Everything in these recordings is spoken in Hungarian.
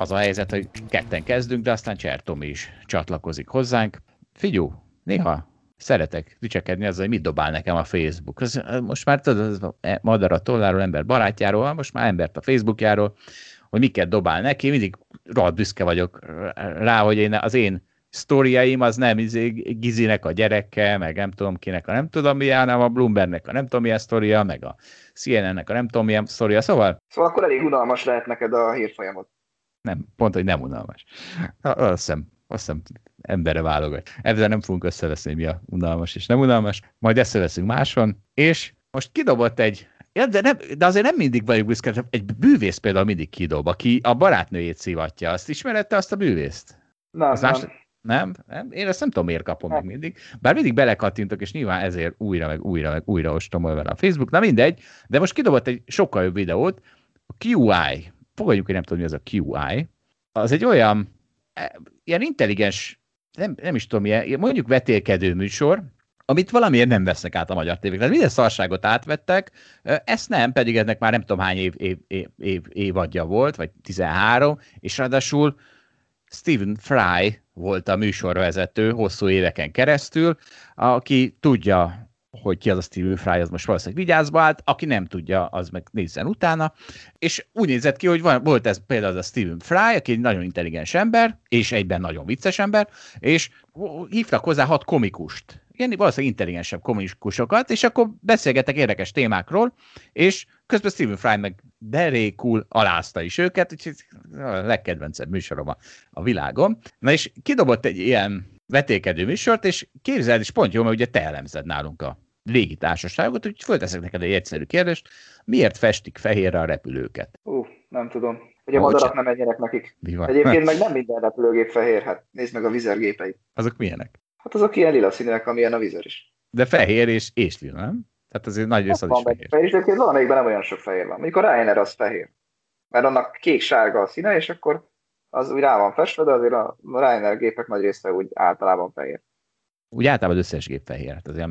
Az a helyzet, hogy ketten kezdünk, de aztán Csertomi is csatlakozik hozzánk. Figyú, néha szeretek dicsekedni azzal, hogy mit dobál nekem a Facebook. Ez, most már tudod, az madar a tolláról, ember barátjáról, most már embert a Facebookjáról, hogy miket dobál neki, mindig rohadt büszke vagyok rá, hogy én, az én sztoriaim az nem izé, Gizinek a gyereke, meg nem tudom kinek a nem tudom milyen, hanem a Bloombergnek a nem tudom milyen sztoria, meg a CNN-nek a nem tudom milyen sztoria, szóval... Szóval akkor elég unalmas lehet neked a hírfolyamot. Nem, pont, hogy nem unalmas. Azt hiszem, azt hiszem emberre válogat. Ezzel nem fogunk összeveszni, mi a unalmas és nem unalmas. Majd összeveszünk máson, és most kidobott egy Ja, de, nem, de azért nem mindig vagyok büszke, egy bűvész például mindig kidob, aki a barátnőjét szivatja. Azt ismerette azt a bűvészt? Nem, Azt nem. más- nem? nem? Én ezt nem tudom, miért kapom meg mindig. Bár mindig belekattintok, és nyilván ezért újra, meg újra, meg újra ostomol vele a Facebook. Na mindegy, de most kidobott egy sokkal jobb videót. A QI, fogadjuk, hogy nem tudom, mi az a QI. Az egy olyan, eh, ilyen intelligens, nem, nem is tudom, ilyen, mondjuk vetélkedő műsor, amit valamiért nem vesznek át a magyar tévék. Tehát minden szarságot átvettek, ö, ezt nem, pedig ennek már nem tudom hány év, év, év, év, évadja volt, vagy 13, és ráadásul Stephen Fry volt a műsorvezető hosszú éveken keresztül, aki tudja, hogy ki az a Stephen Fry, az most valószínűleg vigyázba állt, aki nem tudja, az meg nézzen utána, és úgy nézett ki, hogy van, volt ez például az a Stephen Fry, aki egy nagyon intelligens ember, és egyben nagyon vicces ember, és hívtak hozzá hat komikust, ilyen valószínűleg intelligensebb komikusokat, és akkor beszélgettek érdekes témákról, és közben Stephen Fry meg derékul alázta is őket, úgyhogy a legkedvencebb műsorom a, a világon. Na és kidobott egy ilyen vetélkedő műsort, és képzeld, és pont jó, mert ugye te elemzed nálunk a légitársaságot, úgyhogy fölteszek neked egy egyszerű kérdést, miért festik fehérre a repülőket? Ú, nem tudom. Hogy a madarak nem menjenek nekik. Mi van? Egyébként meg nem minden repülőgép fehér, hát nézd meg a vizergépeit. Azok milyenek? Hát azok ilyen lila színek, amilyen a vizer is. De fehér és, és lila, nem? Tehát azért nagy rész az van is fehér. fehér, és egyébként valamelyikben nem olyan sok fehér van. Mondjuk a Ryanair az fehér. Mert annak kék-sárga a színe, és akkor az úgy rá van festve, de azért a Ryanair gépek nagy része úgy általában fehér. Úgy általában az összes gép fehér. Hát azért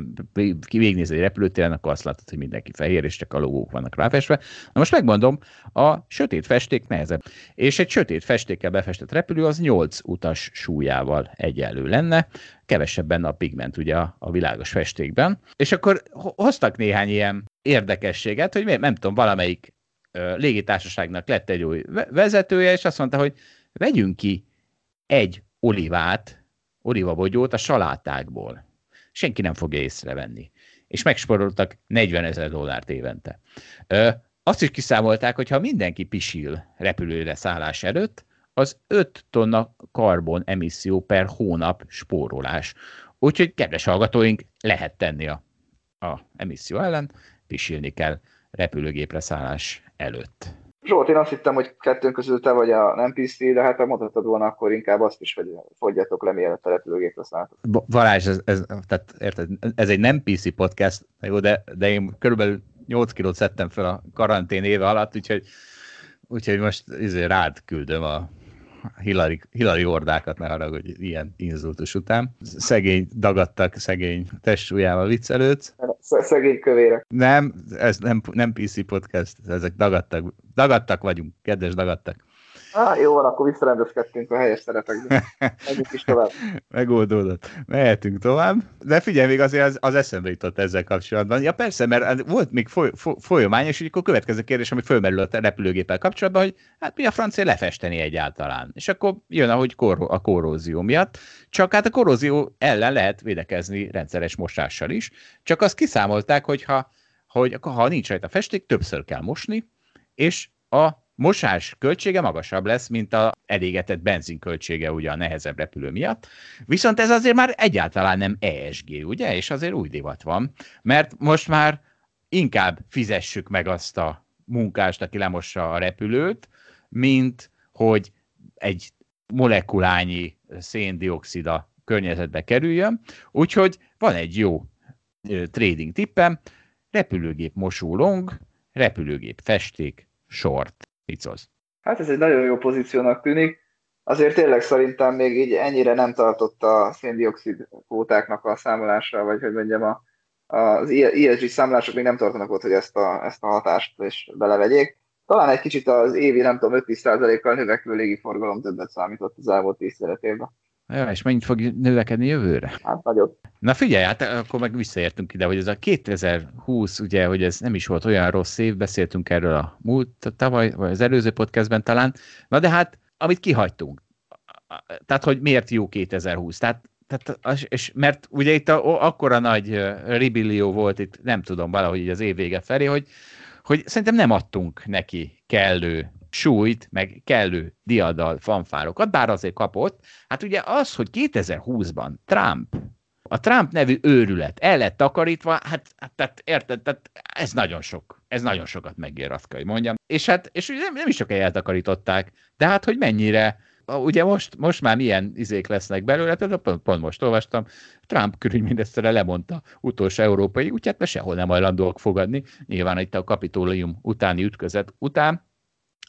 ki végignéz egy repülőtéren, akkor azt látod, hogy mindenki fehér, és csak a logók vannak ráfestve. Na most megmondom, a sötét festék nehezebb. És egy sötét festékkel befestett repülő az 8 utas súlyával egyenlő lenne, kevesebb benne a pigment ugye a, a világos festékben. És akkor ho- hoztak néhány ilyen érdekességet, hogy nem tudom, valamelyik légitársaságnak lett egy új ve- vezetője, és azt mondta, hogy vegyünk ki egy olivát, olivabogyót a salátákból. Senki nem fogja észrevenni. És megsporoltak 40 ezer dollárt évente. Ö, azt is kiszámolták, hogy ha mindenki pisil repülőre szállás előtt, az 5 tonna karbon emisszió per hónap spórolás. Úgyhogy, kedves hallgatóink, lehet tenni a, a emisszió ellen, pisilni kell repülőgépre szállás előtt. Zsolt, én azt hittem, hogy kettőnk közül te vagy a nem PC, de hát ha mondhatod volna, akkor inkább azt is, hogy fogyjatok le, mielőtt a repülőgépre szálltok. Ba- Balázs, ez, ez, tehát, érted, ez egy nem PC podcast, jó, de, de én körülbelül 8 kilót szedtem fel a karantén éve alatt, úgyhogy, úgyhogy most izé, rád küldöm a Hillary, Hillary ordákat, ne haragudj, ilyen inzultus után. Szegény dagadtak, szegény testsúlyával viccelődsz. Sz- Szegény kövérek. Nem, ez nem, nem PC podcast, ezek dagadtak, dagadtak vagyunk, kedves dagadtak. Á, jó van, akkor visszarendezkedtünk a helyes szerepekbe. Menjünk is tovább. Megoldódott. Mehetünk tovább. De figyelj, még azért az, az eszembe jutott ezzel kapcsolatban. Ja persze, mert volt még foly, foly, folyamány, és akkor következő kérdés, ami fölmerül a repülőgéppel kapcsolatban, hogy hát mi a francia lefesteni egyáltalán. És akkor jön, ahogy kor, a korrózió miatt. Csak hát a korrózió ellen lehet védekezni rendszeres mosással is. Csak azt kiszámolták, hogy ha, hogy ha nincs rajta festék, többször kell mosni, és a mosás költsége magasabb lesz, mint a elégetett benzin költsége ugye a nehezebb repülő miatt. Viszont ez azért már egyáltalán nem ESG, ugye? És azért új divat van, mert most már inkább fizessük meg azt a munkást, aki lemossa a repülőt, mint hogy egy molekulányi széndiokszid a környezetbe kerüljön. Úgyhogy van egy jó trading tippem, repülőgép mosó long, repülőgép festék, short. Icoz. Hát ez egy nagyon jó pozíciónak tűnik. Azért tényleg szerintem még így ennyire nem tartott a széndiokszid kvótáknak a számolása, vagy hogy mondjam, a, az ESG számolások még nem tartanak ott, hogy ezt a, ezt a hatást is belevegyék. Talán egy kicsit az évi, nem tudom, 5-10%-kal növekvő légiforgalom többet számított az elmúlt 10 szeretében. Ja, és mennyit fog növekedni jövőre? Hát nagyot. Na figyelj, hát akkor meg visszaértünk ide, hogy ez a 2020, ugye, hogy ez nem is volt olyan rossz év, beszéltünk erről a múlt, tavaly, vagy az előző podcastben talán. Na de hát, amit kihagytunk. Tehát, hogy miért jó 2020? Tehát tehát, és mert ugye itt a, akkora nagy ribillió volt itt, nem tudom, valahogy így az év vége felé, hogy, hogy szerintem nem adtunk neki kellő súlyt, meg kellő diadal fanfárokat, bár azért kapott. Hát ugye az, hogy 2020-ban Trump, a Trump nevű őrület el lett takarítva, hát, hát érted, tehát ez nagyon sok, ez nagyon sokat megér, azt kell, hogy mondjam. És hát, és nem, nem is csak eltakarították, de hát, hogy mennyire, ugye most, most már milyen izék lesznek belőle, például pont, pont most olvastam, Trump külügyminisztere lemondta utolsó európai útját, mert sehol nem hajlandóak fogadni, nyilván itt a kapitólium utáni ütközet után,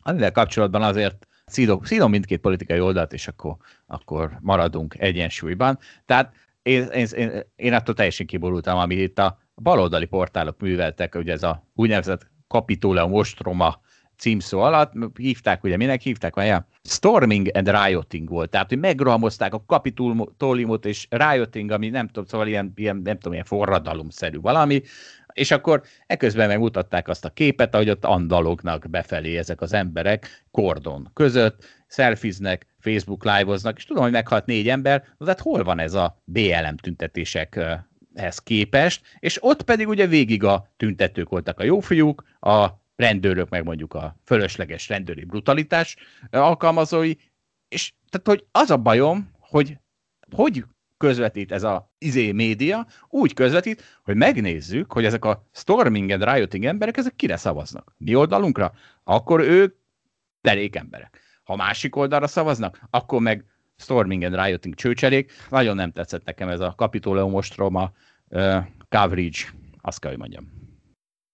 amivel kapcsolatban azért szídom, szídom mindkét politikai oldalt, és akkor, akkor maradunk egyensúlyban. Tehát én, én, én, én attól teljesen kiborultam, amit itt a baloldali portálok műveltek, ugye ez a úgynevezett Capitoleum Ostroma címszó alatt, hívták, ugye minek hívták, vagy Storming and Rioting volt, tehát hogy megrohamozták a kapitulmot és Rioting, ami nem tudom, szóval ilyen, ilyen nem tudom, ilyen forradalomszerű valami, és akkor eközben megmutatták azt a képet, ahogy ott andalognak befelé ezek az emberek kordon között, szelfiznek, Facebook live-oznak, és tudom, hogy meghalt négy ember, de hát hol van ez a BLM tüntetésekhez képest, és ott pedig ugye végig a tüntetők voltak a jófiúk, a rendőrök, meg mondjuk a fölösleges rendőri brutalitás alkalmazói, és tehát, hogy az a bajom, hogy hogy közvetít ez a izé média, úgy közvetít, hogy megnézzük, hogy ezek a storming and rioting emberek, ezek kire szavaznak. Mi oldalunkra? Akkor ők derék emberek. Ha másik oldalra szavaznak, akkor meg storming and rioting csőcserék. Nagyon nem tetszett nekem ez a Capitoleum ostroma uh, coverage, azt kell, hogy mondjam.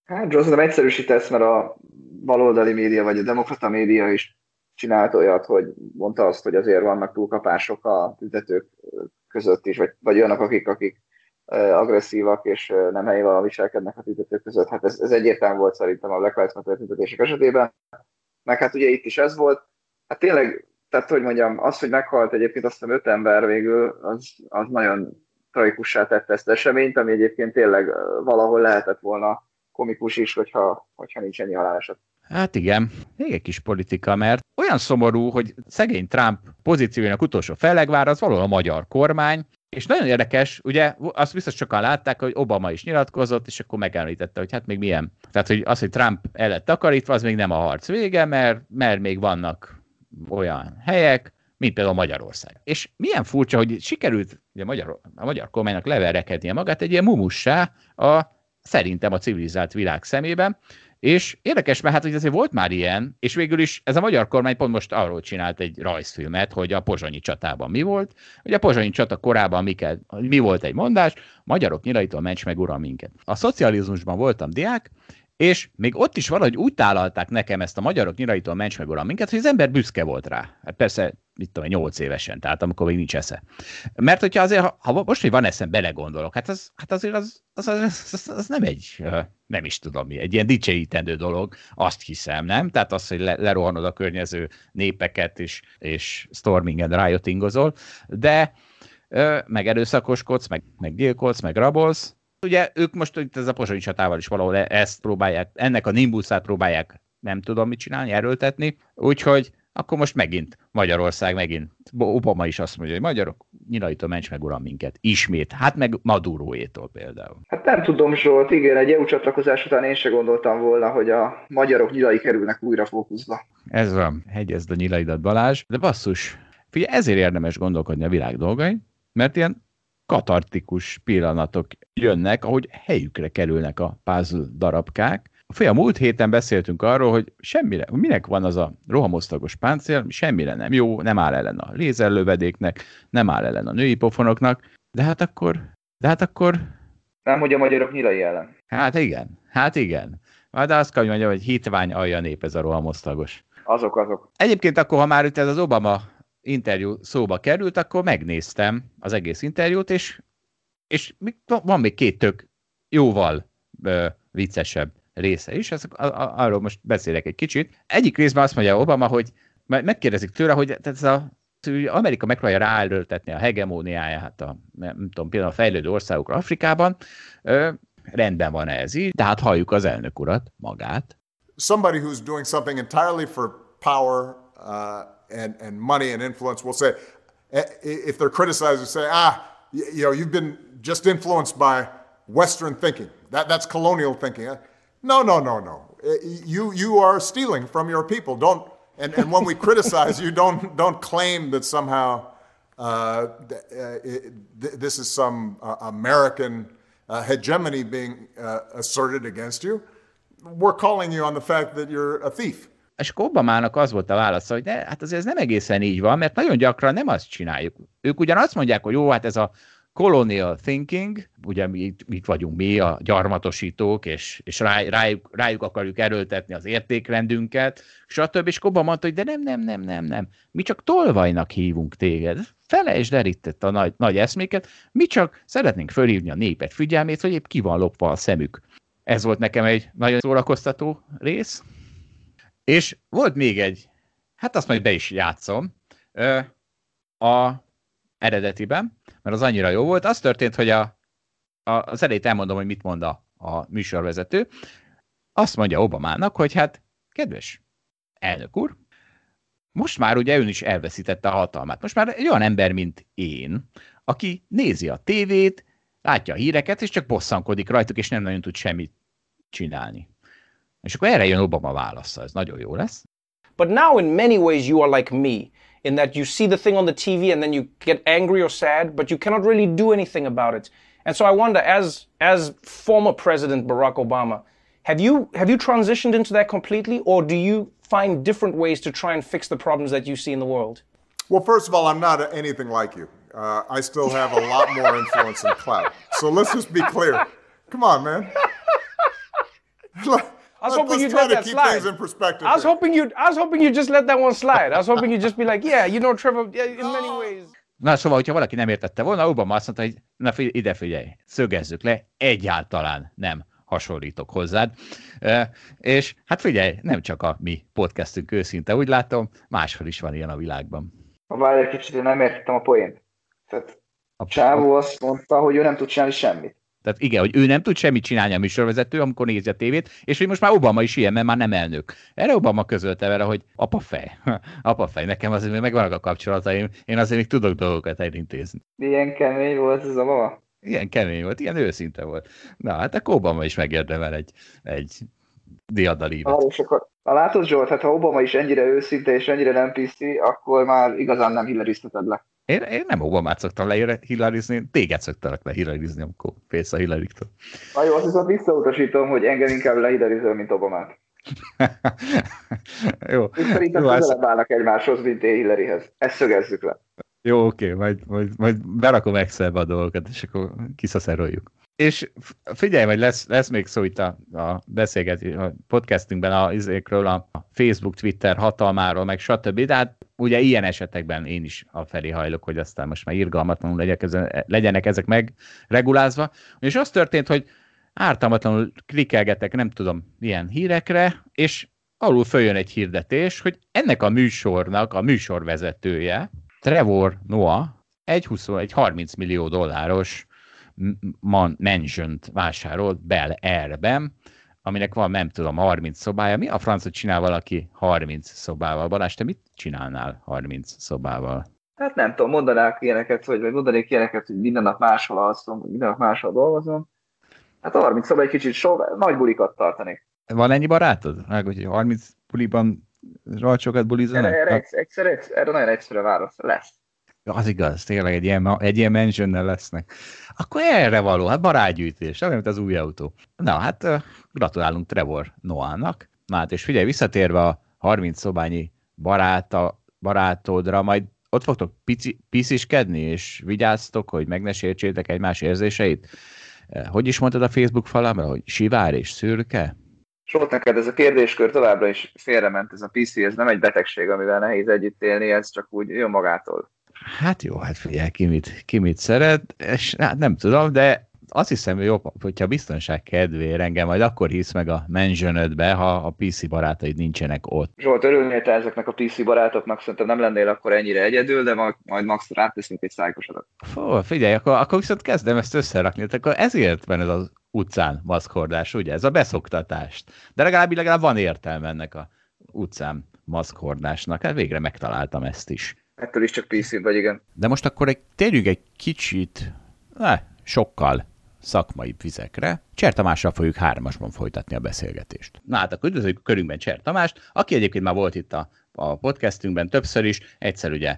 Hát, Joe, nem egyszerűsítesz, mert a baloldali média, vagy a demokrata média is csinált olyat, hogy mondta azt, hogy azért vannak túlkapások a tüntetők között is, vagy, vagy olyanok, akik, akik agresszívak és nem helyi valami viselkednek a tüntetők között. Hát ez, ez egyértelmű volt szerintem a Black Lives Matter tüntetések esetében. Meg hát ugye itt is ez volt. Hát tényleg, tehát hogy mondjam, az, hogy meghalt egyébként azt hiszem öt ember végül, az, az nagyon tragikussá tette ezt eseményt, ami egyébként tényleg valahol lehetett volna komikus is, hogyha, hogyha nincs ennyi haláleset. Hát igen, még egy kis politika, mert olyan szomorú, hogy szegény Trump pozíciójának utolsó fellegvár az valahol a magyar kormány, és nagyon érdekes, ugye azt biztos sokan látták, hogy Obama is nyilatkozott, és akkor megemlítette, hogy hát még milyen. Tehát, hogy az, hogy Trump el lett takarítva, az még nem a harc vége, mert, mert még vannak olyan helyek, mint például Magyarország. És milyen furcsa, hogy sikerült ugye a magyar, a magyar kormánynak leverekednie magát egy ilyen mumussá a szerintem a civilizált világ szemében, és érdekes, mert hát hogy azért volt már ilyen, és végül is ez a magyar kormány pont most arról csinált egy rajzfilmet, hogy a pozsonyi csatában mi volt. Ugye a pozsonyi csata korában mi, kell, mi volt egy mondás, magyarok nyilaitól ments meg uram minket. A szocializmusban voltam diák, és még ott is valahogy úgy tálalták nekem ezt a magyarok nyiraitól ments meg minket, hogy az ember büszke volt rá. Hát persze, mit tudom, 8 évesen, tehát amikor még nincs esze. Mert hogyha azért, ha, ha most, hogy van eszem, belegondolok, hát, az, hát azért az, az, az, az, az nem egy, nem is tudom mi, egy ilyen dicsőítendő dolog, azt hiszem, nem? Tehát az, hogy le, lerohanod a környező népeket, és, és storming and riotingozol, de meg erőszakoskodsz, meg, meg gyilkolsz, meg rabolsz, ugye ők most itt ez a pozsonyi csatával is valahol ezt próbálják, ennek a nimbuszát próbálják nem tudom mit csinálni, erőltetni, úgyhogy akkor most megint Magyarország, megint Obama is azt mondja, hogy magyarok, nyilaitól ments meg uram minket. Ismét. Hát meg Maduroétól például. Hát nem tudom, Zsolt, igen, egy EU csatlakozás után én se gondoltam volna, hogy a magyarok nyilai kerülnek újra fókuszba. Ez van, hegyezd a nyilaidat Balázs, de basszus, figyelj, ezért érdemes gondolkodni a világ dolgain, mert ilyen katartikus pillanatok jönnek, ahogy helyükre kerülnek a puzzle darabkák, Fél a múlt héten beszéltünk arról, hogy semmire, minek van az a rohamosztagos páncél, semmire nem jó, nem áll ellen a lézerlövedéknek, nem áll ellen a női pofonoknak, de hát akkor, de hát akkor... Nem, hogy a magyarok nyilai ellen. Hát igen, hát igen. De azt kell, hogy mondjam, hogy hitvány alja nép ez a rohamosztagos. Azok, azok. Egyébként akkor, ha már itt ez az Obama interjú szóba került, akkor megnéztem az egész interjút, és, és van még két tök jóval ö, viccesebb része is, ez, arról most beszélek egy kicsit. Egyik részben azt mondja Obama, hogy megkérdezik tőle, hogy tehát ez a Amerika megpróbálja ráerőltetni a hegemóniáját a, nem tudom, például a fejlődő országokra Afrikában, ö, rendben van ez így, de hát halljuk az elnök urat, magát. Somebody who's doing something entirely for power uh, and, and money and influence will say, eh, if they're criticized, say, ah, you know, you've been just influenced by Western thinking. That, that's colonial thinking. No, no, no, no. Uh, you, you are stealing from your people. Don't, and, and when we criticize you, don't, don't claim that somehow uh, th- this is some uh, American uh, hegemony being uh, asserted against you. We're calling you on the fact that you're a thief. És akkor Obamának az volt a válasz, hogy ne, hát azért ez nem egészen így van, mert nagyon gyakran nem azt csináljuk. Ők ugyan azt mondják, hogy jó, hát ez a colonial thinking, ugye mi itt, itt vagyunk mi, a gyarmatosítók, és, és rá, rájuk, rájuk akarjuk erőltetni az értékrendünket, stb. És Koba mondta, hogy de nem, nem, nem, nem, nem. Mi csak tolvajnak hívunk téged. Felejtsd el itt a nagy, nagy eszméket, mi csak szeretnénk fölhívni a népet figyelmét, hogy épp ki van lopva a szemük. Ez volt nekem egy nagyon szórakoztató rész. És volt még egy, hát azt majd be is játszom, a eredetiben, mert az annyira jó volt. Az történt, hogy a, a, az elejét elmondom, hogy mit mond a, a műsorvezető. Azt mondja Obamának, hogy hát, kedves elnök úr, most már ugye ön is elveszítette a hatalmát. Most már egy olyan ember, mint én, aki nézi a tévét, látja a híreket, és csak bosszankodik rajtuk, és nem nagyon tud semmit csinálni. És akkor erre jön Obama válasza, ez nagyon jó lesz. But now in many ways you are like me. in that you see the thing on the TV and then you get angry or sad, but you cannot really do anything about it. And so I wonder, as as former President Barack Obama, have you have you transitioned into that completely, or do you find different ways to try and fix the problems that you see in the world? Well, first of all, I'm not anything like you. Uh, I still have a lot more influence and clout. So let's just be clear. Come on, man. I was hoping you'd let that slide. in perspective. I was hoping you. I was hoping you just let that one slide. I was hoping you'd just be like, yeah, you know, Trevor, in many ways. Na, szóval, hogyha valaki nem értette volna, Obama azt mondta, hogy na figyelj, ide figyelj, szögezzük le, egyáltalán nem hasonlítok hozzád. E, és hát figyelj, nem csak a mi podcastünk őszinte, úgy látom, máshol is van ilyen a világban. Ha várj egy kicsit, én nem értettem a poént. Tehát a Csávó azt mondta, hogy ő nem tud csinálni semmit. Tehát igen, hogy ő nem tud semmit csinálni a műsorvezető, amikor nézi a tévét, és hogy most már Obama is ilyen, mert már nem elnök. Erre Obama közölte vele, hogy apa fej, apa fej, nekem azért még megvannak a kapcsolataim, én azért még tudok dolgokat elintézni. Milyen kemény volt ez a mama? Ilyen kemény volt, ilyen őszinte volt. Na, hát akkor Obama is megérdemel egy, egy diadalívet. Ah, és akkor, ha látod Zsolt, hát ha Obama is ennyire őszinte és ennyire nem piszi, akkor már igazán nem hillerizteted le. Én, én nem Obamát szoktam lehillarizni, téged szoktalak lehillarizni, amikor félsz a Hillary-től. Na jó, azt viszont visszautasítom, hogy engem inkább lehillarizol, mint Obamát. jó. És szerintem jó, közelebb ez... állnak egymáshoz, mint én Hillaryhez. Ezt szögezzük le. Jó, oké, majd, majd, majd berakom Excelbe a dolgokat, és akkor kiszaszeroljuk. És figyelj, hogy lesz, lesz még szó itt a, a beszélgetés, a podcastünkben a, izékről, a Facebook, Twitter hatalmáról, meg stb. De hát ugye ilyen esetekben én is a felé hajlok, hogy aztán most már irgalmatlanul legyenek, legyenek ezek megregulázva. És az történt, hogy ártalmatlanul klikkelgetek, nem tudom, milyen hírekre, és alul följön egy hirdetés, hogy ennek a műsornak a műsorvezetője, Trevor Noah, egy, 20, egy 30 millió dolláros man, mansion vásárolt Bel Airben, aminek van, nem tudom, 30 szobája. Mi a francot csinál valaki 30 szobával? Balázs, te mit csinálnál 30 szobával? Hát nem tudom, mondanák ilyeneket, hogy, vagy mondanék ilyeneket, hogy minden nap máshol alszom, minden nap máshol dolgozom. Hát 30 szoba egy kicsit so, nagy bulikat tartanék. Van ennyi barátod? Meg, hogy 30 buliban rajcsokat bulizanak? Erre, erre, egyszer, egyszer, erre nagyon egyszerű válasz. Lesz. Az igaz, tényleg egy ilyen, egy ilyen mansionnel lesznek. Akkor erre való, hát barátgyűjtés, olyan, mint az új autó. Na, hát gratulálunk Trevor Noának. Na hát, és figyelj, visszatérve a 30 szobányi baráta, barátodra, majd ott fogtok pici, pisziskedni, és vigyáztok, hogy meg ne sértsétek egymás érzéseit. Hogy is mondtad a Facebook falamra, hogy sivár és szürke? Solt neked ez a kérdéskör továbbra is félrement, ez a PC, ez nem egy betegség, amivel nehéz együtt élni, ez csak úgy jön magától. Hát jó, hát figyelj, ki mit, ki mit szeret, és hát nem tudom, de azt hiszem, hogy jobb, hogyha biztonság kedvéért engem majd akkor hisz meg a mentionödbe, ha a PC barátaid nincsenek ott. Zsolt, örülnél te ezeknek a PC barátoknak, szerintem nem lennél akkor ennyire egyedül, de majd, max ráteszünk egy szájkosodat. Fó, figyelj, akkor, akkor viszont kezdem ezt összerakni, akkor ezért van ez az utcán maszkordás, ugye? Ez a beszoktatást. De legalább, legalább van értelme ennek a utcán maszkordásnak. Hát végre megtaláltam ezt is. Ettől is csak PC vagy, igen. De most akkor egy, térjünk egy kicsit, ne, sokkal szakmai vizekre. Cser Tamással fogjuk hármasban folytatni a beszélgetést. Na hát akkor üdvözöljük körünkben Cser Tamást, aki egyébként már volt itt a, a podcastünkben többször is, egyszer ugye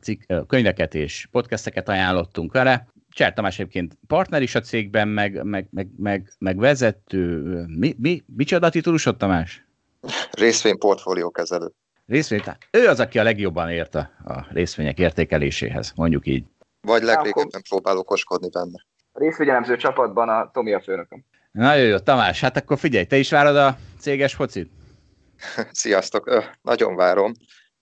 cik, könyveket és podcasteket ajánlottunk vele. Cser Tamás egyébként partner is a cégben, meg, meg, meg, meg, meg vezető. Mi, mi, micsoda titulusod, Tamás? Részvény kezelő. Részvény, ő az, aki a legjobban ért a, a részvények értékeléséhez, mondjuk így. Vagy legrégebben próbál okoskodni benne. A részvegyelemző csapatban a Tomi a főnököm. Nagyon jó, Tamás, hát akkor figyelj, te is várod a céges focit? Sziasztok, Ö, nagyon várom.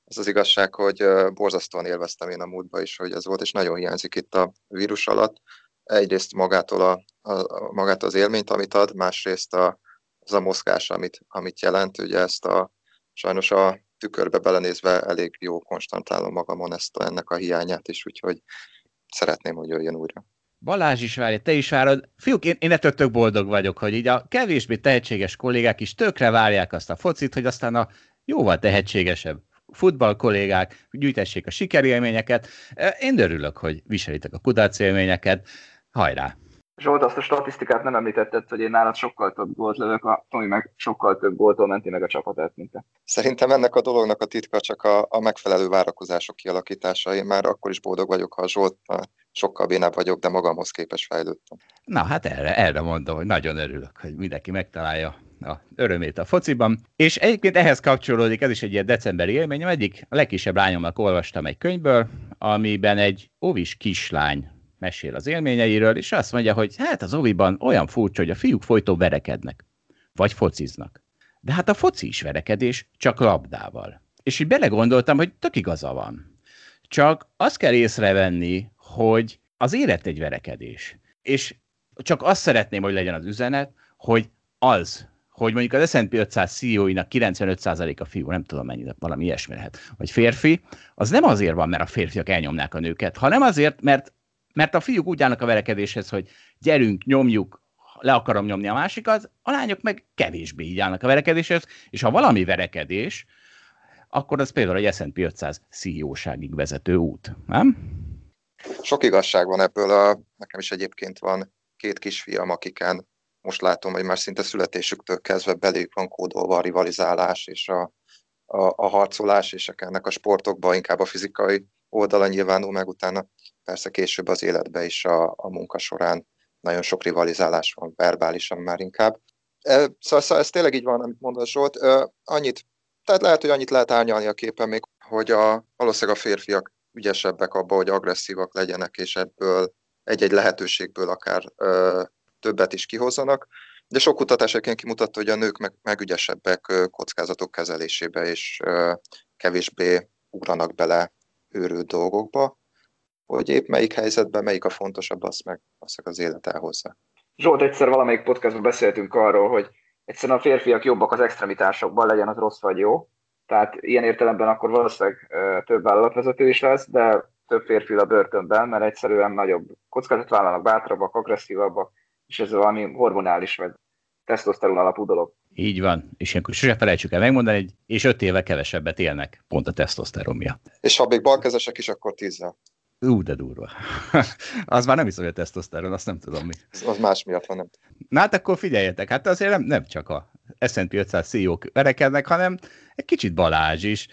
Az az igazság, hogy borzasztóan élveztem én a múltba is, hogy ez volt, és nagyon hiányzik itt a vírus alatt. Egyrészt magától a, a, magát az élményt, amit ad, másrészt a, az a mozgás, amit, amit jelent. Ugye ezt a, sajnos a tükörbe belenézve elég jó konstantálom magamon ezt a, ennek a hiányát is, úgyhogy szeretném, hogy jöjjön újra. Balázs is várja, te is várod. Fiúk, én, én ettől tök boldog vagyok, hogy így a kevésbé tehetséges kollégák is tökre várják azt a focit, hogy aztán a jóval tehetségesebb futball kollégák gyűjtessék a sikerélményeket. Én örülök, hogy viselitek a kudarc élményeket. Hajrá! Zsolt, azt a statisztikát nem említetted, hogy én nálad sokkal több gólt lövök, a Tomi meg sokkal több góltól menti meg a csapatát, mint te. Szerintem ennek a dolognak a titka csak a, a megfelelő várakozások kialakítása. Én már akkor is boldog vagyok, ha a Zsolt sokkal bénább vagyok, de magamhoz képes fejlődtem. Na hát erre, erre mondom, hogy nagyon örülök, hogy mindenki megtalálja a örömét a fociban. És egyébként ehhez kapcsolódik, ez is egy ilyen decemberi élményem, egyik a legkisebb lányomnak olvastam egy könyvből, amiben egy óvis kislány mesél az élményeiről, és azt mondja, hogy hát az oviban olyan furcsa, hogy a fiúk folytó verekednek, vagy fociznak. De hát a foci is verekedés, csak labdával. És így belegondoltam, hogy tök igaza van. Csak azt kell észrevenni, hogy az élet egy verekedés. És csak azt szeretném, hogy legyen az üzenet, hogy az, hogy mondjuk az S&P 500 CEO-inak 95%-a fiú, nem tudom mennyi, valami ilyesmi lehet, vagy férfi, az nem azért van, mert a férfiak elnyomnák a nőket, hanem azért, mert, mert a fiúk úgy állnak a verekedéshez, hogy gyerünk, nyomjuk, le akarom nyomni a másikat, a lányok meg kevésbé így állnak a verekedéshez, és ha valami verekedés, akkor az például egy S&P 500 CEO-ságig vezető út, nem? Sok igazság van ebből, a, nekem is egyébként van két kisfiam, akiken most látom, hogy már szinte születésüktől kezdve belük van kódolva a rivalizálás és a, a, a harcolás, és ennek a sportokban inkább a fizikai oldala nyilvánul meg, utána persze később az életben is a, a munka során nagyon sok rivalizálás van, verbálisan már inkább. Szóval, szóval ez tényleg így van, amit mondasz Zsolt. Annyit, tehát lehet, hogy annyit lehet árnyalni a képen még, hogy a, valószínűleg a férfiak ügyesebbek abba, hogy agresszívak legyenek, és ebből egy-egy lehetőségből akár ö, többet is kihozzanak. De sok kutatás egyébként kimutatta, hogy a nők meg, meg ügyesebbek kockázatok kezelésébe, és ö, kevésbé ugranak bele őrült dolgokba, hogy épp melyik helyzetben melyik a fontosabb, azt meg, azt az élet elhozza. Zsolt, egyszer valamelyik podcastban beszéltünk arról, hogy egyszerűen a férfiak jobbak az extremitásokban, legyen az rossz vagy jó, tehát ilyen értelemben akkor valószínűleg több vállalatvezető is lesz, de több férfi a börtönben, mert egyszerűen nagyobb kockázatot vállalnak, bátrabbak, agresszívabbak, és ez valami hormonális vagy tesztoszteron alapú dolog. Így van, és ilyenkor sose felejtsük el megmondani, hogy és öt éve kevesebbet élnek, pont a tesztoszteron miatt. És ha még balkezesek is, akkor tízzel. Ú, de durva. az már nem hiszem, hogy a tesztoszteron, azt nem tudom mi. Az más miatt van, nem. Na hát akkor figyeljetek, hát azért nem, nem csak a S&P 500 CEO-k verekednek, hanem egy kicsit Balázs is.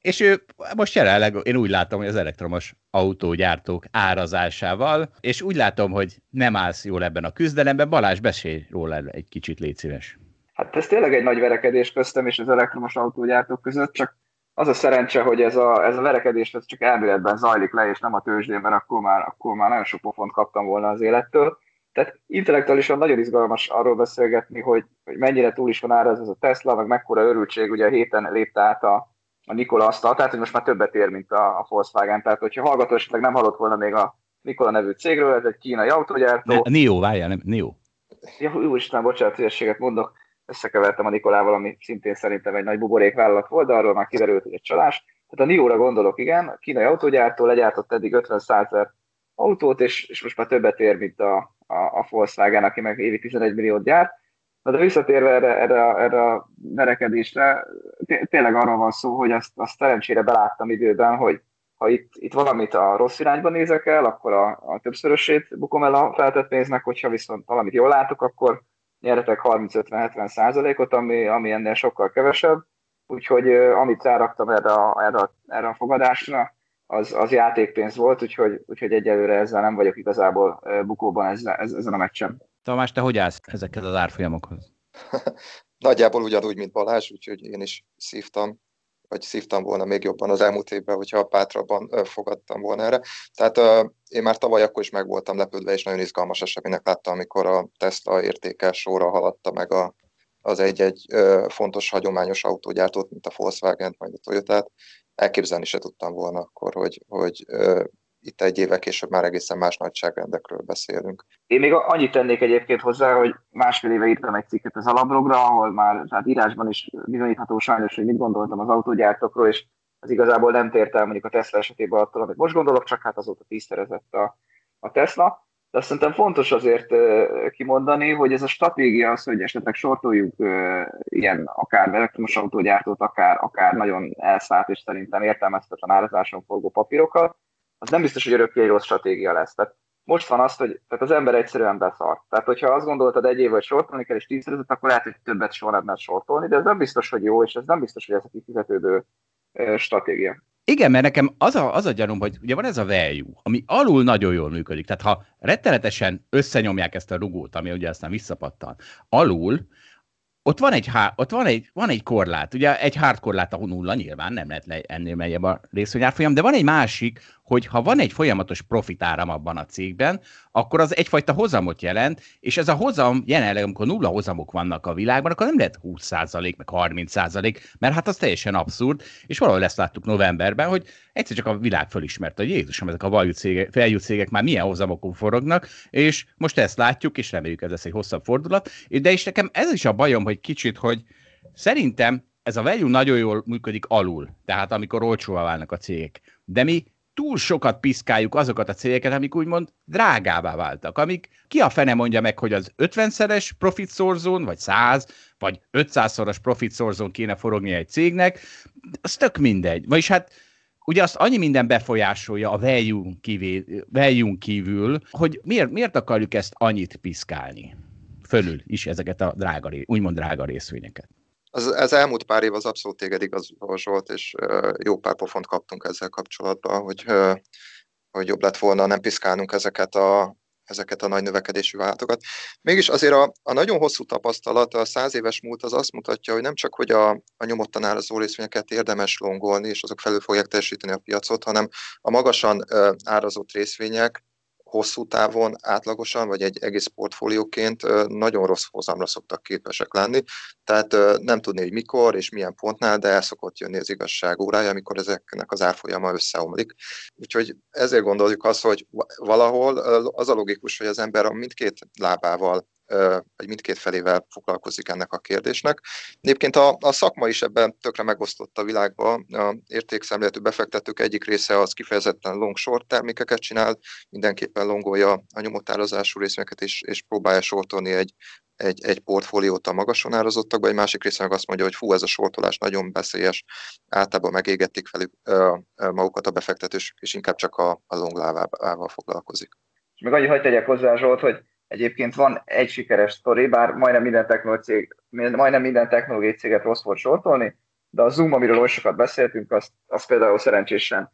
És ő most jelenleg, én úgy látom, hogy az elektromos autógyártók árazásával, és úgy látom, hogy nem állsz jól ebben a küzdelemben. Balázs, beszélj róla egy kicsit, légy szíves. Hát ez tényleg egy nagy verekedés köztem és az elektromos autógyártók között, csak az a szerencse, hogy ez a, ez a verekedés ez csak elméletben zajlik le, és nem a tőzsdén, mert akkor már, akkor már nagyon sok pofont kaptam volna az élettől. Tehát intellektuálisan nagyon izgalmas arról beszélgetni, hogy, hogy mennyire túl is van ára ez a Tesla, meg mekkora örültség, ugye a héten lépte át a, a Nikola asztal, tehát hogy most már többet ér, mint a, a Volkswagen. Tehát, hogyha hallgató esetleg nem hallott volna még a Nikola nevű cégről, ez egy kínai autógyártó. Ne, Nio, várjál, nem, Nio. Ja, úristen, bocsánat, hülyeséget mondok. Összekevertem a Nikolával, ami szintén szerintem egy nagy buborék vállalat volt, de arról már kiderült, hogy egy csalás. Tehát a Nio-ra gondolok, igen, a kínai autógyártó legyártott eddig 50 ezer autót, és, és most már többet ér, mint a, a, a Volkswagen, aki meg évi 11 milliót gyárt. Na de visszatérve erre, erre, erre a verekedésre, tényleg arról van szó, hogy azt, azt szerencsére beláttam időben, hogy ha itt, itt valamit a rossz irányba nézek el, akkor a, a többszörösét bukom el a feltett pénznek, hogyha viszont valamit jól látok, akkor nyeretek 30-50-70 százalékot, ami, ami ennél sokkal kevesebb. Úgyhogy amit ráraktam erre a, erre, a, erre a fogadásra, az, az játékpénz volt, úgyhogy, úgyhogy egyelőre ezzel nem vagyok igazából bukóban ezzel, ezen a meccsen. Tamás, te hogy állsz ezekhez az árfolyamokhoz? Nagyjából ugyanúgy, mint Balázs, úgyhogy én is szívtam, vagy szívtam volna még jobban az elmúlt évben, hogyha pátrabban fogadtam volna erre. Tehát uh, én már tavaly akkor is meg voltam lepődve, és nagyon izgalmas eseménynek láttam, amikor a Tesla értékes sorra haladta meg a, az egy-egy uh, fontos hagyományos autógyártót, mint a Volkswagen, majd a Toyota-t. Elképzelni se tudtam volna akkor, hogy, hogy uh, itt egy éve később már egészen más nagyságrendekről beszélünk. Én még annyit tennék egyébként hozzá, hogy másfél éve írtam egy cikket az alablogra, ahol már tehát írásban is bizonyítható sajnos, hogy mit gondoltam az autógyártókról, és az igazából nem tért el mondjuk a Tesla esetében attól, amit most gondolok, csak hát azóta tízszerezett a, a Tesla. De azt szerintem fontos azért kimondani, hogy ez a stratégia az, hogy esetleg sortoljuk ilyen akár elektromos autógyártót, akár, akár nagyon elszállt és szerintem értelmezhetetlen árazáson forgó papírokat, az nem biztos, hogy örökké egy rossz stratégia lesz. Tehát most van az, hogy tehát az ember egyszerűen beszart. Tehát, hogyha azt gondoltad egy év, hogy sortolni kell, és tízszerezett, akkor lehet, hogy többet soha nem lehet sortolni, de ez nem biztos, hogy jó, és ez nem biztos, hogy ez a kifizetődő stratégia. Igen, mert nekem az a, az a gyanúm, hogy ugye van ez a value, ami alul nagyon jól működik. Tehát ha rettenetesen összenyomják ezt a rugót, ami ugye aztán visszapattan, alul, ott van egy, há, ott van egy, van egy korlát, ugye egy hard korlát a nulla, nyilván nem lehet le, ennél meljebb a részvényárfolyam, de van egy másik, hogy ha van egy folyamatos profitáram abban a cégben, akkor az egyfajta hozamot jelent, és ez a hozam jelenleg, amikor nulla hozamok vannak a világban, akkor nem lehet 20% meg 30%, mert hát az teljesen abszurd, és valahol ezt láttuk novemberben, hogy egyszer csak a világ fölismerte, hogy Jézusom, ezek a value cégek, cégek már milyen hozamokon forognak, és most ezt látjuk, és reméljük ez lesz egy hosszabb fordulat, de is nekem ez is a bajom, hogy kicsit, hogy szerintem ez a value nagyon jól működik alul, tehát amikor olcsóvá válnak a cégek. De mi túl sokat piszkáljuk azokat a cégeket, amik úgymond drágábbá váltak, amik ki a fene mondja meg, hogy az 50-szeres profit szorzón, vagy 100, vagy 500-szoros profit szorzón kéne forogni egy cégnek, az tök mindegy. Vagyis hát ugye azt annyi minden befolyásolja a value kívül, kívül hogy miért, miért akarjuk ezt annyit piszkálni? Fölül is ezeket a drága, úgymond drága részvényeket. Az, ez elmúlt pár év az abszolút téged igazolt, és uh, jó pár pofont kaptunk ezzel kapcsolatban, hogy, hogy jobb lett volna nem piszkálnunk ezeket a, ezeket a nagy növekedésű váltokat. Mégis azért a, a nagyon hosszú tapasztalat, a száz éves múlt az azt mutatja, hogy nem csak, hogy a, a nyomottan árazó részvényeket érdemes longolni, és azok felül fogják teljesíteni a piacot, hanem a magasan árazott részvények hosszú távon átlagosan, vagy egy egész portfólióként nagyon rossz hozamra szoktak képesek lenni. Tehát nem tudni, hogy mikor és milyen pontnál, de el szokott jönni az igazság órája, amikor ezeknek az árfolyama összeomlik. Úgyhogy ezért gondoljuk azt, hogy valahol az a logikus, hogy az ember a mindkét lábával vagy mindkét felével foglalkozik ennek a kérdésnek. Egyébként a, a szakma is ebben tökre megosztott a világban. A értékszemléletű befektetők egyik része az kifejezetten long-short termékeket csinál, mindenképpen longolja a nyomotározású részvényeket, és, és próbálja sortolni egy egy, egy portfóliót a magason árazottakba, egy másik része meg azt mondja, hogy fú, ez a sortolás nagyon veszélyes, általában megégették felük ö, ö, magukat a befektetős, és inkább csak a, a longlávával foglalkozik. És még annyi, hogy tegyek hozzá, Zsolt, hogy egyébként van egy sikeres sztori, bár majdnem minden technológiai, cég, majdnem minden technológiai céget rossz volt sortolni, de a Zoom, amiről oly sokat beszéltünk, azt, azt például szerencsésen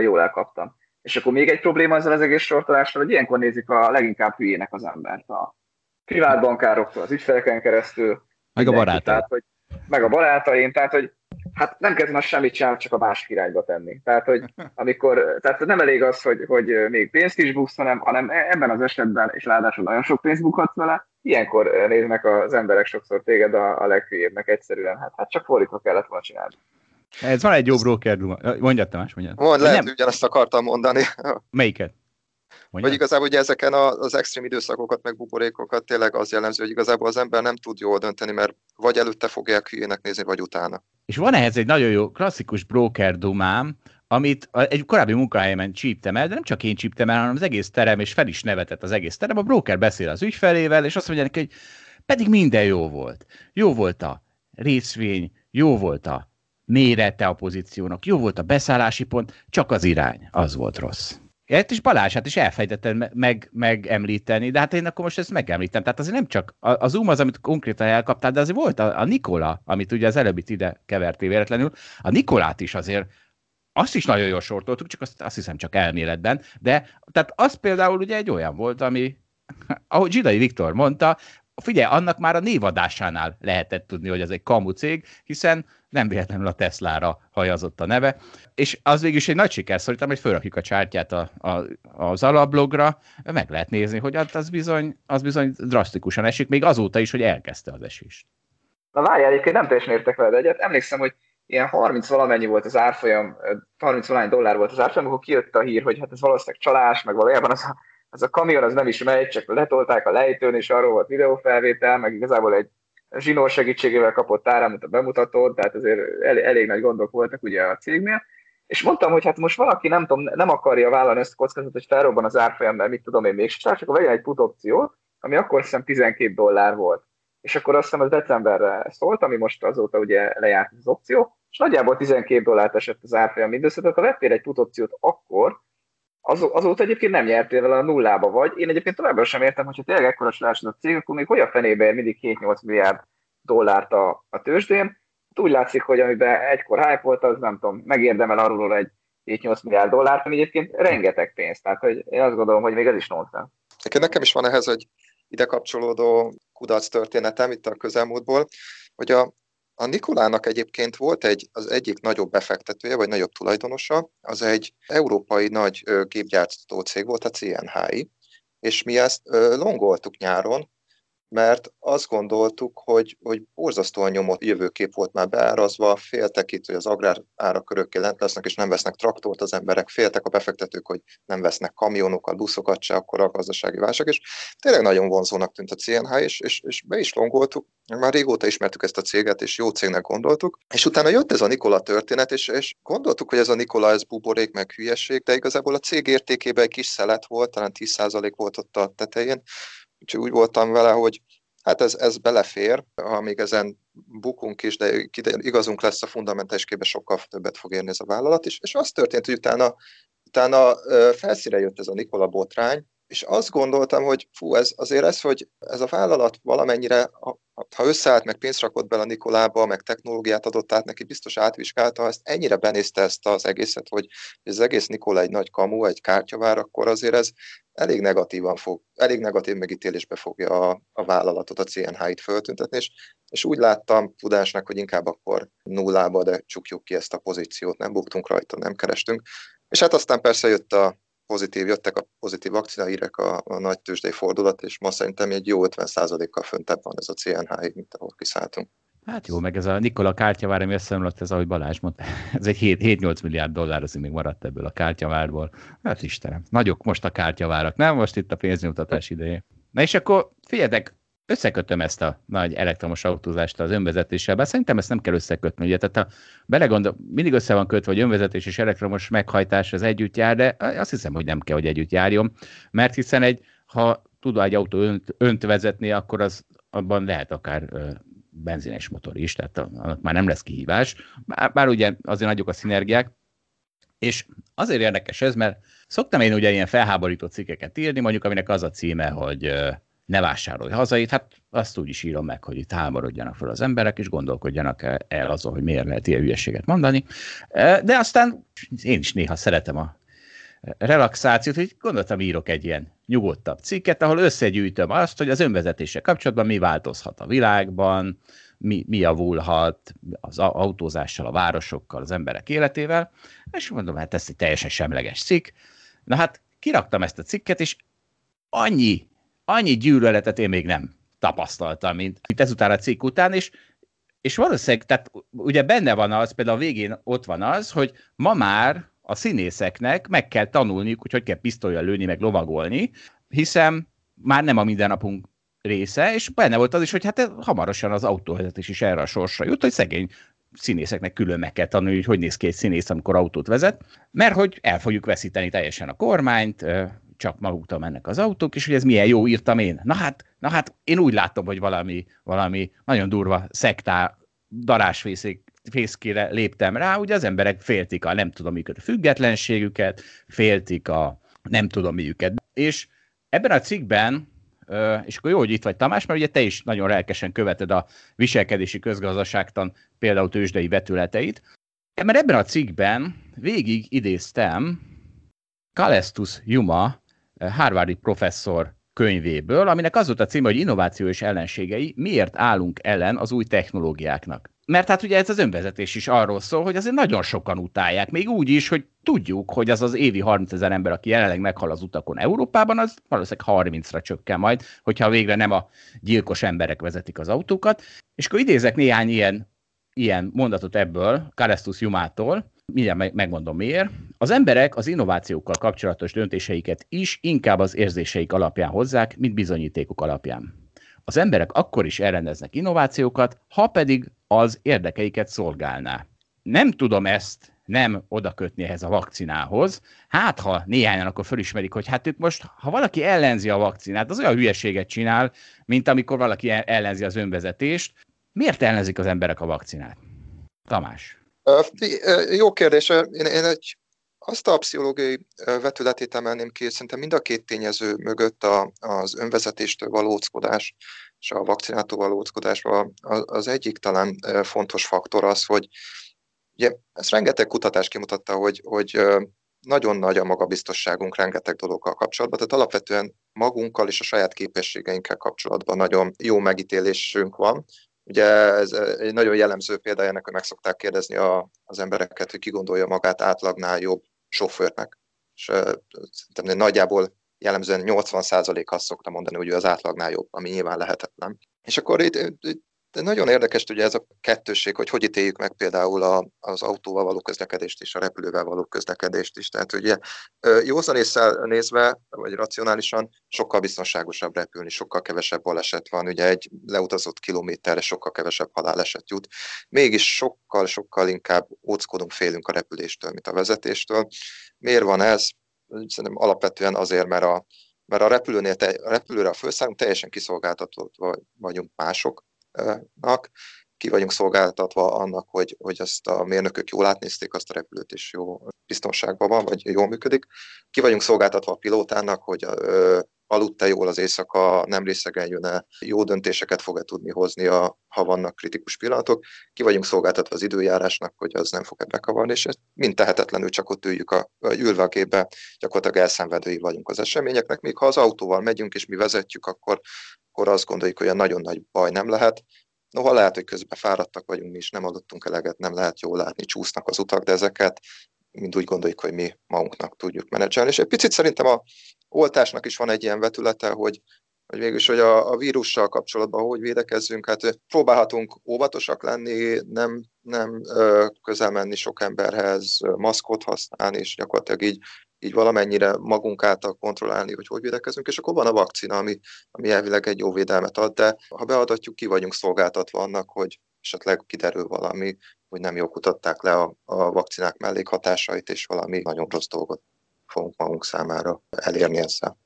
jól elkaptam. És akkor még egy probléma ezzel az egész sortolással, hogy ilyenkor nézik a leginkább hülyének az embert. A privát bankároktól, az ügyfeleken keresztül. Meg a barátai. Tehát, hogy, meg a barátaim, tehát hogy hát nem kezdem azt semmit sem, csak a másik irányba tenni. Tehát, hogy amikor, tehát nem elég az, hogy, hogy még pénzt is buksz, hanem, hanem ebben az esetben, és ráadásul nagyon sok pénzt bukhatsz vele, ilyenkor néznek az emberek sokszor téged a, a leghülyébbnek egyszerűen. Hát, hát csak fordítva kellett volna csinálni. Ez van egy jó broker. Mondjad, Tamás, mondjad. Mond, lehet, hogy ugyanazt akartam mondani. Melyiket? Mondjad? Vagy igazából ugye ezeken az extrém időszakokat, meg buborékokat tényleg az jellemző, hogy igazából az ember nem tud jól dönteni, mert vagy előtte fogják hülyének nézni, vagy utána. És van ehhez egy nagyon jó klasszikus broker dumám, amit egy korábbi munkahelyemen csíptem el, de nem csak én csíptem el, hanem az egész terem, és fel is nevetett az egész terem. A broker beszél az ügyfelével, és azt mondja neki, hogy pedig minden jó volt. Jó volt a részvény, jó volt a mérete a pozíciónak, jó volt a beszállási pont, csak az irány, az volt rossz. Ezt is Balázs, hát is elfejtetted meg, megemlíteni, de hát én akkor most ezt megemlítem. Tehát azért nem csak a, a Zoom az, amit konkrétan elkaptál, de azért volt a, a Nikola, amit ugye az előbbit ide kevertél véletlenül. A Nikolát is azért azt is nagyon jól sortoltuk, csak azt, azt hiszem csak elméletben, de tehát az például ugye egy olyan volt, ami, ahogy Zsidai Viktor mondta, figyelj, annak már a névadásánál lehetett tudni, hogy ez egy kamu cég, hiszen nem véletlenül a Teslára hajazott a neve, és az végül is egy nagy siker szerintem, hogy felrakjuk a csártyát a, a, az alablogra, meg lehet nézni, hogy az bizony, az bizony drasztikusan esik, még azóta is, hogy elkezdte az esést. Na várjál, egyébként nem teljesen értek veled egyet. Emlékszem, hogy ilyen 30 valamennyi volt az árfolyam, 30 valamennyi dollár volt az árfolyam, akkor kijött a hír, hogy hát ez valószínűleg csalás, meg valójában az a, az a kamion az nem is megy, csak letolták a lejtőn, és arról volt videófelvétel, meg igazából egy zsinór segítségével kapott áramot a bemutató, tehát azért elég, elég nagy gondok voltak ugye a cégnél. És mondtam, hogy hát most valaki nem, tudom, nem akarja vállalni ezt a kockázatot, hogy felrobban az árfolyam, mert mit tudom én még csak akkor vegyen egy put opciót, ami akkor hiszem 12 dollár volt. És akkor azt hiszem az decemberre szólt, ami most azóta ugye lejárt az opció, és nagyjából 12 dollárt esett az árfolyam mindössze, tehát ha vettél egy put opciót akkor, az, azóta egyébként nem nyertél vele a nullába vagy. Én egyébként továbbra sem értem, hogyha tényleg ekkora a cég, akkor még hogy a fenébe ér mindig 7-8 milliárd dollárt a, a tőzsdén. Hát úgy látszik, hogy amiben egykor hype volt, az nem tudom, megérdemel arról egy 7-8 milliárd dollárt, ami egyébként rengeteg pénz. Tehát hogy én azt gondolom, hogy még ez is nonsens. Nekem is van ehhez egy ide kapcsolódó kudarc történetem itt a közelmúltból, hogy a, a Nikolának egyébként volt egy, az egyik nagyobb befektetője, vagy nagyobb tulajdonosa, az egy európai nagy gépgyártó cég volt, a CNHI, és mi ezt longoltuk nyáron, mert azt gondoltuk, hogy, hogy borzasztóan nyomott jövőkép volt már beárazva, féltek itt, hogy az agrár árakörökkel lent lesznek, és nem vesznek traktort az emberek, féltek a befektetők, hogy nem vesznek kamionokat, buszokat se, akkor a gazdasági válság, és tényleg nagyon vonzónak tűnt a CNH, és, és, és be is longoltuk, már régóta ismertük ezt a céget, és jó cégnek gondoltuk, és utána jött ez a Nikola történet, és, és gondoltuk, hogy ez a Nikola, ez buborék, meg hülyeség, de igazából a cég értékében egy kis szelet volt, talán 10% volt ott a tetején, Úgyhogy úgy voltam vele, hogy hát ez, ez belefér, ha még ezen bukunk is, de igazunk lesz a fundamentális képbe, sokkal többet fog érni ez a vállalat is. És az történt, hogy utána, utána felszíre jött ez a Nikola botrány, és azt gondoltam, hogy fú, ez azért ez, hogy ez a vállalat valamennyire, ha összeállt, meg pénzt rakott bele a Nikolába, meg technológiát adott át neki, biztos átvizsgálta, ezt ennyire benézte ezt az egészet, hogy ez egész Nikola egy nagy kamu, egy kártyavár, akkor azért ez elég negatívan fog, elég negatív megítélésbe fogja a, a vállalatot, a CNH-it föltüntetni, és, és úgy láttam tudásnak, hogy inkább akkor nullába, de csukjuk ki ezt a pozíciót, nem buktunk rajta, nem kerestünk. És hát aztán persze jött a pozitív, jöttek a pozitív akciahírek, a, a nagy tőzsdei fordulat, és ma szerintem egy jó 50%-kal föntebb van ez a CNH, mint ahol kiszálltunk. Hát jó, meg ez a Nikola kártyavár, ami összeomlott, ez ahogy Balázs mondta, ez egy 7-8 milliárd dollár, az még maradt ebből a kártyavárból. Hát Istenem, nagyok most a kártyavárak, nem? Most itt a pénznyomtatás ideje. Na és akkor figyeljetek, összekötöm ezt a nagy elektromos autózást az önvezetéssel, bár szerintem ezt nem kell összekötni, ugye, tehát ha belegondol, mindig össze van kötve, hogy önvezetés és elektromos meghajtás az együtt jár, de azt hiszem, hogy nem kell, hogy együtt járjon, mert hiszen egy, ha tud egy autó önt, önt vezetni, akkor az abban lehet akár benzines motor is, tehát annak már nem lesz kihívás, bár, bár ugye azért nagyok a szinergiák, és azért érdekes ez, mert szoktam én ugye ilyen felháborító cikkeket írni, mondjuk aminek az a címe, hogy ne vásárolj hazait, hát azt úgy is írom meg, hogy itt háborodjanak fel az emberek, és gondolkodjanak el azon, hogy miért lehet ilyen hülyeséget mondani. De aztán én is néha szeretem a relaxációt, hogy gondoltam írok egy ilyen nyugodtabb cikket, ahol összegyűjtöm azt, hogy az önvezetése kapcsolatban mi változhat a világban, mi, mi javulhat az autózással, a városokkal, az emberek életével, és mondom, hát ez egy teljesen semleges cikk. Na hát kiraktam ezt a cikket, és annyi, annyi gyűlöletet én még nem tapasztaltam, mint, mint ezután a cikk után, és, és valószínűleg, tehát ugye benne van az, például a végén ott van az, hogy ma már a színészeknek meg kell tanulniuk, hogy hogy kell pisztolyjal lőni, meg lovagolni, hiszen már nem a mindennapunk része, és benne volt az is, hogy hát hamarosan az autóvezetés is erre a sorsra jut, hogy szegény színészeknek külön meg kell tanulni, hogy hogy néz ki egy színész, amikor autót vezet, mert hogy el fogjuk veszíteni teljesen a kormányt, csak maguktól mennek az autók, és hogy ez milyen jó írtam én. Na hát, na hát én úgy látom, hogy valami, valami nagyon durva szektá darásfészék fészkére léptem rá, ugye az emberek féltik a nem tudom miket a függetlenségüket, féltik a nem tudom miüket. És ebben a cikkben, és akkor jó, hogy itt vagy Tamás, mert ugye te is nagyon lelkesen követed a viselkedési közgazdaságtan például tőzsdei vetületeit, mert ebben a cikkben végig idéztem Kalestus Juma, Harvardi professzor könyvéből, aminek az volt a címe, hogy Innováció és ellenségei, miért állunk ellen az új technológiáknak mert hát ugye ez az önvezetés is arról szól, hogy azért nagyon sokan utálják, még úgy is, hogy tudjuk, hogy az az évi 30 ezer ember, aki jelenleg meghal az utakon Európában, az valószínűleg 30-ra csökken majd, hogyha végre nem a gyilkos emberek vezetik az autókat. És akkor idézek néhány ilyen, ilyen mondatot ebből, Karestus Jumától, mindjárt megmondom miért. Az emberek az innovációkkal kapcsolatos döntéseiket is inkább az érzéseik alapján hozzák, mint bizonyítékok alapján. Az emberek akkor is elrendeznek innovációkat, ha pedig az érdekeiket szolgálná. Nem tudom ezt nem oda kötni ehhez a vakcinához. Hát, ha néhányan akkor fölismerik, hogy hát ők most, ha valaki ellenzi a vakcinát, az olyan hülyeséget csinál, mint amikor valaki ellenzi az önvezetést. Miért ellenzik az emberek a vakcinát? Tamás. Jó kérdés. Én, én egy azt a pszichológiai vetületét emelném ki, szerintem mind a két tényező mögött a, az önvezetéstől való óckodás és a vakcinától való óckodás az egyik talán fontos faktor az, hogy ugye ezt rengeteg kutatás kimutatta, hogy, hogy nagyon nagy a magabiztosságunk rengeteg dologgal kapcsolatban, tehát alapvetően magunkkal és a saját képességeinkkel kapcsolatban nagyon jó megítélésünk van. Ugye ez egy nagyon jellemző példa ennek, hogy meg szokták kérdezni a, az embereket, hogy ki gondolja magát átlagnál jobb sofőrnek. És uh, szerintem nagyjából jellemzően 80% azt szokta mondani, hogy ő az átlagnál jobb, ami nyilván lehetetlen. És akkor itt, itt de nagyon érdekes ugye ez a kettőség, hogy hogy ítéljük meg például a, az autóval való közlekedést és a repülővel való közlekedést is. Tehát ugye józanésszel nézve, vagy racionálisan sokkal biztonságosabb repülni, sokkal kevesebb baleset van, ugye egy leutazott kilométerre sokkal kevesebb haláleset jut. Mégis sokkal, sokkal inkább óckodunk, félünk a repüléstől, mint a vezetéstől. Miért van ez? Szerintem alapvetően azért, mert a, mert a, repülőnél, a repülőre a felszállunk, teljesen kiszolgáltatott vagyunk mások, nak, ki vagyunk szolgáltatva annak, hogy, hogy azt a mérnökök jól átnézték, azt a repülőt is jó biztonságban van, vagy jól működik. Ki vagyunk szolgáltatva a pilótának, hogy ö, aludta jól az éjszaka, nem részegeljön-e, jó döntéseket fog-e tudni hozni, a, ha vannak kritikus pillanatok. Ki vagyunk szolgáltatva az időjárásnak, hogy az nem fog-e bekavarni, és mind tehetetlenül csak ott üljük a, ülve a gépbe, gyakorlatilag elszenvedői vagyunk az eseményeknek, míg ha az autóval megyünk és mi vezetjük, akkor, akkor azt gondoljuk, hogy olyan nagyon nagy baj nem lehet. Noha lehet, hogy közben fáradtak vagyunk, mi is nem adottunk eleget, nem lehet jól látni, csúsznak az utak, de ezeket mind úgy gondoljuk, hogy mi magunknak tudjuk menedzselni. És egy picit szerintem a oltásnak is van egy ilyen vetülete, hogy, hogy végülis, hogy a, a vírussal kapcsolatban hogy védekezzünk, hát próbálhatunk óvatosak lenni, nem, nem közel menni sok emberhez, maszkot használni, és gyakorlatilag így így valamennyire magunk által kontrollálni, hogy hogy védekezünk, és akkor van a vakcina, ami, ami elvileg egy jó védelmet ad, de ha beadatjuk, ki vagyunk szolgáltatva annak, hogy esetleg kiderül valami, hogy nem jól kutatták le a, a vakcinák mellékhatásait, és valami nagyon rossz dolgot fogunk magunk számára elérni ezzel.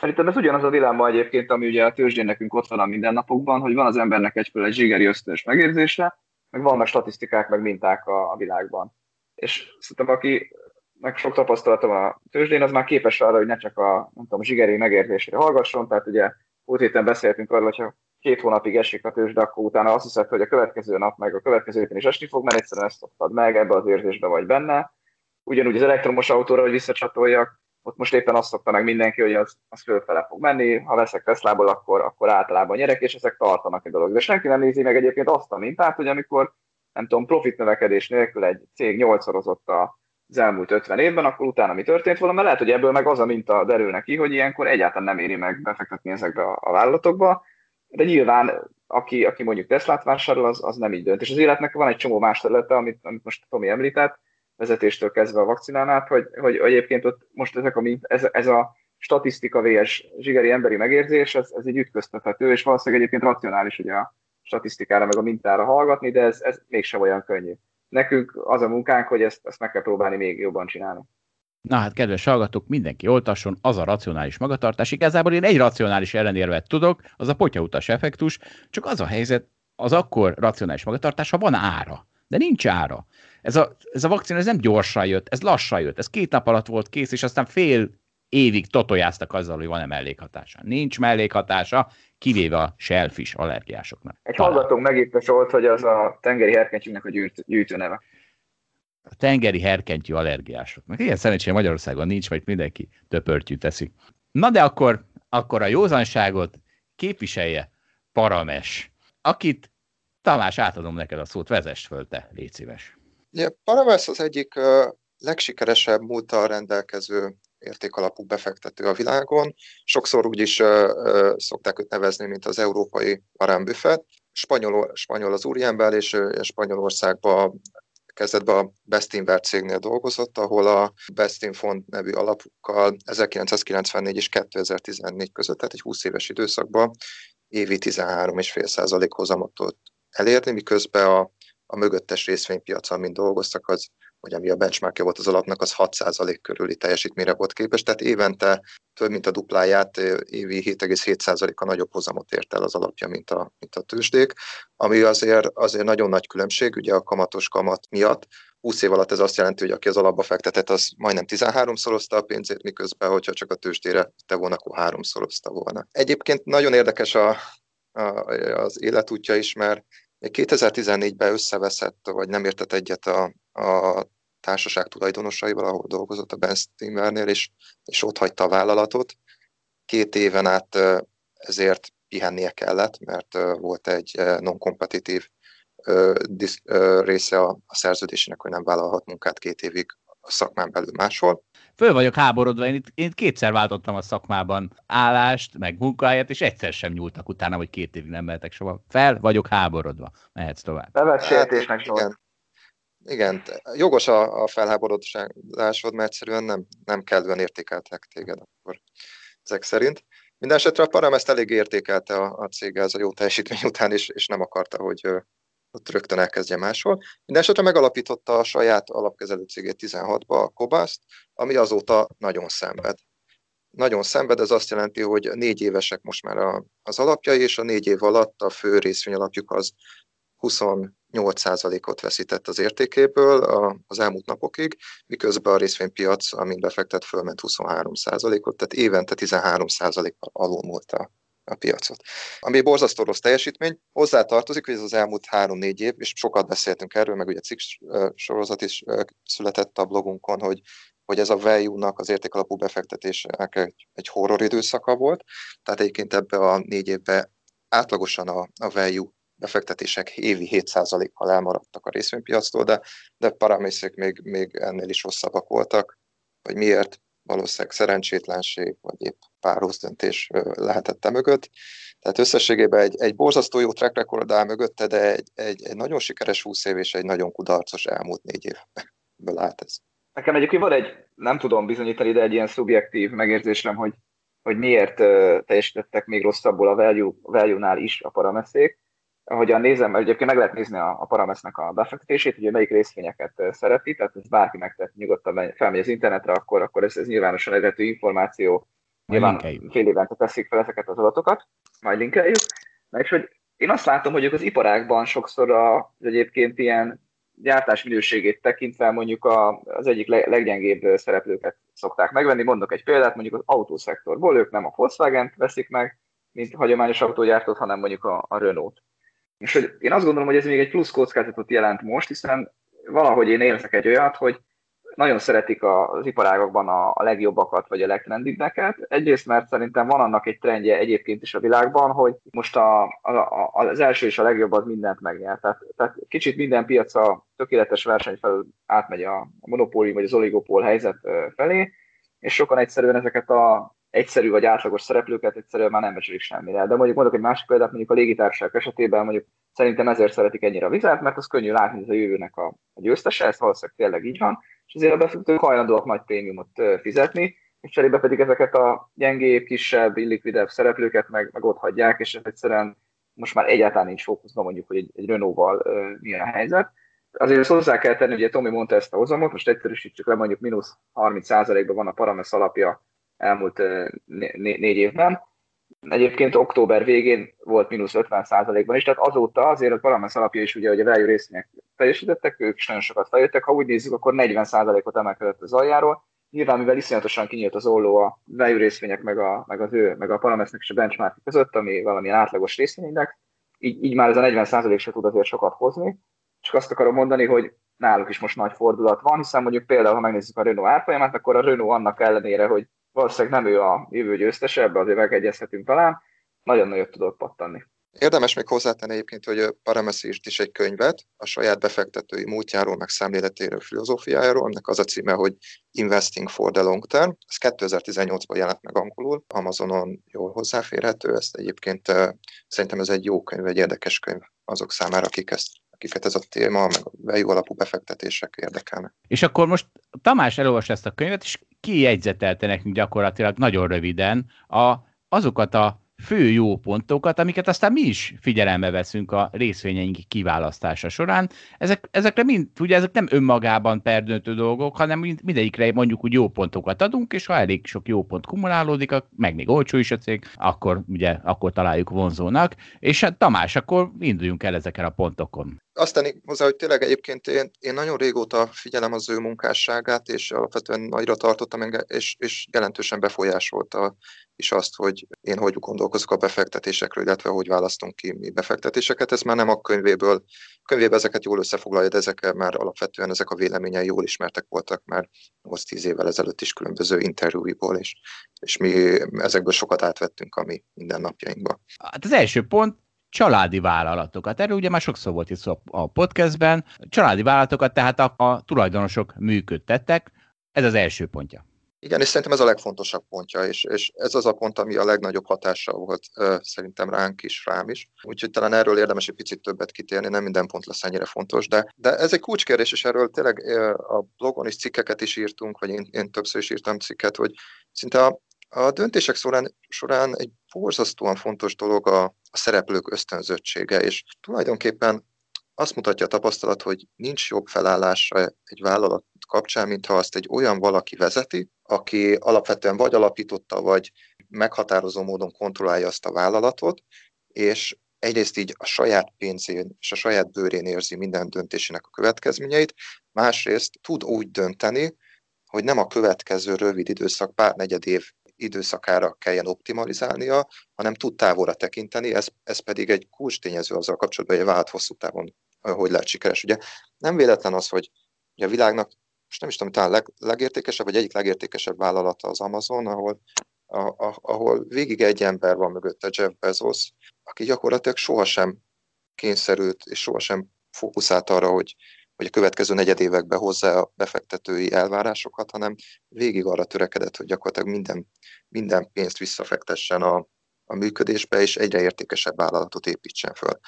Szerintem ez ugyanaz a dilemma egyébként, ami ugye a tőzsdén nekünk ott van a mindennapokban, hogy van az embernek egyféle egy zsigeri ösztönös megérzése, meg vannak statisztikák, meg minták a, a világban. És szerintem aki meg sok tapasztalatom a tőzsdén, az már képes arra, hogy ne csak a, nem tudom, a zsigeri megérzésére hallgasson, tehát ugye múlt héten beszéltünk arról, hogyha két hónapig esik a tőzsde, akkor utána azt hiszed, hogy a következő nap meg a következő héten is esni fog, mert egyszerűen ezt szoktad meg, ebbe az érzésbe vagy benne. Ugyanúgy az elektromos autóra, hogy visszacsatoljak, ott most éppen azt szokta meg mindenki, hogy az, az fölfele fog menni, ha veszek Teslából, akkor, akkor általában nyerek, és ezek tartanak egy dolog. De senki nem nézi meg egyébként azt a mintát, hogy amikor, nem tudom, profit növekedés nélkül egy cég nyolcszorozott az elmúlt 50 évben, akkor utána mi történt volna, mert lehet, hogy ebből meg az a minta derül neki, hogy ilyenkor egyáltalán nem éri meg befektetni ezekbe a, a vállalatokba, de nyilván aki, aki mondjuk Teslát vásárol, az, az nem így dönt. És az életnek van egy csomó más területe, amit, amit most Tomi említett, vezetéstől kezdve a vakcinán át, hogy, hogy egyébként ott most ezek a, ez, ez a statisztika vs. zsigeri emberi megérzés, ez, ez így ütköztethető, és valószínűleg egyébként racionális ugye a statisztikára meg a mintára hallgatni, de ez, ez mégsem olyan könnyű. Nekünk az a munkánk, hogy ezt, ezt meg kell próbálni még jobban csinálni. Na hát, kedves hallgatók, mindenki oltasson, az a racionális magatartás. Igazából én egy racionális ellenérvet tudok, az a potyautas effektus, csak az a helyzet, az akkor racionális magatartás, ha van ára. De nincs ára. Ez a, ez a vakcina ez nem gyorsan jött, ez lassan jött. Ez két nap alatt volt kész, és aztán fél évig totojáztak azzal, hogy van-e mellékhatása. Nincs mellékhatása, kivéve a shellfish allergiásoknak. Egy hallgatónk megírta hogy az a tengeri herkentyűnek a gyűjt, gyűjtőneve. A tengeri herkentyű allergiásoknak. Ilyen szerencsére Magyarországon nincs, mert mindenki töpörtyű teszi. Na de akkor, akkor a józanságot képviselje Parames, akit Tamás, átadom neked a szót, vezess föl te, légy szíves. Ja, Parames az egyik uh, legsikeresebb múltal rendelkező értékalapú befektető a világon. Sokszor úgy is szokták őt nevezni, mint az európai Warren Buffett. Spanyol, spanyol az úriember, és Spanyolországban kezdetben a Bestinver cégnél dolgozott, ahol a Bestin Fund nevű alapukkal 1994 és 2014 között, tehát egy 20 éves időszakban évi 13,5% hozamot elérni, miközben a, a mögöttes részvénypiacon, mint dolgoztak, az, vagy ami a benchmarkja volt az alapnak, az 6% körüli teljesítményre volt képes, tehát évente több mint a dupláját, évi 7,7%-a nagyobb hozamot ért el az alapja, mint a, mint a tőzsdék, ami azért, azért nagyon nagy különbség, ugye a kamatos kamat miatt, 20 év alatt ez azt jelenti, hogy aki az alapba fektetett, az majdnem 13-szorozta a pénzét, miközben, hogyha csak a tőzsdére te volna, akkor háromszorozta volna. Egyébként nagyon érdekes a, a, az életútja is, mert 2014-ben összeveszett, vagy nem értett egyet a, a társaság tulajdonosaival, ahol dolgozott a Ben Stimmernél, és, és ott hagyta a vállalatot. Két éven át ezért pihennie kellett, mert volt egy non-kompetitív része a szerződésének, hogy nem vállalhat munkát két évig a szakmán belül máshol föl vagyok háborodva, én itt, én itt kétszer váltottam a szakmában állást, meg munkahelyet, és egyszer sem nyúltál utána, hogy két évig nem mehetek soha. Fel vagyok háborodva. Mehetsz tovább. Nevet sértésnek hát, igen. Igen, jogos a, a felháborodásod, mert egyszerűen nem, nem kellően értékeltek téged akkor ezek szerint. Mindenesetre a Param ezt elég értékelte a, a cég ez a jó teljesítmény után, és, és nem akarta, hogy ott rögtön elkezdje máshol. Mindenesetre megalapította a saját alapkezelő cégét 16-ba, a Kobaszt, ami azóta nagyon szenved. Nagyon szenved, ez azt jelenti, hogy négy évesek most már a, az alapjai, és a négy év alatt a fő részvényalapjuk az 28%-ot veszített az értékéből az elmúlt napokig, miközben a részvénypiac, amin befektet, fölment 23%-ot, tehát évente 13%-kal alul volt a, piacot. Ami borzasztó rossz teljesítmény, hozzá tartozik, hogy ez az elmúlt három-négy év, és sokat beszéltünk erről, meg ugye cikk sorozat is született a blogunkon, hogy hogy ez a value-nak az értékalapú befektetésnek egy, egy horror időszaka volt, tehát egyébként ebbe a négy évben átlagosan a, a value befektetések évi 7%-kal elmaradtak a részvénypiactól, de, de paramészek még, még ennél is rosszabbak voltak, hogy miért, valószínűleg szerencsétlenség, vagy épp pár rossz döntés lehetett mögött. Tehát összességében egy, egy borzasztó jó track record áll mögötte, de egy, egy, egy nagyon sikeres 20 év és egy nagyon kudarcos elmúlt négy évből állt ez. Nekem egyébként van egy, nem tudom bizonyítani, de egy ilyen szubjektív megérzésem, hogy, hogy miért teljesítettek még rosszabbul a value, value-nál is a parameszék. Ahogyan nézem, mert egyébként meg lehet nézni a, a paramesznek a befektetését, hogy melyik részvényeket szereti, tehát ez bárki megtett nyugodtan felmegy az internetre, akkor, akkor ez, ez nyilvánosan elérhető információ, nyilván fél évente teszik fel ezeket az adatokat, majd linkeljük. Na és hogy én azt látom, hogy ők az iparákban sokszor az egyébként ilyen gyártás minőségét tekintve mondjuk a, az egyik leggyengébb szereplőket szokták megvenni. Mondok egy példát, mondjuk az autószektorból, ők nem a Volkswagen veszik meg, mint hagyományos autógyártót, hanem mondjuk a, a Renault. És hogy én azt gondolom, hogy ez még egy plusz kockázatot jelent most, hiszen valahogy én érzek egy olyat, hogy nagyon szeretik az iparágokban a, legjobbakat, vagy a legtrendibbeket. Egyrészt, mert szerintem van annak egy trendje egyébként is a világban, hogy most a, a, az első és a legjobb az mindent megnyer. Tehát, tehát kicsit minden piac a tökéletes verseny felül átmegy a monopólium vagy az oligopól helyzet felé, és sokan egyszerűen ezeket a egyszerű vagy átlagos szereplőket egyszerűen már nem becsülik semmire. De mondjuk mondok egy másik példát, mondjuk a légitársaság esetében mondjuk szerintem ezért szeretik ennyire a vizet, mert az könnyű látni, hogy a jövőnek a, a győztese, ez valószínűleg tényleg így van, és azért a befektetők hajlandóak nagy prémiumot fizetni, és cserébe pedig ezeket a gyengébb, kisebb, illikvidebb szereplőket meg, meg ott hagyják, és ez egyszerűen most már egyáltalán nincs fókuszban mondjuk, hogy egy, egy Renault-val milyen a helyzet. Azért hozzá kell tenni, ugye Tomi mondta ezt a hozamot, most egyszerűsítsük le, mondjuk mínusz 30%-ban van a Parames alapja elmúlt né- négy évben. Egyébként október végén volt mínusz 50%-ban is, tehát azóta azért a Parames alapja is ugye, hogy a value részvények teljesítettek, ők is nagyon sokat feljöttek, ha úgy nézzük, akkor 40%-ot emelkedett az aljáról. Nyilván, mivel iszonyatosan kinyílt az olló a value részvények, meg a, meg az ő, meg a Paramesnek és a benchmark között, ami valamilyen átlagos részvényindex, így, így már ez a 40% se tud azért sokat hozni. Csak azt akarom mondani, hogy náluk is most nagy fordulat van, hiszen mondjuk például, ha megnézzük a Renault árfolyamát, akkor a Renault annak ellenére, hogy valószínűleg nem ő a jövő győztese, ebbe azért megegyezhetünk talán, nagyon nagyot tudott pattanni. Érdemes még hozzátenni egyébként, hogy Parameszi írt is egy könyvet a saját befektetői múltjáról, meg szemléletéről, filozófiájáról, ennek az a címe, hogy Investing for the Long Term. Ez 2018-ban jelent meg angolul, Amazonon jól hozzáférhető, ezt egyébként szerintem ez egy jó könyv, egy érdekes könyv azok számára, akik ezt akiket ez a téma, meg a value alapú befektetések érdekelnek. És akkor most Tamás elolvas ezt a könyvet, és kijegyzetelte nekünk gyakorlatilag nagyon röviden a, azokat a fő jó pontokat, amiket aztán mi is figyelembe veszünk a részvényeink kiválasztása során. Ezek, ezekre mind, ugye ezek nem önmagában perdöntő dolgok, hanem mind, mindegyikre mondjuk úgy jó pontokat adunk, és ha elég sok jó pont kumulálódik, meg még olcsó is a cég, akkor ugye akkor találjuk vonzónak. És hát Tamás, akkor induljunk el ezeken a pontokon. Azt tenni hozzá, hogy tényleg egyébként én, én nagyon régóta figyelem az ő munkásságát, és alapvetően nagyra tartottam engem, és, és jelentősen befolyásolta is azt, hogy én hogy gondolkozok a befektetésekről, illetve hogy választunk ki mi befektetéseket. Ez már nem a könyvéből, a könyvében ezeket jól összefoglalja, de ezek már alapvetően ezek a véleményei jól ismertek voltak már 8-10 évvel ezelőtt is különböző interjúiból, és, és mi ezekből sokat átvettünk a mi mindennapjainkba. Hát az első pont, családi vállalatokat. Erről ugye már sokszor volt itt szó a podcastben. Családi vállalatokat tehát a, a tulajdonosok működtettek. Ez az első pontja. Igen, és szerintem ez a legfontosabb pontja, és, és ez az a pont, ami a legnagyobb hatással volt szerintem ránk is, rám is. Úgyhogy talán erről érdemes egy picit többet kitérni, nem minden pont lesz ennyire fontos, de, de ez egy kulcskérdés, és erről tényleg a blogon is cikkeket is írtunk, vagy én, én többször is írtam cikket, hogy szinte a, a döntések során, során egy borzasztóan fontos dolog a, a szereplők ösztönzöttsége, és tulajdonképpen azt mutatja a tapasztalat, hogy nincs jobb felállása egy vállalat kapcsán, mintha azt egy olyan valaki vezeti, aki alapvetően vagy alapította, vagy meghatározó módon kontrollálja azt a vállalatot, és egyrészt így a saját pénzén és a saját bőrén érzi minden döntésének a következményeit, másrészt tud úgy dönteni, hogy nem a következő rövid időszak, pár negyed év időszakára kelljen optimalizálnia, hanem tud távolra tekinteni, ez, ez pedig egy kulcs tényező azzal kapcsolatban, hogy a vállalat hosszú távon hogy lehet sikeres. Ugye nem véletlen az, hogy a világnak, most nem is tudom, talán leg, legértékesebb, vagy egyik legértékesebb vállalata az Amazon, ahol, a, a, ahol végig egy ember van mögötte, Jeff Bezos, aki gyakorlatilag sohasem kényszerült, és sohasem fókuszált arra, hogy, hogy a következő negyed években hozzá a befektetői elvárásokat, hanem végig arra törekedett, hogy gyakorlatilag minden, minden pénzt visszafektessen a, a működésbe, és egyre értékesebb vállalatot építsen föl.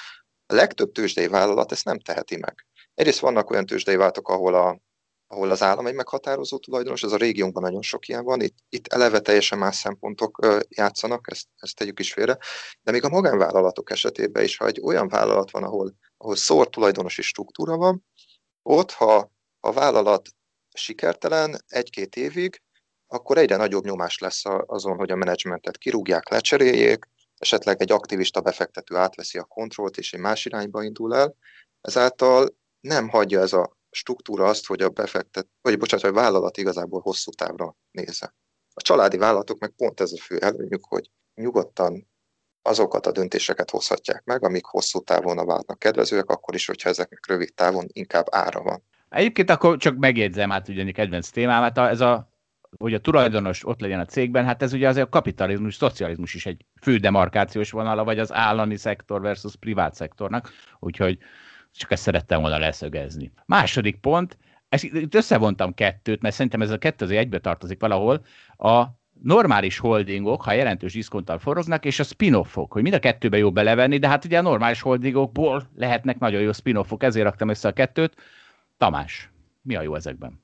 A legtöbb tőzsdei vállalat ezt nem teheti meg. Egyrészt vannak olyan tőzsdei vállalatok, ahol, a, ahol az állam egy meghatározó tulajdonos, ez a régiónkban nagyon sok ilyen van, itt, itt eleve teljesen más szempontok játszanak, ezt, ezt tegyük is félre, de még a magánvállalatok esetében is, ha egy olyan vállalat van, ahol, ahol szór tulajdonosi struktúra van, ott, ha a vállalat sikertelen egy-két évig, akkor egyre nagyobb nyomás lesz azon, hogy a menedzsmentet kirúgják, lecseréljék, esetleg egy aktivista befektető átveszi a kontrollt, és egy más irányba indul el. Ezáltal nem hagyja ez a struktúra azt, hogy a befektet, vagy bocsánat, hogy a vállalat igazából hosszú távra nézze. A családi vállalatok meg pont ez a fő előnyük, hogy nyugodtan azokat a döntéseket hozhatják meg, amik hosszú távon a vállalatnak kedvezőek, akkor is, hogyha ezeknek rövid távon inkább ára van. Egyébként akkor csak megjegyzem át ugye kedvenc témámat, ez a hogy a tulajdonos ott legyen a cégben, hát ez ugye azért a kapitalizmus, szocializmus is egy fő demarkációs vonala, vagy az állami szektor versus privát szektornak, úgyhogy csak ezt szerettem volna leszögezni. Második pont, ezt, itt összevontam kettőt, mert szerintem ez a kettő azért egybe tartozik valahol, a normális holdingok, ha jelentős diszkonttal forognak, és a spin-offok, hogy mind a kettőbe jó belevenni, de hát ugye a normális holdingokból lehetnek nagyon jó spin-offok, ezért raktam össze a kettőt. Tamás, mi a jó ezekben?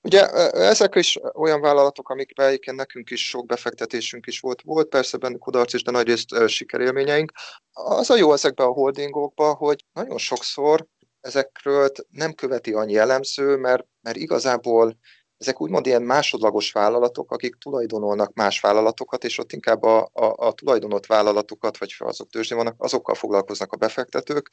Ugye ezek is olyan vállalatok, amikben egyébként nekünk is sok befektetésünk is volt. Volt persze bennük kudarc is, de nagyrészt sikerélményeink. Az a jó ezekben a holdingokban, hogy nagyon sokszor ezekről nem követi annyi jellemző, mert, mert igazából ezek úgymond ilyen másodlagos vállalatok, akik tulajdonolnak más vállalatokat, és ott inkább a, a, a tulajdonolt vállalatokat, vagy azok tőzsdén vannak, azokkal foglalkoznak a befektetők.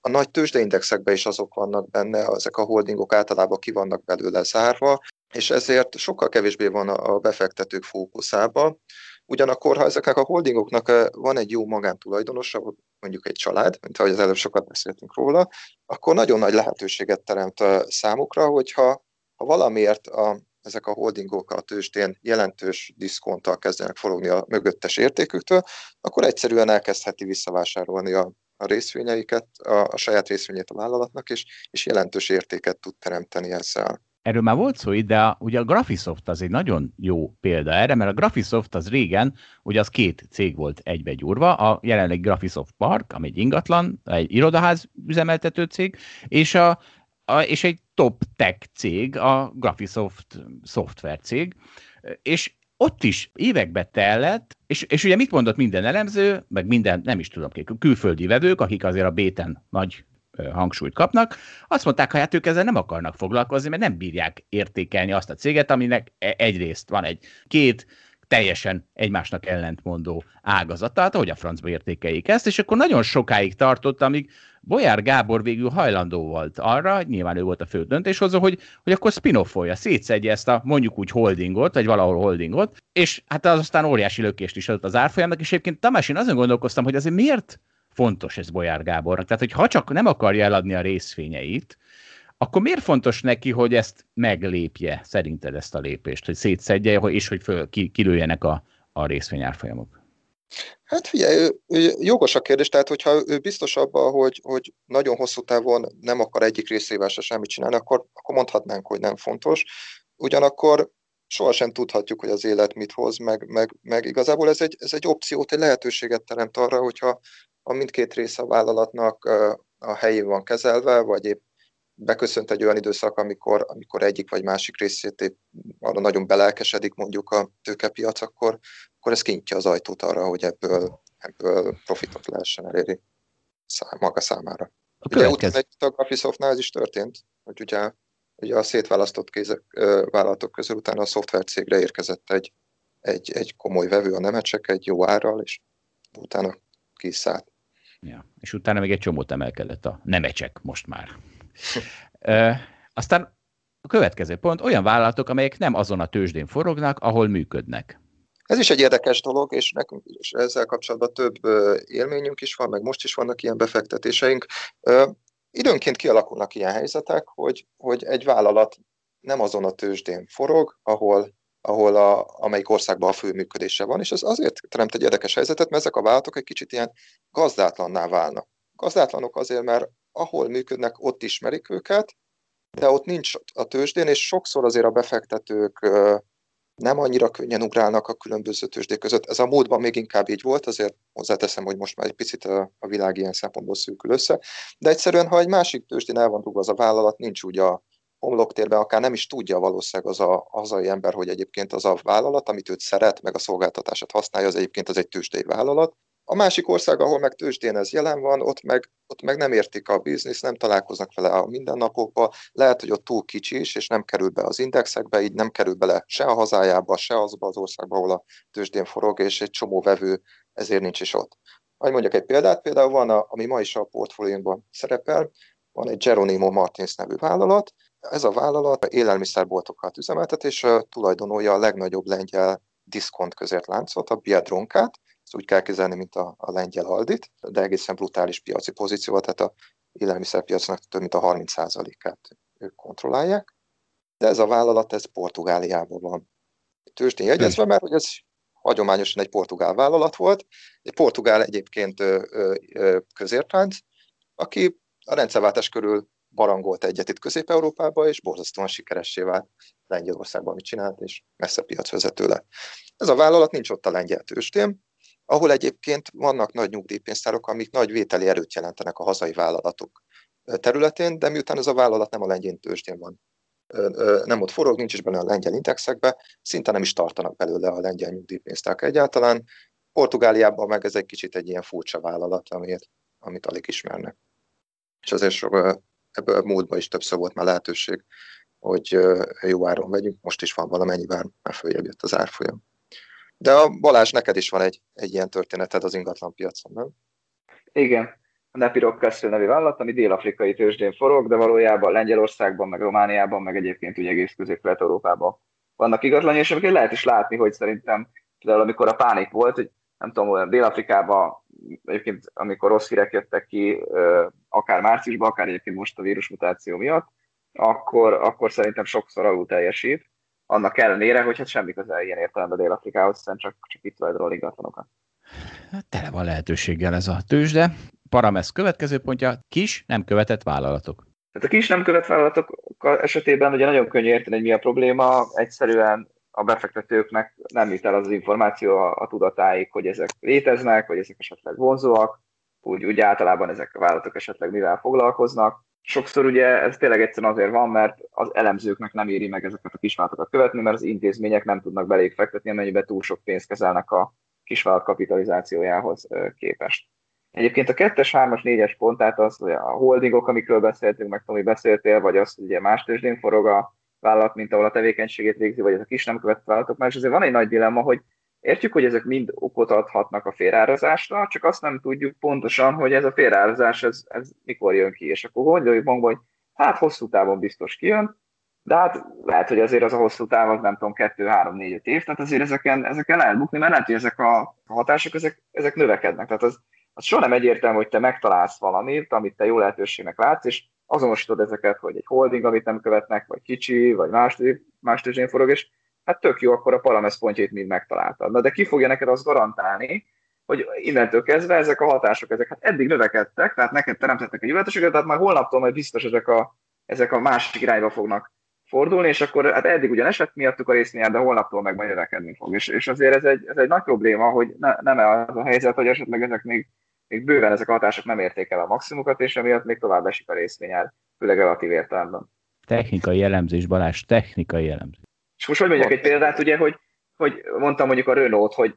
A nagy tőzsdeindexekben is azok vannak benne, ezek a holdingok általában ki vannak belőle zárva, és ezért sokkal kevésbé van a befektetők fókuszába. Ugyanakkor, ha ezeknek a holdingoknak eh, van egy jó magántulajdonosa, mondjuk egy család, mint ahogy az előbb sokat beszéltünk róla, akkor nagyon nagy lehetőséget teremt eh, számukra, hogyha ha valamiért a, ezek a holdingok a tőzsdén jelentős diszkonttal kezdenek forogni a mögöttes értéküktől, akkor egyszerűen elkezdheti visszavásárolni a, a részvényeiket, a, a saját részvényét a vállalatnak, és, és jelentős értéket tud teremteni ezzel. Erről már volt szó, de ugye a Graphisoft az egy nagyon jó példa erre, mert a Graphisoft az régen, ugye az két cég volt egybe gyúrva, a jelenleg Graphisoft Park, ami egy ingatlan, egy irodaház üzemeltető cég, és a a, és egy top tech cég, a Graphisoft szoftver cég, és ott is évekbe tellett, és, és ugye mit mondott minden elemző, meg minden, nem is tudom, külföldi vevők, akik azért a béten nagy hangsúlyt kapnak, azt mondták, hogy hát ők ezzel nem akarnak foglalkozni, mert nem bírják értékelni azt a céget, aminek e, egyrészt van egy két teljesen egymásnak ellentmondó ágazata, hát hogy a francba értékeljék ezt, és akkor nagyon sokáig tartott, amíg Bolyár Gábor végül hajlandó volt arra, nyilván ő volt a fő döntéshozó, hogy, hogy akkor spin-offolja, szétszedje ezt a mondjuk úgy holdingot, vagy valahol holdingot, és hát az aztán óriási lökést is adott az árfolyamnak, és egyébként Tamás, én azon gondolkoztam, hogy azért miért fontos ez Bolyár Gábornak. Tehát, hogy ha csak nem akarja eladni a részvényeit, akkor miért fontos neki, hogy ezt meglépje, szerinted ezt a lépést, hogy szétszedje, és hogy föl, ki, kilőjenek a, a részvényárfolyamok? Hát figyelj, jogos a kérdés, tehát hogyha ő biztos abban, hogy, hogy nagyon hosszú távon nem akar egyik részével se semmit csinálni, akkor, akkor mondhatnánk, hogy nem fontos. Ugyanakkor sohasem tudhatjuk, hogy az élet mit hoz, meg, meg, meg igazából ez egy, ez egy opciót, egy lehetőséget teremt arra, hogyha a mindkét része a vállalatnak a helyén van kezelve, vagy épp beköszönt egy olyan időszak, amikor, amikor egyik vagy másik részét épp arra nagyon belelkesedik mondjuk a tőkepiac, akkor, akkor ez kinyitja az ajtót arra, hogy ebből, ebből profitot lehessen elérni szám, maga számára. A ugye utána egy a Graphisoftnál ez is történt, hogy ugye, ugye a szétválasztott kézek, vállalatok közül utána a szoftvercégre érkezett egy, egy, egy komoly vevő, a Nemecsek egy jó árral, és utána kiszállt. Ja, és utána még egy csomót emelkedett a Nemecsek most már. Aztán a következő pont, olyan vállalatok, amelyek nem azon a tőzsdén forognak, ahol működnek. Ez is egy érdekes dolog, és nekünk is ezzel kapcsolatban több élményünk is van, meg most is vannak ilyen befektetéseink. Időnként kialakulnak ilyen helyzetek, hogy, hogy egy vállalat nem azon a tőzsdén forog, ahol, ahol a, amelyik országban a fő működése van, és ez azért teremt egy érdekes helyzetet, mert ezek a vállalatok egy kicsit ilyen gazdátlanná válnak. Gazdátlanok azért, mert ahol működnek, ott ismerik őket, de ott nincs a tőzsdén, és sokszor azért a befektetők nem annyira könnyen ugrálnak a különböző tőzsdék között. Ez a módban még inkább így volt, azért hozzáteszem, hogy most már egy picit a, világ ilyen szempontból szűkül össze, de egyszerűen, ha egy másik tőzsdén el van dugva az a vállalat, nincs úgy a homloktérben, akár nem is tudja valószínűleg az a hazai ember, hogy egyébként az a vállalat, amit őt szeret, meg a szolgáltatását használja, az egyébként az egy tőzsdei vállalat, A másik ország, ahol meg tőzsdén ez jelen van, ott meg, ott meg nem értik a biznisz, nem találkoznak vele a mindennapokba, lehet, hogy ott túl kicsi is, és nem kerül be az indexekbe, így nem kerül bele se a hazájába, se azba az országba, ahol a tőzsdén forog, és egy csomó vevő ezért nincs is ott. Hogy mondjak egy példát, például van, a, ami ma is a portfóliónkban szerepel, van egy Geronimo Martins nevű vállalat, ez a vállalat élelmiszerboltokat üzemeltet, és a tulajdonolja a legnagyobb lengyel diszkont láncot, a Biedronkát, ezt úgy kell kezelni, mint a, a lengyel Aldit, de egészen brutális piaci pozíció, tehát a élelmiszerpiacnak több mint a 30%-át ők kontrollálják. De ez a vállalat, ez Portugáliában van tőzsdén jegyezve, mert hogy ez hagyományosan egy portugál vállalat volt, egy portugál egyébként közértánc, aki a rendszerváltás körül barangolt egyet itt Közép-Európába, és borzasztóan sikeressé vált Lengyelországban, mit csinált, és messze piacvezető lett. Ez a vállalat nincs ott a lengyel tőzsdén, ahol egyébként vannak nagy nyugdíjpénztárok, amik nagy vételi erőt jelentenek a hazai vállalatok területén, de miután ez a vállalat nem a lengyel tőzsdén van, nem ott forog, nincs is benne a lengyel indexekbe, szinte nem is tartanak belőle a lengyel nyugdíjpénztárok egyáltalán. Portugáliában meg ez egy kicsit egy ilyen furcsa vállalat, amit, amit alig ismernek. És azért sok, ebből a múltban is többször volt már lehetőség, hogy jó áron vegyünk, most is van valamennyivel, mert följebb jött az árfolyam. De a Balázs, neked is van egy, egy ilyen történeted az ingatlan piacon, nem? Igen. A Nepirok Castle nevű vállalat, ami dél-afrikai tőzsdén forog, de valójában Lengyelországban, meg Romániában, meg egyébként ugye egész közép-kelet-európában vannak igatlani, és amiket lehet is látni, hogy szerintem például amikor a pánik volt, hogy nem tudom, Dél-Afrikában egyébként amikor rossz hírek jöttek ki, akár márciusban, akár egyébként most a vírusmutáció miatt, akkor, akkor szerintem sokszor alul teljesít annak ellenére, hogy hát semmi közel ilyen értelemben Dél-Afrikához, hiszen csak, csak itt tulajdonol ingatlanokat. Hát tele van lehetőséggel ez a tőzsde. Paramesz következő pontja, kis, nem követett vállalatok. Tehát a kis nem követett vállalatok esetében ugye nagyon könnyű érteni, hogy mi a probléma. Egyszerűen a befektetőknek nem jut el az, az információ a, a tudatáig, hogy ezek léteznek, hogy ezek esetleg vonzóak, úgy, úgy általában ezek a vállalatok esetleg mivel foglalkoznak sokszor ugye ez tényleg egyszerűen azért van, mert az elemzőknek nem éri meg ezeket a kisvállalatokat követni, mert az intézmények nem tudnak belég fektetni, amennyiben túl sok pénzt kezelnek a kisvállalat kapitalizációjához képest. Egyébként a kettes, hármas, négyes pont, tehát az, hogy a holdingok, amikről beszéltünk, meg Tomi beszéltél, vagy az, hogy ugye más tőzsdén forog a vállalat, mint ahol a tevékenységét végzi, vagy ez a kis nem követett vállalatok, mert azért van egy nagy dilemma, hogy Értjük, hogy ezek mind okot adhatnak a félárazásra, csak azt nem tudjuk pontosan, hogy ez a félárazás ez, ez mikor jön ki, és akkor gondoljuk magunkban, hogy hát hosszú távon biztos kijön, de hát lehet, hogy azért az a hosszú táv az nem tudom, 2, 3, 4, 5 év, tehát azért ezeken, ezeken lehet mert lehet, hogy ezek a hatások, ezek, ezek növekednek. Tehát az, az soha nem egyértelmű, hogy te megtalálsz valamit, amit te jó lehetőségnek látsz, és azonosítod ezeket, hogy egy holding, amit nem követnek, vagy kicsi, vagy más, más tőzsén forog, és hát tök jó, akkor a paramesz pontjait mind megtaláltad. Na de ki fogja neked azt garantálni, hogy innentől kezdve ezek a hatások, ezek hát eddig növekedtek, tehát neked teremtettek egy lehetőséget, tehát már holnaptól majd biztos ezek a, ezek a másik irányba fognak fordulni, és akkor hát eddig ugyan esett miattuk a résznél, de holnaptól meg majd növekedni fog. És, és azért ez egy, ez egy nagy probléma, hogy ne, nem az a helyzet, hogy esetleg ezek még, még bőven ezek a hatások nem érték el a maximumokat, és emiatt még tovább esik a részvényár, főleg relatív értelemben. Technikai jellemzés, Balázs, technikai jellemzés. És most hogy mondjak egy példát, ugye, hogy, hogy mondtam mondjuk a Renault, hogy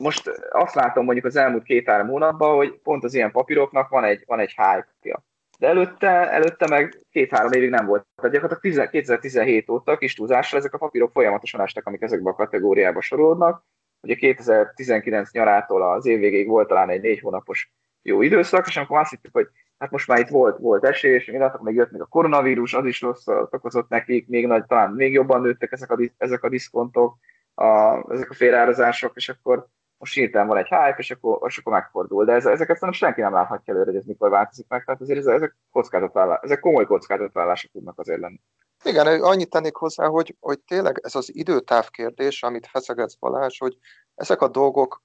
most azt látom mondjuk az elmúlt két-három hónapban, hogy pont az ilyen papíroknak van egy, van egy hype-ja. De előtte, előtte meg két-három évig nem volt. Tehát gyakorlatilag 2017 óta kis túlzásra ezek a papírok folyamatosan estek, amik ezekbe a kategóriába sorolódnak. Ugye 2019 nyarától az év végéig volt talán egy négy hónapos jó időszak, és amikor azt hittük, hogy hát most már itt volt, volt esés, mi látok, még jött még a koronavírus, az is rossz okozott nekik, még nagy, talán még jobban nőttek ezek a, ezek a diszkontok, a, ezek a félárazások, és akkor most hirtelen van egy hype, és akkor, és akkor megfordul. De ez, ezeket szerintem senki nem láthatja előre, hogy ez mikor változik meg, tehát azért ezek, kockázatvállalások, ezek komoly kockázatvállalások tudnak azért lenni. Igen, annyit tennék hozzá, hogy, hogy tényleg ez az időtáv kérdés, amit feszegetsz Balázs, hogy ezek a dolgok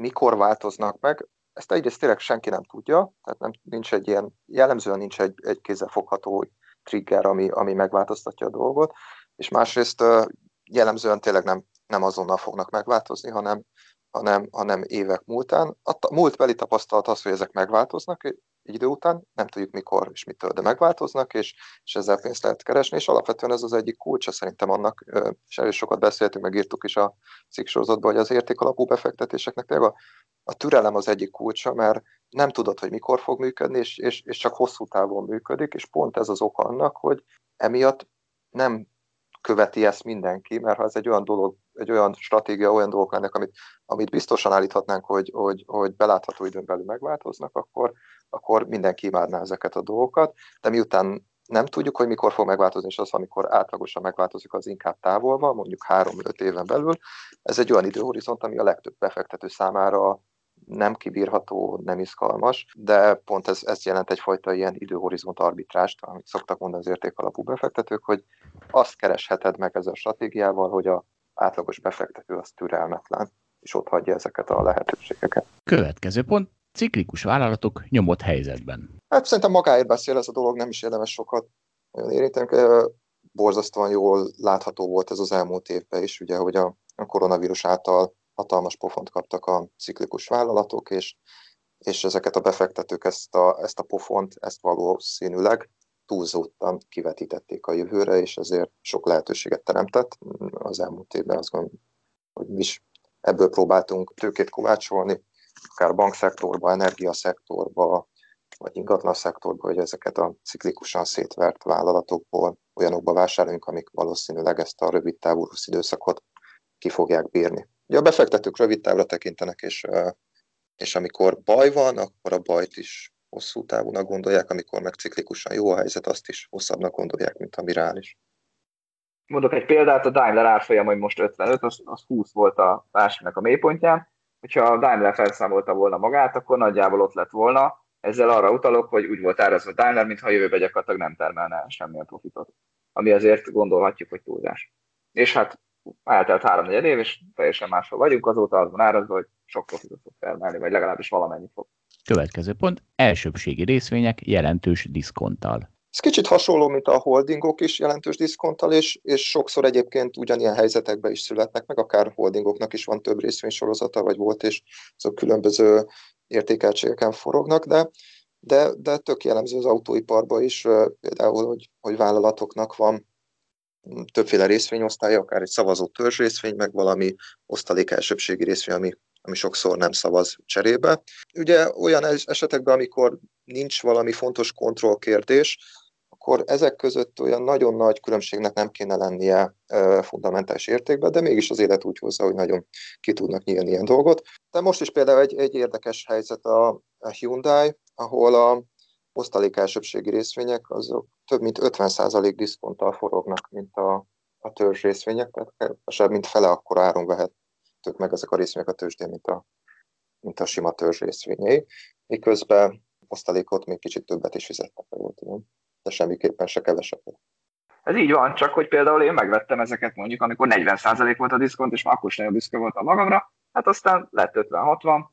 mikor változnak meg, ezt egyrészt tényleg senki nem tudja, tehát nem, nincs egy ilyen, jellemzően nincs egy, egy kézzelfogható trigger, ami, ami megváltoztatja a dolgot, és másrészt jellemzően tényleg nem, nem azonnal fognak megváltozni, hanem, hanem, hanem évek múltán. A múltbeli tapasztalat az, hogy ezek megváltoznak egy idő után, nem tudjuk mikor és mitől, de megváltoznak, és, és ezzel pénzt lehet keresni, és alapvetően ez az egyik kulcsa szerintem annak, és erről sokat beszéltünk, meg írtuk is a cikksorozatban, hogy az értékalapú befektetéseknek tényleg a a türelem az egyik kulcsa, mert nem tudod, hogy mikor fog működni, és, és, és csak hosszú távon működik, és pont ez az ok annak, hogy emiatt nem követi ezt mindenki, mert ha ez egy olyan dolog, egy olyan stratégia, olyan dolgok lennek, amit, amit biztosan állíthatnánk, hogy, hogy, hogy belátható időn belül megváltoznak, akkor, akkor mindenki imádná ezeket a dolgokat, de miután nem tudjuk, hogy mikor fog megváltozni, és az, amikor átlagosan megváltozik, az inkább távol van, mondjuk 3-5 éven belül. Ez egy olyan időhorizont, ami a legtöbb befektető számára nem kibírható, nem izgalmas, de pont ez, ez jelent egyfajta ilyen időhorizont arbitrást, amit szoktak mondani az értékalapú befektetők, hogy azt keresheted meg ezzel a stratégiával, hogy a átlagos befektető az türelmetlen, és ott hagyja ezeket a lehetőségeket. Következő pont, ciklikus vállalatok nyomott helyzetben. Hát szerintem magáért beszél ez a dolog, nem is érdemes sokat nagyon érinteni. Borzasztóan jól látható volt ez az elmúlt évben is, ugye, hogy a, a koronavírus által hatalmas pofont kaptak a ciklikus vállalatok, és, és ezeket a befektetők ezt a, ezt a pofont, ezt valószínűleg túlzottan kivetítették a jövőre, és ezért sok lehetőséget teremtett. Az elmúlt évben azt gondolom, hogy mi is ebből próbáltunk tőkét kovácsolni, akár bankszektorba, energiaszektorba, vagy ingatlan szektorba, hogy ezeket a ciklikusan szétvert vállalatokból olyanokba vásároljunk, amik valószínűleg ezt a rövid távú időszakot ki fogják bírni. Ugye a befektetők rövid távra tekintenek, és, és amikor baj van, akkor a bajt is hosszú távúnak gondolják, amikor meg ciklikusan jó a helyzet, azt is hosszabbnak gondolják, mint a mirális. Mondok egy példát, a Daimler árfolyam, hogy most 55, az, az 20 volt a versenynek a mélypontján. Hogyha a Daimler felszámolta volna magát, akkor nagyjából ott lett volna. Ezzel arra utalok, hogy úgy volt árazva Daimler, mintha jövőbe gyakorlatilag nem termelne semmilyen profitot. Ami azért gondolhatjuk, hogy túlzás. És hát eltelt három év, és teljesen máshol vagyunk, azóta az van árazva, hogy sok profitot fog termelni, vagy legalábbis valamennyit fog. Következő pont, elsőbségi részvények jelentős diszkonttal. Ez kicsit hasonló, mint a holdingok is jelentős diszkonttal, és, és sokszor egyébként ugyanilyen helyzetekben is születnek meg, akár holdingoknak is van több részvénysorozata, vagy volt, és azok különböző értékeltségeken forognak, de, de, de tök jellemző az autóiparban is, például, hogy, hogy vállalatoknak van többféle részvényosztálya, akár egy szavazó törzsrészvény, meg valami osztalék elsőbségi részvény, ami, ami sokszor nem szavaz cserébe. Ugye olyan esetekben, amikor nincs valami fontos kontrollkérdés, akkor ezek között olyan nagyon nagy különbségnek nem kéne lennie fundamentális értékben, de mégis az élet úgy hozza, hogy nagyon ki tudnak nyílni ilyen dolgot. De most is például egy, egy érdekes helyzet a, a Hyundai, ahol a osztalék elsőbségi részvények azok több mint 50% diszkonttal forognak, mint a, a törzs részvények, tehát kevesebb, mint fele akkor áron vehetők meg ezek a részvények a tőzsdén, mint a, mint a sima törzs részvényei. Miközben osztalékot még kicsit többet is fizettek, jól tudom, de semmiképpen se kevesebbet. Ez így van, csak hogy például én megvettem ezeket mondjuk, amikor 40% volt a diszkont, és már akkor sem büszke voltam magamra, hát aztán lett 50-60,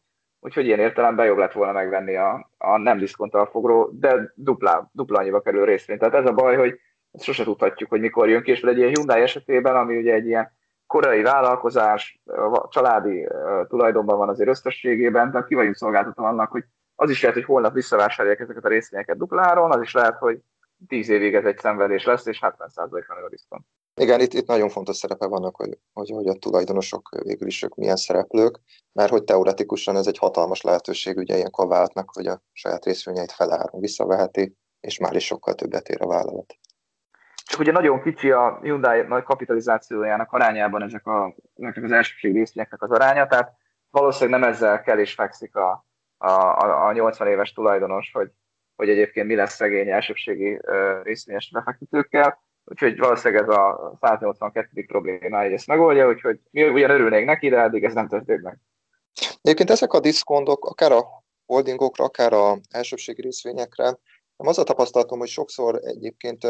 úgyhogy ilyen értelemben jobb lett volna megvenni a, a nem diszkonttal fogó, de dupla, dupla annyiba kerül részvényt. Tehát ez a baj, hogy ezt sose tudhatjuk, hogy mikor jön ki, és egy ilyen Hyundai esetében, ami ugye egy ilyen korai vállalkozás, családi tulajdonban van azért összességében, tehát ki vagyunk szolgáltatva annak, hogy az is lehet, hogy holnap visszavásárolják ezeket a részvényeket dupláron, az is lehet, hogy 10 évig ez egy szenvedés lesz, és 70% van a diszkont. Igen, itt, itt nagyon fontos szerepe vannak, hogy, hogy, hogy a tulajdonosok végül is ők milyen szereplők, mert hogy teoretikusan ez egy hatalmas lehetőség ugye ilyen vállalatnak, hogy a saját részvényeit feláron visszaveheti, és már is sokkal többet ér a vállalat. Csak ugye nagyon kicsi a Hyundai nagy kapitalizációjának arányában ezek, a, ezek az elsőség részvényeknek az aránya, tehát valószínűleg nem ezzel kell és fekszik a, a, a 80 éves tulajdonos, hogy, hogy egyébként mi lesz szegény elsőbségi részvényes befektetőkkel, úgyhogy valószínűleg ez a 182. problémája, ezt megoldja, úgyhogy mi ugyan örülnénk neki, de eddig ez nem történt meg. Egyébként ezek a diszkondok, akár a holdingokra, akár a elsőbségi részvényekre, nem az a tapasztalatom, hogy sokszor egyébként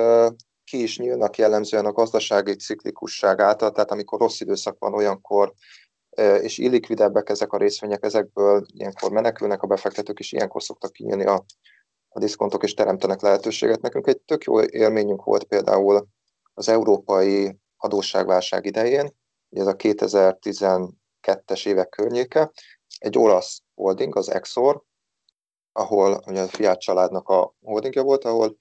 ki is nyílnak jellemzően a gazdasági ciklikusság által, tehát amikor rossz időszak van, olyankor és illikvidebbek ezek a részvények, ezekből ilyenkor menekülnek a befektetők, és ilyenkor szoktak kinyílni a, a diszkontok, és teremtenek lehetőséget. Nekünk egy tök jó élményünk volt például az európai adósságválság idején, ez a 2012-es évek környéke, egy olasz holding, az Exor, ahol ugye a Fiat családnak a holdingja volt, ahol,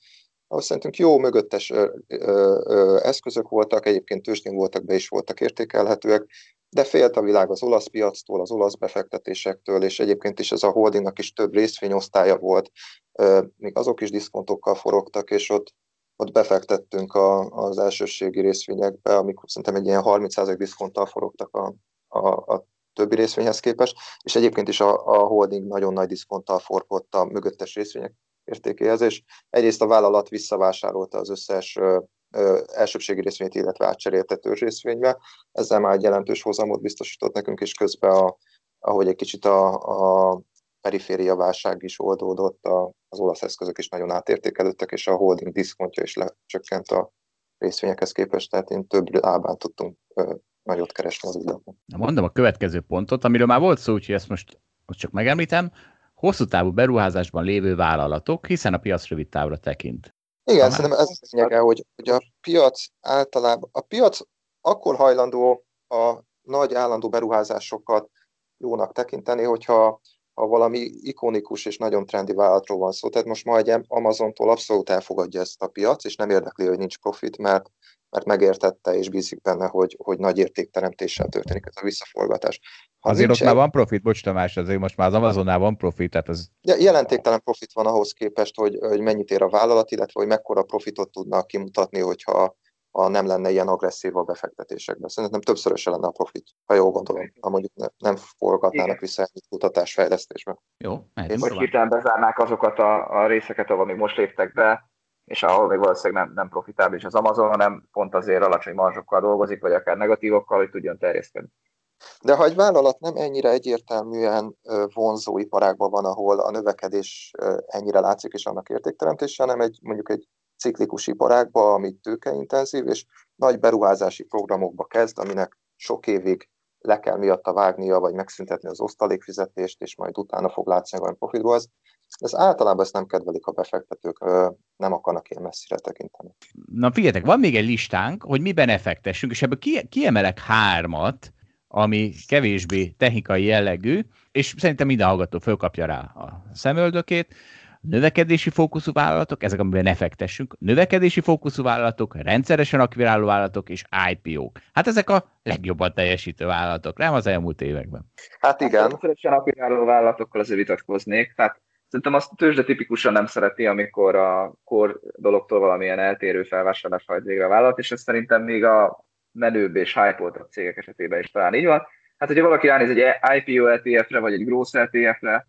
ahol szerintünk jó mögöttes ö, ö, ö, eszközök voltak, egyébként tőzsdén voltak, be is voltak értékelhetőek, de félt a világ az olasz piactól, az olasz befektetésektől, és egyébként is ez a holdingnak is több részvényosztálya volt, még azok is diszkontokkal forogtak, és ott, ott befektettünk a, az elsőségi részvényekbe, amikor szerintem egy ilyen 30% diszkonttal forogtak a, a, a többi részvényhez képest, és egyébként is a, a holding nagyon nagy diszkonttal forgott a mögöttes részvények értékéhez, és egyrészt a vállalat visszavásárolta az összes elsőbségi részvényt, illetve átcserélte részvénybe. Ezzel már egy jelentős hozamot biztosított nekünk, és közben, a, ahogy egy kicsit a, a periféria válság is oldódott, a, az olasz eszközök is nagyon átértékelődtek, és a holding diszkontja is lecsökkent a részvényekhez képest, tehát én több lábán tudtunk ö, nagyot keresni az udatban. Mondom a következő pontot, amiről már volt szó, úgyhogy ezt most, most csak megemlítem. Hosszú távú beruházásban lévő vállalatok, hiszen a piac rövid távra tekint. Igen, szerintem ez a lényege, hogy, hogy a piac általában, a piac akkor hajlandó a nagy állandó beruházásokat jónak tekinteni, hogyha ha valami ikonikus és nagyon trendi vállalatról van szó. Tehát most ma egy Amazontól abszolút elfogadja ezt a piac, és nem érdekli, hogy nincs profit, mert mert megértette és bízik benne, hogy, hogy nagy értékteremtéssel történik ez a visszaforgatás. Azért ott már van profit, bocs Tamás, azért most már az Amazonnál van profit, tehát ez... Jelentéktelen profit van ahhoz képest, hogy, hogy mennyit ér a vállalat, illetve hogy mekkora profitot tudnak kimutatni, hogyha ha nem lenne ilyen agresszív a befektetésekben. Szerintem többszöröse lenne a profit, ha jól gondolom, ha mondjuk ne, nem forgatnának vissza egy kutatásfejlesztésbe. Jó, Vagy hirtelen bezárnák azokat a, a részeket, ahol még most léptek be, és ahol még valószínűleg nem, nem profitábilis az Amazon, hanem pont azért alacsony marzsokkal dolgozik, vagy akár negatívokkal, hogy tudjon terjeszteni. De ha egy vállalat nem ennyire egyértelműen vonzó iparágban van, ahol a növekedés ennyire látszik, és annak értékteremtése, hanem egy, mondjuk egy ciklikus iparágba, ami tőkeintenzív, és nagy beruházási programokba kezd, aminek sok évig le kell miatta vágnia, vagy megszüntetni az osztalékfizetést, és majd utána fog látszani valami profitból, ez ez általában ezt nem kedvelik a befektetők, nem akarnak ilyen messzire tekinteni. Na figyeljetek, van még egy listánk, hogy miben effektessünk, és ebből kiemelek hármat, ami kevésbé technikai jellegű, és szerintem minden hallgató fölkapja rá a szemöldökét. Növekedési fókuszú vállalatok, ezek, amiben effektessünk, növekedési fókuszú vállalatok, rendszeresen akviráló vállalatok és IPO-k. Hát ezek a legjobban teljesítő vállalatok, nem az elmúlt években. Hát igen. Hát rendszeresen akviráló vállalatokkal azért vitatkoznék, tehát Szerintem azt tőzsde tipikusan nem szereti, amikor a kor dologtól valamilyen eltérő felvásárlás hajt végre a vállalat, és ez szerintem még a menőbb és hype cégek esetében is talán így van. Hát, hogyha valaki ránéz egy IPO ETF-re, vagy egy Gross ETF-re,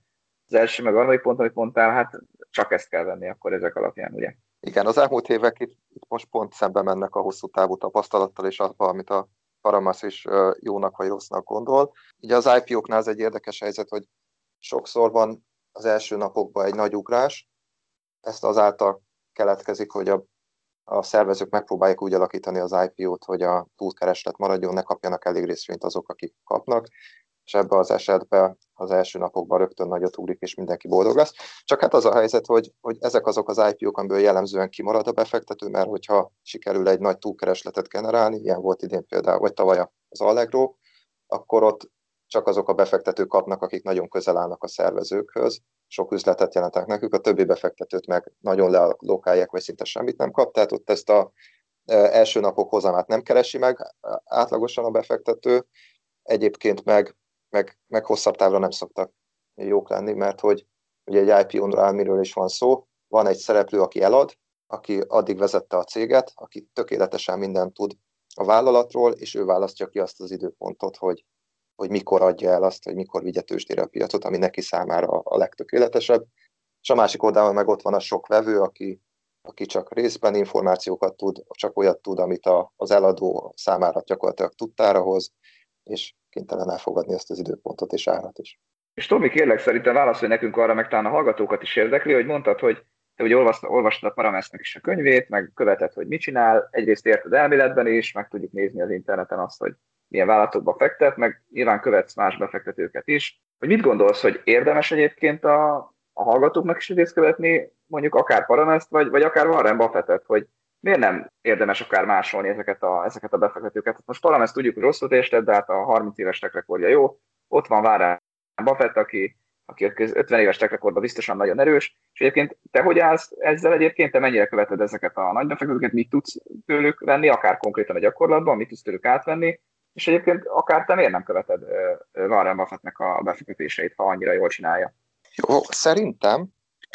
az első meg harmadik pont, amit mondtál, hát csak ezt kell venni akkor ezek alapján, ugye? Igen, az elmúlt évek itt, itt most pont szembe mennek a hosszú távú tapasztalattal, és abban, amit a Paramasz is jónak vagy rossznak gondol. Ugye az IPO-knál ez egy érdekes helyzet, hogy sokszor van az első napokban egy nagy ugrás. Ezt azáltal keletkezik, hogy a, a szervezők megpróbálják úgy alakítani az IPO-t, hogy a túlkereslet maradjon, ne kapjanak elég részvényt azok, akik kapnak, és ebben az esetben az első napokban rögtön nagyot ugrik, és mindenki boldog lesz. Csak hát az a helyzet, hogy, hogy ezek azok az IPO-k, amiből jellemzően kimarad a befektető, mert hogyha sikerül egy nagy túlkeresletet generálni, ilyen volt idén például, vagy tavaly az Allegro, akkor ott csak azok a befektetők kapnak, akik nagyon közel állnak a szervezőkhöz, sok üzletet jelentek nekük, a többi befektetőt meg nagyon lealokálják, vagy szinte semmit nem kap, tehát ott ezt a e, első napok hozamát nem keresi meg átlagosan a befektető, egyébként meg, meg, meg hosszabb távra nem szoktak jók lenni, mert hogy ugye egy IPO-nál miről is van szó, van egy szereplő, aki elad, aki addig vezette a céget, aki tökéletesen mindent tud a vállalatról, és ő választja ki azt az időpontot, hogy hogy mikor adja el azt, hogy mikor vigye tőzsdére a piacot, ami neki számára a legtökéletesebb. És a másik oldalon meg ott van a sok vevő, aki, aki csak részben információkat tud, csak olyat tud, amit a, az eladó számára gyakorlatilag tudtára hoz, és kénytelen elfogadni ezt az időpontot és árat is. És Tomi, kérlek szerintem válaszolj nekünk arra, meg talán a hallgatókat is érdekli, hogy mondtad, hogy te ugye olvastad, olvastad Paramesznek is a könyvét, meg követed, hogy mit csinál, egyrészt érted elméletben is, meg tudjuk nézni az interneten azt, hogy milyen vállalatokba fektet, meg nyilván követsz más befektetőket is. Hogy mit gondolsz, hogy érdemes egyébként a, a hallgatóknak is részt követni, mondjuk akár Paramest, vagy, vagy akár Warren Buffettet, hogy miért nem érdemes akár másolni ezeket a, ezeket a befektetőket? Most Paramest tudjuk, hogy rosszul érted, de hát a 30 éves rekordja jó. Ott van Warren Buffett, aki, aki 50 éves rekordban biztosan nagyon erős, és egyébként te hogy állsz ezzel egyébként, te mennyire követed ezeket a nagy befektetőket, mit tudsz tőlük venni, akár konkrétan a gyakorlatban, mit tudsz tőlük átvenni, És egyébként akár te miért nem követed Warren Buffettnek a befektetéseit, ha annyira jól csinálja? Jó, szerintem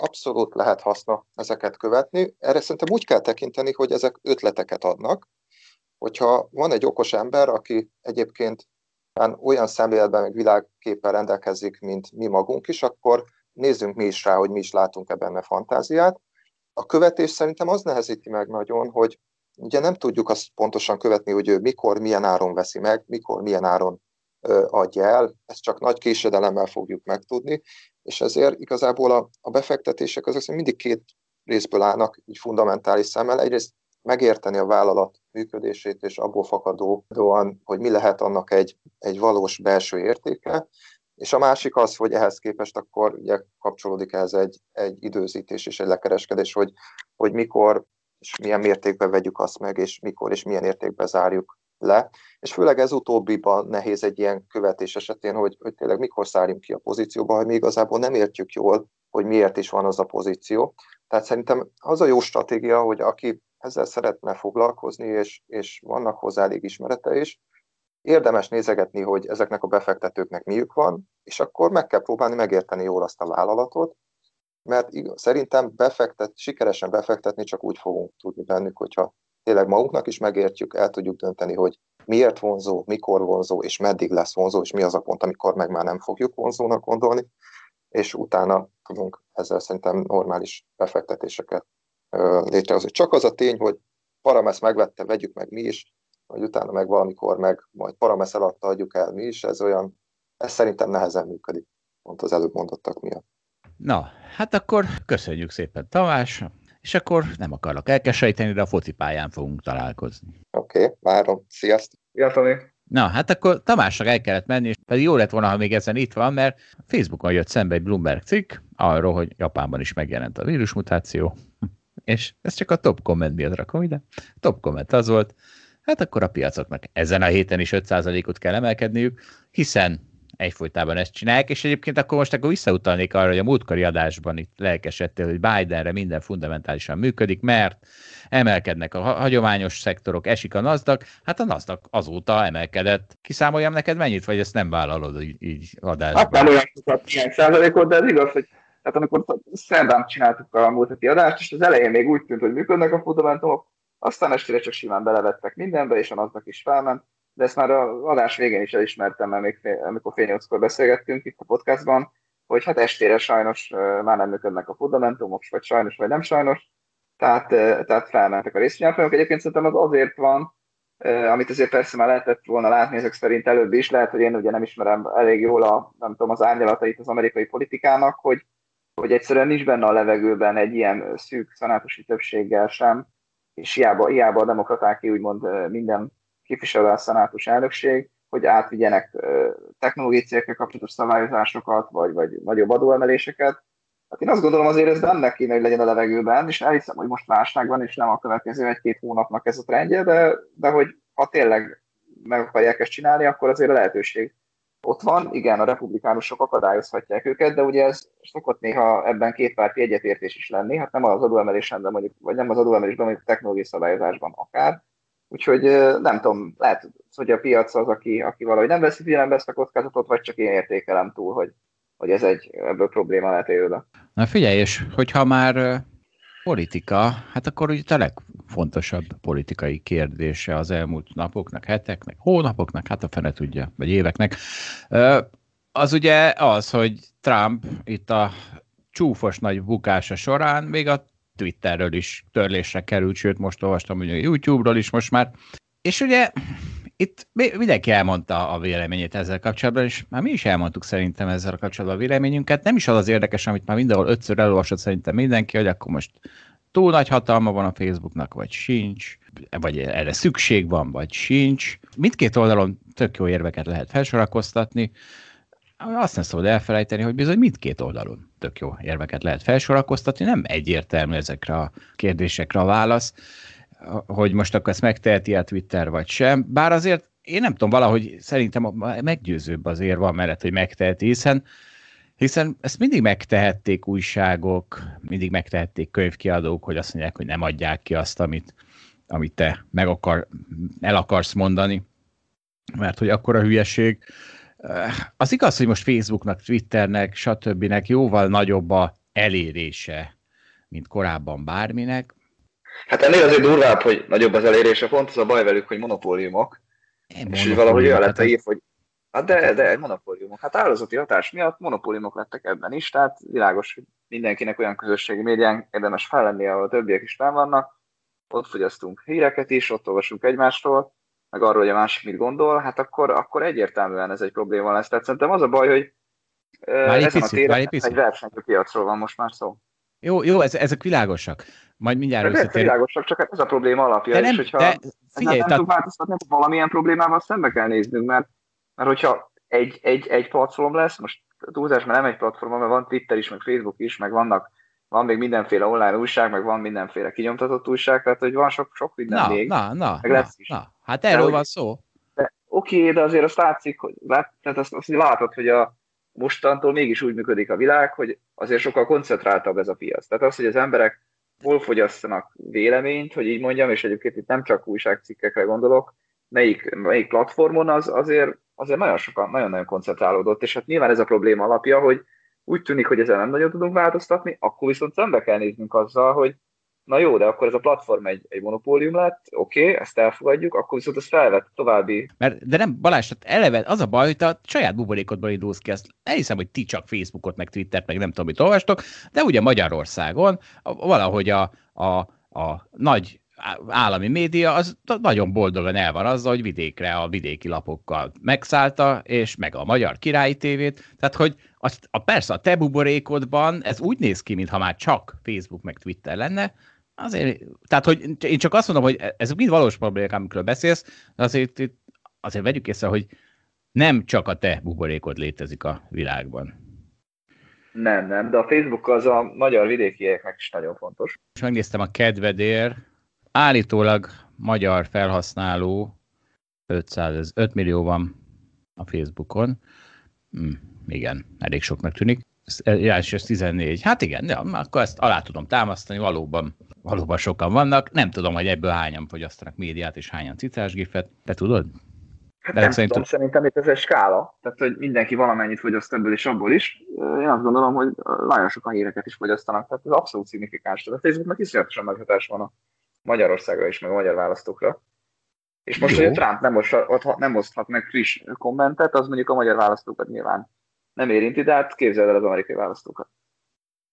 abszolút lehet haszna ezeket követni. Erre szerintem úgy kell tekinteni, hogy ezek ötleteket adnak. Hogyha van egy okos ember, aki egyébként olyan szemléletben, meg világképpen rendelkezik, mint mi magunk is, akkor nézzünk mi is rá, hogy mi is látunk-e benne fantáziát. A követés szerintem az nehezíti meg nagyon, hogy ugye nem tudjuk azt pontosan követni, hogy ő mikor, milyen áron veszi meg, mikor, milyen áron adja el, ezt csak nagy késedelemmel fogjuk megtudni, és ezért igazából a, a befektetések azok mindig két részből állnak, így fundamentális szemmel. Egyrészt megérteni a vállalat működését, és abból fakadóan, hogy mi lehet annak egy, egy valós belső értéke, és a másik az, hogy ehhez képest akkor ugye kapcsolódik ez egy, egy időzítés és egy lekereskedés, hogy, hogy mikor és milyen mértékben vegyük azt meg, és mikor és milyen értékben zárjuk le. És főleg ez utóbbiban nehéz egy ilyen követés esetén, hogy, hogy tényleg mikor szálljunk ki a pozícióba, hogy mi igazából nem értjük jól, hogy miért is van az a pozíció. Tehát szerintem az a jó stratégia, hogy aki ezzel szeretne foglalkozni, és, és vannak hozzá elég ismerete is, érdemes nézegetni, hogy ezeknek a befektetőknek miük van, és akkor meg kell próbálni megérteni jól azt a vállalatot, mert szerintem befektet, sikeresen befektetni csak úgy fogunk tudni bennük, hogyha tényleg magunknak is megértjük, el tudjuk dönteni, hogy miért vonzó, mikor vonzó, és meddig lesz vonzó, és mi az a pont, amikor meg már nem fogjuk vonzónak gondolni, és utána tudunk ezzel szerintem normális befektetéseket létrehozni. Csak az a tény, hogy Paramesz megvette, vegyük meg mi is, hogy utána meg valamikor meg majd Paramesz alatt adjuk el mi is, ez olyan, ez szerintem nehezen működik, pont az előbb mondottak miatt. Na, hát akkor köszönjük szépen Tamás, és akkor nem akarok elkesejteni, de a focipályán fogunk találkozni. Oké, okay, várom. Sziasztok! Tomi. Na, hát akkor Tamásnak el kellett menni, és pedig jó lett volna, ha még ezen itt van, mert Facebookon jött szembe egy Bloomberg cikk arról, hogy Japánban is megjelent a vírusmutáció, és ez csak a top comment miatt rakom ide. A top comment az volt, hát akkor a piacoknak ezen a héten is 5%-ot kell emelkedniük, hiszen egyfolytában ezt csinálják, és egyébként akkor most akkor visszautalnék arra, hogy a múltkori adásban itt lelkesedtél, hogy Bidenre minden fundamentálisan működik, mert emelkednek a hagyományos szektorok, esik a NASDAQ, hát a NASDAQ azóta emelkedett. Kiszámoljam neked mennyit, vagy ezt nem vállalod így, így adásban? Hát nem olyan ilyen százalékot, de ez igaz, hogy tehát amikor szerdán csináltuk a múlt heti adást, és az elején még úgy tűnt, hogy működnek a fundamentumok, aztán estére csak simán belevettek mindenbe, és a NASDAQ is felment de ezt már a adás végén is elismertem, mert még fél, amikor fél nyolckor beszélgettünk itt a podcastban, hogy hát estére sajnos már nem működnek a fundamentumok, vagy sajnos, vagy nem sajnos, tehát, tehát felmentek a részvényárfolyamok. Egyébként szerintem az azért van, amit azért persze már lehetett volna látni ezek szerint előbb is, lehet, hogy én ugye nem ismerem elég jól a, nem tudom, az árnyalatait az amerikai politikának, hogy, hogy egyszerűen nincs benne a levegőben egy ilyen szűk szanátusi többséggel sem, és hiába, hiába a demokraták úgymond minden képviselő a szenátus elnökség, hogy átvigyenek technológiai cégekkel kapcsolatos szabályozásokat, vagy, vagy nagyobb adóemeléseket. Hát én azt gondolom azért ez benne kéne, hogy legyen a levegőben, és elhiszem, hogy most válság van, és nem a következő egy-két hónapnak ez a trendje, de, de hogy ha tényleg meg akarják ezt csinálni, akkor azért a lehetőség ott van. Igen, a republikánusok akadályozhatják őket, de ugye ez szokott néha ebben kétpárti egyetértés is lenni, hát nem az adóemelésen, de mondjuk, vagy nem az adóemelésben, mondjuk technológiai szabályozásban akár. Úgyhogy nem tudom, lehet, hogy a piac az, aki, aki valahogy nem veszi figyelembe ezt a kockázatot, vagy csak én értékelem túl, hogy, hogy ez egy ebből probléma lehet élőbe. Na figyelj, és hogyha már politika, hát akkor ugye a legfontosabb politikai kérdése az elmúlt napoknak, heteknek, hónapoknak, hát a fene tudja, vagy éveknek, az ugye az, hogy Trump itt a csúfos nagy bukása során még a Twitterről is törlésre került, sőt most olvastam, hogy a YouTube-ról is most már. És ugye itt mindenki elmondta a véleményét ezzel kapcsolatban, és már mi is elmondtuk szerintem ezzel kapcsolatban a véleményünket. Nem is az az érdekes, amit már mindenhol ötször elolvasott szerintem mindenki, hogy akkor most túl nagy hatalma van a Facebooknak, vagy sincs, vagy erre szükség van, vagy sincs. Mindkét oldalon tök jó érveket lehet felsorakoztatni azt nem szabad elfelejteni, hogy bizony mindkét oldalon tök jó érveket lehet felsorakoztatni, nem egyértelmű ezekre a kérdésekre a válasz, hogy most akkor ezt megteheti a Twitter vagy sem, bár azért én nem tudom, valahogy szerintem meggyőzőbb az érve mellett, hogy megteheti, hiszen hiszen ezt mindig megtehették újságok, mindig megtehették könyvkiadók, hogy azt mondják, hogy nem adják ki azt, amit, amit te meg akar, el akarsz mondani. mert hogy akkor a hülyeség. Az igaz, hogy most Facebooknak, Twitternek, stb. jóval nagyobb a elérése, mint korábban bárminek. Hát ennél azért durvább, hogy nagyobb az elérése, pont az a baj velük, hogy monopóliumok. és hogy valahogy olyan lett a hív, hogy Hát de, de monopóliumok. Hát áldozati hatás miatt monopóliumok lettek ebben is, tehát világos, hogy mindenkinek olyan közösségi médián érdemes fellenni, ahol a többiek is fel vannak. Ott fogyasztunk híreket is, ott olvasunk egymástól, meg arról, hogy a másik mit gondol, hát akkor, akkor egyértelműen ez egy probléma lesz. Tehát szerintem az a baj, hogy várj ezen picit, a téren egy versenypiacról van most már szó. Jó, jó, ez, ezek világosak. Majd mindjárt de összetér... világosak, csak hát ez a probléma alapja. De nem, és hogyha de figyelj, nem, nem tud változtatni, valamilyen problémával szembe kell néznünk, mert, mert hogyha egy, egy, egy platform lesz, most túlzás, mert nem egy platform, mert van Twitter is, meg Facebook is, meg vannak van még mindenféle online újság, meg van mindenféle kinyomtatott újság, tehát hogy van sok, sok minden na, még. Na, na, meg lesz na, is. na, hát erről de, van szó. De, oké, de azért azt látszik, hogy lát, tehát azt, azt látod, hogy a mostantól mégis úgy működik a világ, hogy azért sokkal koncentráltabb ez a piac. Tehát az, hogy az emberek hol fogyasztanak véleményt, hogy így mondjam, és egyébként itt nem csak újságcikkekre gondolok, melyik, melyik platformon, az azért, azért nagyon sokan, nagyon-nagyon koncentrálódott, és hát nyilván ez a probléma alapja, hogy úgy tűnik, hogy ezzel nem nagyon tudunk változtatni, akkor viszont szembe kell néznünk azzal, hogy na jó, de akkor ez a platform egy, egy monopólium lett, oké, okay, ezt elfogadjuk, akkor viszont ez felvett további. Mert, de nem, Balázs, tehát eleve az a baj, hogy te a saját buborékodból indulsz ki, ezt elhiszem, hogy ti csak Facebookot, meg Twittert, meg nem tudom, mit olvastok, de ugye Magyarországon valahogy a, a, a nagy állami média az nagyon boldogan el van azzal, hogy vidékre a vidéki lapokkal megszállta, és meg a magyar királyi tévét, tehát hogy azt, a, persze a te buborékodban ez úgy néz ki, mintha már csak Facebook meg Twitter lenne, azért, tehát hogy én csak azt mondom, hogy ez mind valós problémák, amikről beszélsz, de azért, azért vegyük észre, hogy nem csak a te buborékod létezik a világban. Nem, nem, de a Facebook az a magyar vidékieknek is nagyon fontos. És megnéztem a kedvedér, állítólag magyar felhasználó 500, 5 millió van a Facebookon. Hm, igen, elég soknak tűnik. És ez 14. Hát igen, de akkor ezt alá tudom támasztani, valóban, valóban sokan vannak. Nem tudom, hogy ebből hányan fogyasztanak médiát, és hányan cicásgifet. Te tudod? Hát nem szerintem... tudom, szerintem itt ez egy skála, tehát hogy mindenki valamennyit fogyaszt ebből és abból is. Én azt gondolom, hogy nagyon sokan híreket is fogyasztanak, tehát ez abszolút szignifikáns. Tehát a Facebooknak iszonyatosan meghatás van a Magyarországra is, meg a magyar választókra. És most, Jó. hogy Trump nem, oszthat, nem oszthat meg friss kommentet, az mondjuk a magyar választókat nyilván nem érinti, de hát képzeld el az amerikai választókat.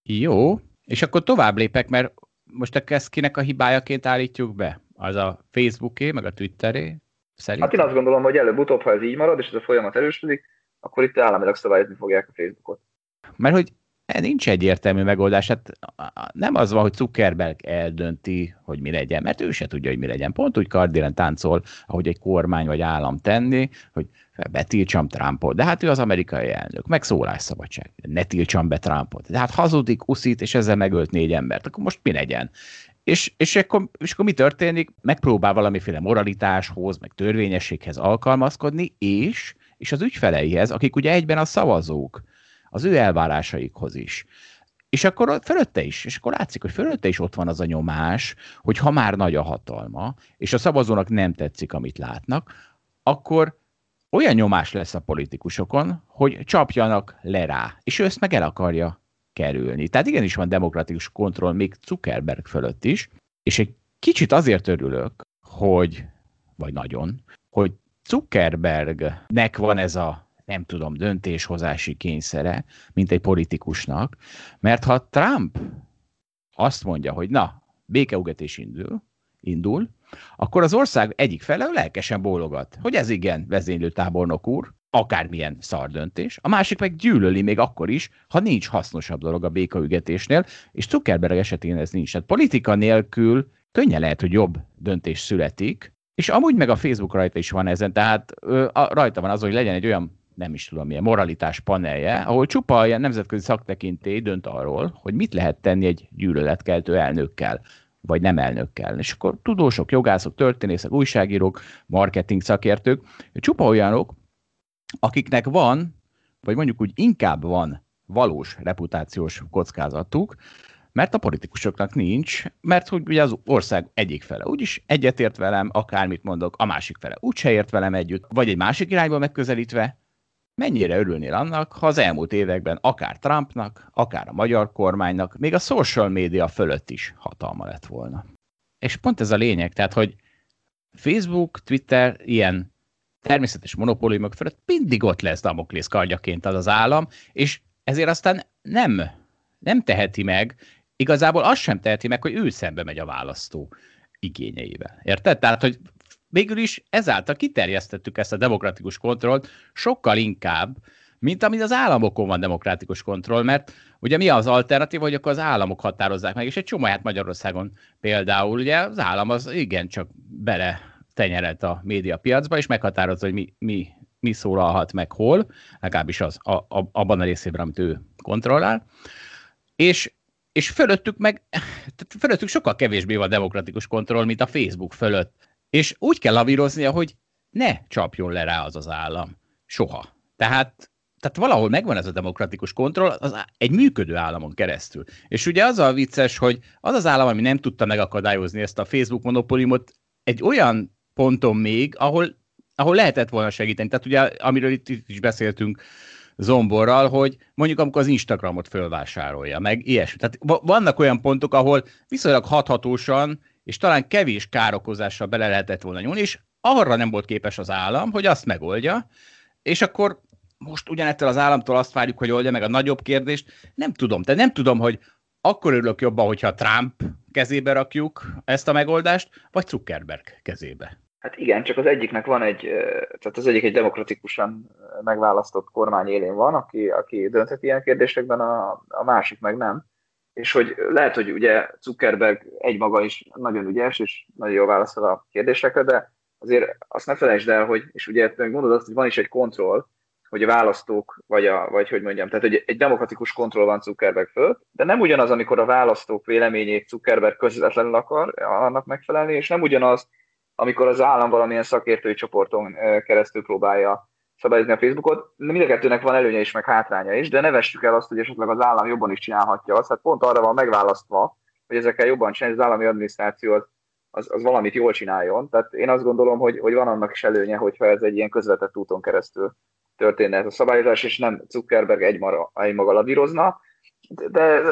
Jó, és akkor tovább lépek, mert most a kinek a hibájaként állítjuk be? Az a Facebooké, meg a Twitteré? Szerintem? Hát én azt gondolom, hogy előbb-utóbb, ha ez így marad, és ez a folyamat erősödik, akkor itt államilag szabályozni fogják a Facebookot. Mert hogy nincs egyértelmű megoldás. Hát nem az van, hogy Zuckerberg eldönti, hogy mi legyen, mert ő se tudja, hogy mi legyen. Pont úgy kardélen táncol, ahogy egy kormány vagy állam tenni, hogy betiltsam Trumpot. De hát ő az amerikai elnök, meg szólásszabadság. Ne tiltsam be Trumpot. De hát hazudik, uszít, és ezzel megölt négy embert. Akkor most mi legyen? És, és, akkor, és akkor mi történik? Megpróbál valamiféle moralitáshoz, meg törvényességhez alkalmazkodni, és, és az ügyfeleihez, akik ugye egyben a szavazók az ő elvárásaikhoz is. És akkor fölötte is, és akkor látszik, hogy fölötte is ott van az a nyomás, hogy ha már nagy a hatalma, és a szavazónak nem tetszik, amit látnak, akkor olyan nyomás lesz a politikusokon, hogy csapjanak le rá, és ő ezt meg el akarja kerülni. Tehát igenis van demokratikus kontroll még Zuckerberg fölött is, és egy kicsit azért örülök, hogy, vagy nagyon, hogy Zuckerbergnek van ez a nem tudom, döntéshozási kényszere, mint egy politikusnak, mert ha Trump azt mondja, hogy na, békeugetés indul, indul, akkor az ország egyik fele lelkesen bólogat, hogy ez igen, vezénylő tábornok úr, akármilyen szar döntés, a másik meg gyűlöli még akkor is, ha nincs hasznosabb dolog a békaügetésnél, és Zuckerberg esetén ez nincs. Tehát politika nélkül könnyen lehet, hogy jobb döntés születik, és amúgy meg a Facebook rajta is van ezen, tehát ö, a, rajta van az, hogy legyen egy olyan nem is tudom milyen moralitás panelje, ahol csupa ilyen nemzetközi szaktekintély dönt arról, hogy mit lehet tenni egy gyűlöletkeltő elnökkel, vagy nem elnökkel. És akkor tudósok, jogászok, történészek, újságírók, marketing szakértők, csupa olyanok, akiknek van, vagy mondjuk úgy inkább van valós reputációs kockázatuk, mert a politikusoknak nincs, mert hogy ugye az ország egyik fele úgyis egyetért velem, akármit mondok, a másik fele úgyse ért velem együtt, vagy egy másik irányba megközelítve, mennyire örülnél annak, ha az elmúlt években akár Trumpnak, akár a magyar kormánynak, még a social média fölött is hatalma lett volna. És pont ez a lényeg, tehát, hogy Facebook, Twitter, ilyen természetes monopóliumok fölött mindig ott lesz Damoklész kardjaként az az állam, és ezért aztán nem, nem teheti meg, igazából azt sem teheti meg, hogy ő szembe megy a választó igényeivel. Érted? Tehát, hogy végül is ezáltal kiterjesztettük ezt a demokratikus kontrollt sokkal inkább, mint amit az államokon van demokratikus kontroll, mert ugye mi az alternatív, hogy akkor az államok határozzák meg, és egy csomó hát Magyarországon például, ugye az állam az igen csak bele tenyeret a médiapiacba, és meghatározza, hogy mi, mi, mi szólalhat meg hol, legalábbis az, a, a, abban a részében, amit ő kontrollál. És, és fölöttük meg, fölöttük sokkal kevésbé van demokratikus kontroll, mint a Facebook fölött. És úgy kell lavíroznia, hogy ne csapjon le rá az az állam. Soha. Tehát, tehát valahol megvan ez a demokratikus kontroll az egy működő államon keresztül. És ugye az a vicces, hogy az az állam, ami nem tudta megakadályozni ezt a Facebook monopóliumot, egy olyan ponton még, ahol, ahol lehetett volna segíteni. Tehát ugye, amiről itt, is beszéltünk Zomborral, hogy mondjuk amikor az Instagramot fölvásárolja, meg ilyesmi. Tehát vannak olyan pontok, ahol viszonylag hathatósan és talán kevés károkozással bele lehetett volna nyúlni, és arra nem volt képes az állam, hogy azt megoldja, és akkor most ugyanettől az államtól azt várjuk, hogy oldja meg a nagyobb kérdést. Nem tudom, tehát nem tudom, hogy akkor örülök jobban, hogyha Trump kezébe rakjuk ezt a megoldást, vagy Zuckerberg kezébe. Hát igen, csak az egyiknek van egy, tehát az egyik egy demokratikusan megválasztott kormány élén van, aki, aki dönthet ilyen kérdésekben, a, a másik meg nem. És hogy lehet, hogy ugye Zuckerberg egymaga is nagyon ügyes, és nagyon jól válaszol a kérdésekre, de azért azt ne felejtsd el, hogy, és ugye mondod azt, hogy van is egy kontroll, hogy a választók, vagy, a, vagy hogy mondjam, tehát hogy egy demokratikus kontroll van Zuckerberg föl, de nem ugyanaz, amikor a választók véleményét Zuckerberg közvetlenül akar annak megfelelni, és nem ugyanaz, amikor az állam valamilyen szakértői csoporton keresztül próbálja szabályozni a Facebookot. Mind a kettőnek van előnye is, meg hátránya is, de ne vessük el azt, hogy esetleg az állam jobban is csinálhatja azt. Hát pont arra van megválasztva, hogy ezekkel jobban csinálni, az állami adminisztráció az, az, az valamit jól csináljon. Tehát én azt gondolom, hogy, hogy van annak is előnye, hogyha ez egy ilyen közvetett úton keresztül történne ez a szabályozás, és nem Zuckerberg egy maga ladírozna. De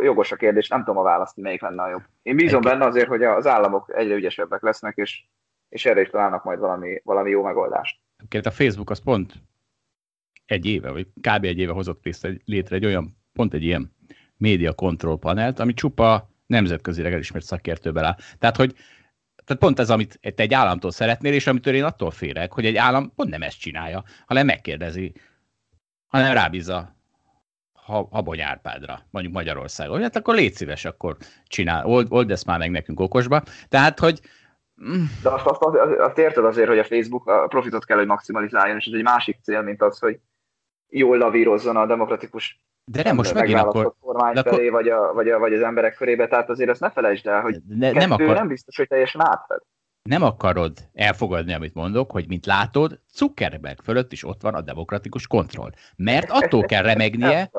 jogos a kérdés, nem tudom a választ, melyik lenne a jobb. Én bízom benne azért, hogy az államok egyre ügyesebbek lesznek, és, és erre is találnak majd valami, valami jó megoldást. A Facebook az pont egy éve, vagy kb. egy éve hozott létre egy olyan, pont egy ilyen média control panelt, ami csupa nemzetközileg elismert szakértőből áll. Tehát, hogy tehát pont ez, amit te egy államtól szeretnél, és amitől én attól félek, hogy egy állam pont nem ezt csinálja, hanem megkérdezi, hanem rábízza Habony Árpádra, mondjuk Magyarországon. Hát akkor légy szíves, akkor csinál, old, old ezt már meg nekünk okosba. Tehát, hogy. De azt, azt, azt, azt érted azért, hogy a Facebook a profitot kell, hogy maximalizáljon, és ez egy másik cél, mint az, hogy jól lavírozzon a demokratikus de nem, most megint akkor... kormány de felé, akkor... vagy, a, vagy, a, vagy az emberek körébe, tehát azért azt ne felejtsd el, hogy ne, nem, akar... nem biztos, hogy teljesen átfed. Nem akarod elfogadni, amit mondok, hogy mint látod, Zuckerberg fölött is ott van a demokratikus kontroll. Mert attól kell remegnie,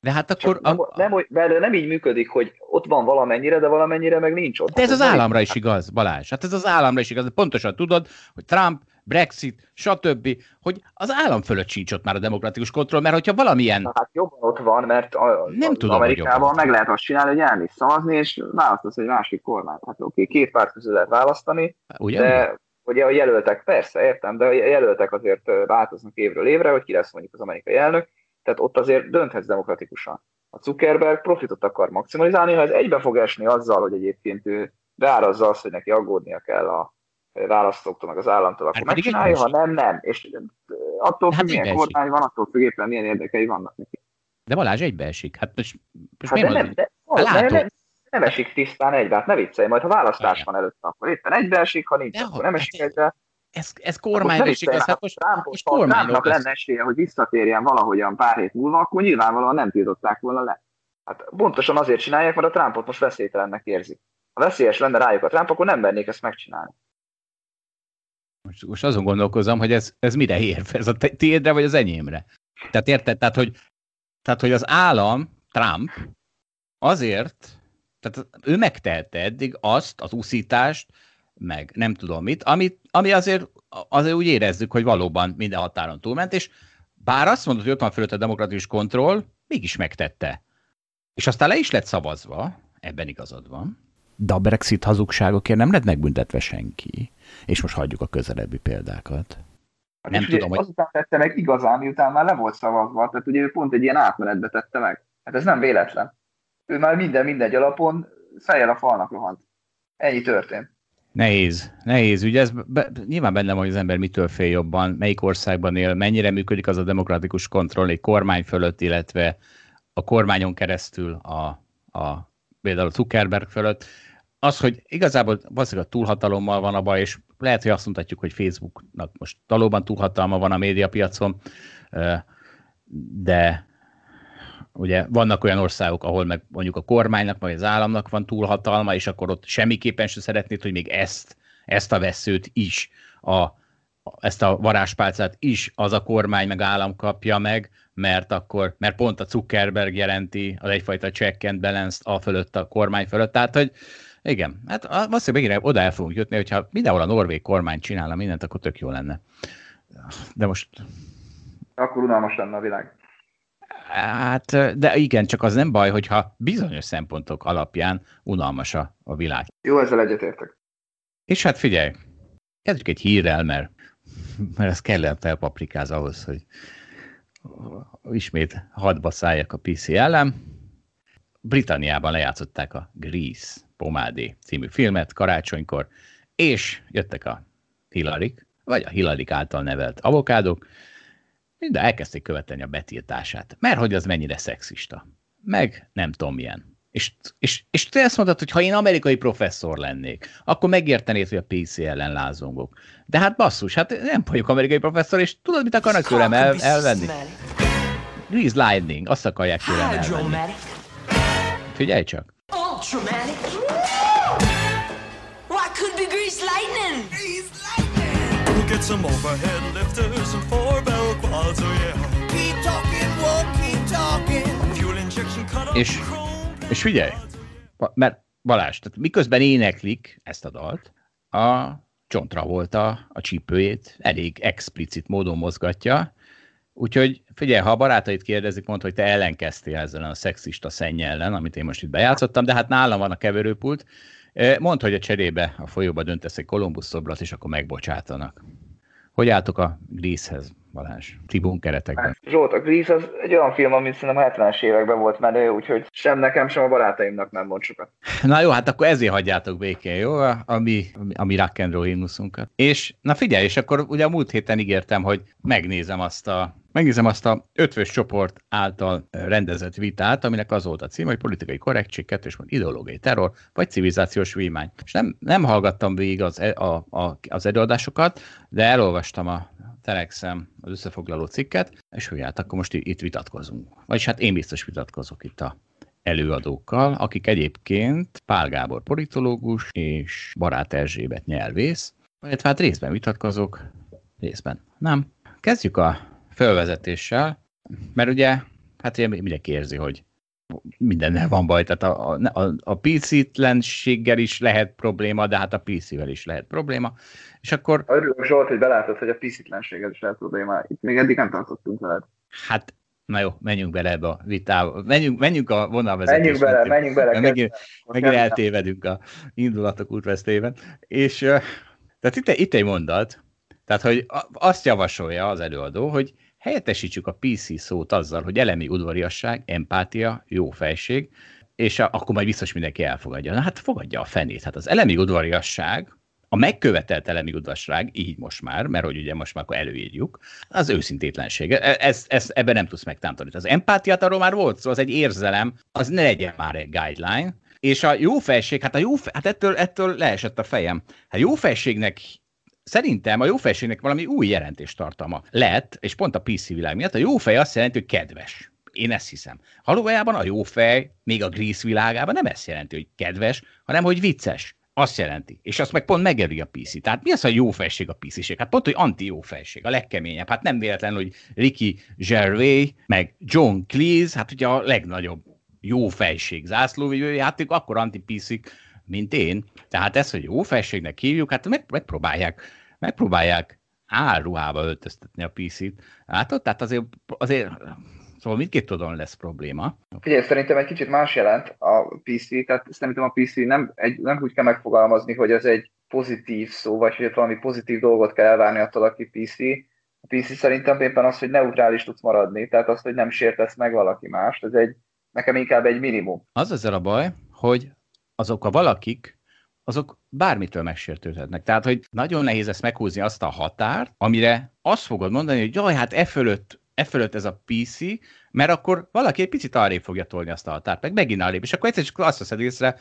de hát akkor... Nem, a... nem, nem, nem így működik, hogy ott van valamennyire, de valamennyire meg nincs ott. De ez hát az államra is igaz, Balázs. Hát ez az államra is igaz. Pontosan tudod, hogy Trump Brexit, stb., hogy az állam fölött sincs ott már a demokratikus kontroll, mert hogyha valamilyen... Na, hát jobban ott van, mert a, nem tudom, Amerikában meg lehet azt csinálni, hogy elmész szavazni, és választasz egy másik kormányt. Hát oké, két párt közül lehet választani, Ugyan? de ugye a jelöltek, persze, értem, de a jelöltek azért változnak évről évre, hogy ki lesz mondjuk az amerikai elnök, tehát ott azért dönthetsz demokratikusan. A Zuckerberg profitot akar maximalizálni, ha ez egybe fog esni azzal, hogy egyébként ő beárazza azt, hogy neki aggódnia kell a választóktól, meg az államtól, akkor hát megcsinálja, ha nem, nem. És attól hát függ, milyen kormány van, attól függ éppen milyen érdekei vannak neki. De Balázs egybeesik. Hát most, most hát nem, de, hát nem, nem, nem esik tisztán egybe, hát ne viccelj, majd ha választás van előtt, akkor éppen egybeesik, ha nincs, de akkor nem esik hát egybe. Ez, ez kormányra is igaz, hát most, most kormánynak lenne esélye, hogy visszatérjen valahogyan pár hét múlva, akkor nyilvánvalóan nem tiltották volna le. Hát pontosan azért csinálják, mert a Trumpot most veszélytelennek érzik. Ha veszélyes lenne rájuk a Trump, akkor nem vennék ezt megcsinálni. Most, most azon gondolkozom, hogy ez, ez mire ér? Ez a tiédre, vagy az enyémre? Tehát érted? Tehát, hogy, tehát, hogy az állam, Trump, azért, tehát ő megtehette eddig azt, az úszítást, meg nem tudom mit, amit, ami azért, azért úgy érezzük, hogy valóban minden határon túlment, és bár azt mondod, hogy ott van fölött a demokratikus kontroll, mégis megtette. És aztán le is lett szavazva, ebben igazad van, de a Brexit hazugságokért nem lett megbüntetve senki. És most hagyjuk a közelebbi példákat. Hát nem tudom, hogy... Azután tette meg igazán, miután már le volt szavazva, tehát ugye ő pont egy ilyen átmenetbe tette meg. Hát ez nem véletlen. Ő már minden mindegy alapon fejjel a falnak rohant. Ennyi történt. Nehéz, nehéz. Ugye ez be, nyilván benne van, hogy az ember mitől fél jobban, melyik országban él, mennyire működik az a demokratikus kontroll egy kormány fölött, illetve a kormányon keresztül a, a például Zuckerberg fölött. Az, hogy igazából valószínűleg a túlhatalommal van a baj, és lehet, hogy azt mondhatjuk, hogy Facebooknak most valóban túlhatalma van a médiapiacon, de ugye vannak olyan országok, ahol meg mondjuk a kormánynak, vagy az államnak van túlhatalma, és akkor ott semmiképpen sem szeretnéd, hogy még ezt, ezt a veszőt is, a, ezt a varázspálcát is az a kormány meg állam kapja meg, mert akkor, mert pont a Zuckerberg jelenti az egyfajta check and balance a fölött, a kormány fölött. Tehát, hogy igen, hát valószínűleg megint oda el fogunk jutni, hogyha mindenhol a norvég kormány csinálna mindent, akkor tök jó lenne. De most... Akkor unalmas lenne a világ. Hát, de igen, csak az nem baj, hogyha bizonyos szempontok alapján unalmas a, a világ. Jó, ezzel egyetértek. És hát figyelj, kezdjük egy hírrel, mert, mert ez kellene felpaprikáz ahhoz, hogy ismét hadba szálljak a PC ellen. Britanniában lejátszották a Grease Pomádé című filmet karácsonykor, és jöttek a Hillary, vagy a Hillary által nevelt avokádok, de elkezdték követelni a betiltását, mert hogy az mennyire szexista. Meg nem tudom milyen. És, és, és te ezt mondod, hogy ha én amerikai professzor lennék, akkor megértenéd, hogy a PC ellen lázongok. De hát basszus, hát nem vagyok amerikai professzor, és tudod, mit akarnak tőlem el, elvenni? Grease Lightning, azt akarják tőlem elvenni. Figyelj csak. Ultramatic. Why could be Grease Lightning? Grease Lightning. We'll get some overhead lifters and four és, és figyelj, mert Balázs, tehát miközben éneklik ezt a dalt, a John Travolta a csípőjét elég explicit módon mozgatja, úgyhogy figyelj, ha a barátait kérdezik, mondd, hogy te ellenkeztél ezzel a szexista szenny ellen, amit én most itt bejátszottam, de hát nálam van a keverőpult, mondd, hogy a cserébe a folyóba döntesz egy Kolumbusz szobrot, és akkor megbocsátanak. Hogy álltok a Grease-hez? Balázs? Tribun keretekben. Zsolt, a Grease az egy olyan film, amit szerintem 70-es években volt menő, úgyhogy sem nekem, sem a barátaimnak nem mond sokat. Na jó, hát akkor ezért hagyjátok békén, jó? A mi, a mi rock and roll himnuszunkat. És na figyelj, és akkor ugye a múlt héten ígértem, hogy megnézem azt a megnézem azt a ötvös csoport által rendezett vitát, aminek az volt a cím, hogy politikai korrektség, kettős mond ideológiai terror, vagy civilizációs vímány. És nem, nem hallgattam végig az, e, a, a, az előadásokat, de elolvastam a Telexem az összefoglaló cikket, és hogy hát akkor most itt vitatkozunk. Vagyis hát én biztos vitatkozok itt a előadókkal, akik egyébként Pál Gábor politológus és Barát Erzsébet nyelvész, illetve hát részben vitatkozok, részben nem. Kezdjük a felvezetéssel, mert ugye, hát ugye mindenki érzi, hogy mindennel van baj, tehát a, a, a PC-tlenséggel is lehet probléma, de hát a PC-vel is lehet probléma, és akkor... Örülök Zsolt, hogy belátod, hogy a PC-tlenséggel is lehet probléma. Itt még eddig nem tartottunk veled. Hát, na jó, menjünk bele ebbe a vitába. Menjünk, menjünk a vonalvezetésbe. Menjünk bele, menjünk bele. Megint, megint eltévedünk a indulatok útvesztében. És tehát itt, itt egy mondat, tehát, hogy azt javasolja az előadó, hogy helyettesítsük a PC szót azzal, hogy elemi udvariasság, empátia, jó fejség, és akkor majd biztos mindenki elfogadja. Na hát fogadja a fenét. Hát az elemi udvariasság, a megkövetelt elemi udvasság, így most már, mert hogy ugye most már akkor előírjuk, az őszintétlenség. E, ez, ez, ebben nem tudsz megtámtani. Az empátiát arról már volt szó, az egy érzelem, az ne legyen már egy guideline, és a jó felség, hát, a jó, hát ettől, ettől leesett a fejem. Hát jó felségnek szerintem a jófejségnek valami új jelentéstartalma lett, és pont a PC világ miatt a jófej azt jelenti, hogy kedves. Én ezt hiszem. Valójában a jófej, még a Grease világában nem ezt jelenti, hogy kedves, hanem hogy vicces. Azt jelenti. És azt meg pont megeri a PC. Tehát mi az a jó felség a PC-ség? Hát pont, hogy anti-jó felség, a legkeményebb. Hát nem véletlen, hogy Ricky Gervais, meg John Cleese, hát ugye a legnagyobb jó fejség zászlóvívő játék, akkor antipiszik, mint én. Tehát ez, hogy jó fejségnek hívjuk, hát meg, megpróbálják, megpróbálják áruhába öltöztetni a PC-t. Látod? Tehát azért, azért Szóval mindkét tudom lesz probléma. Figyelj, szerintem egy kicsit más jelent a PC, tehát szerintem a PC nem, egy, nem úgy kell megfogalmazni, hogy ez egy pozitív szó, vagy hogy valami pozitív dolgot kell elvárni attól, aki PC. A PC szerintem éppen az, hogy neutrális tudsz maradni, tehát az, hogy nem sértesz meg valaki mást, ez egy, nekem inkább egy minimum. Az ezzel a baj, hogy azok a valakik, azok bármitől megsértődhetnek. Tehát, hogy nagyon nehéz ezt meghúzni azt a határt, amire azt fogod mondani, hogy jaj, hát e fölött, e fölött ez a PC, mert akkor valaki egy picit arrébb fogja tolni azt a határt, meg megint arrébb, és akkor egyszer csak azt veszed észre,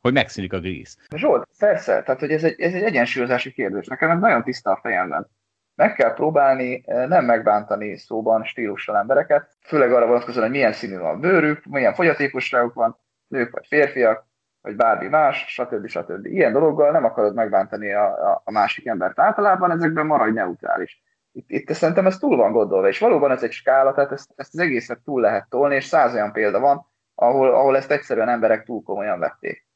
hogy megszűnik a gríz. Zsolt, persze, tehát hogy ez egy, ez egy egyensúlyozási kérdés. Nekem ez nagyon tiszta a fejemben. Meg kell próbálni eh, nem megbántani szóban, stílussal embereket, főleg arra vonatkozóan, hogy milyen színű a bőrük, milyen fogyatékosságuk van, nők vagy férfiak, vagy bármi más, stb. stb. Ilyen dologgal nem akarod megbántani a, a, másik embert általában, ezekben maradj neutrális. Itt, itt szerintem ez túl van gondolva, és valóban ez egy skála, tehát ezt, ezt az egészet túl lehet tolni, és száz olyan példa van, ahol, ahol ezt egyszerűen emberek túl komolyan vették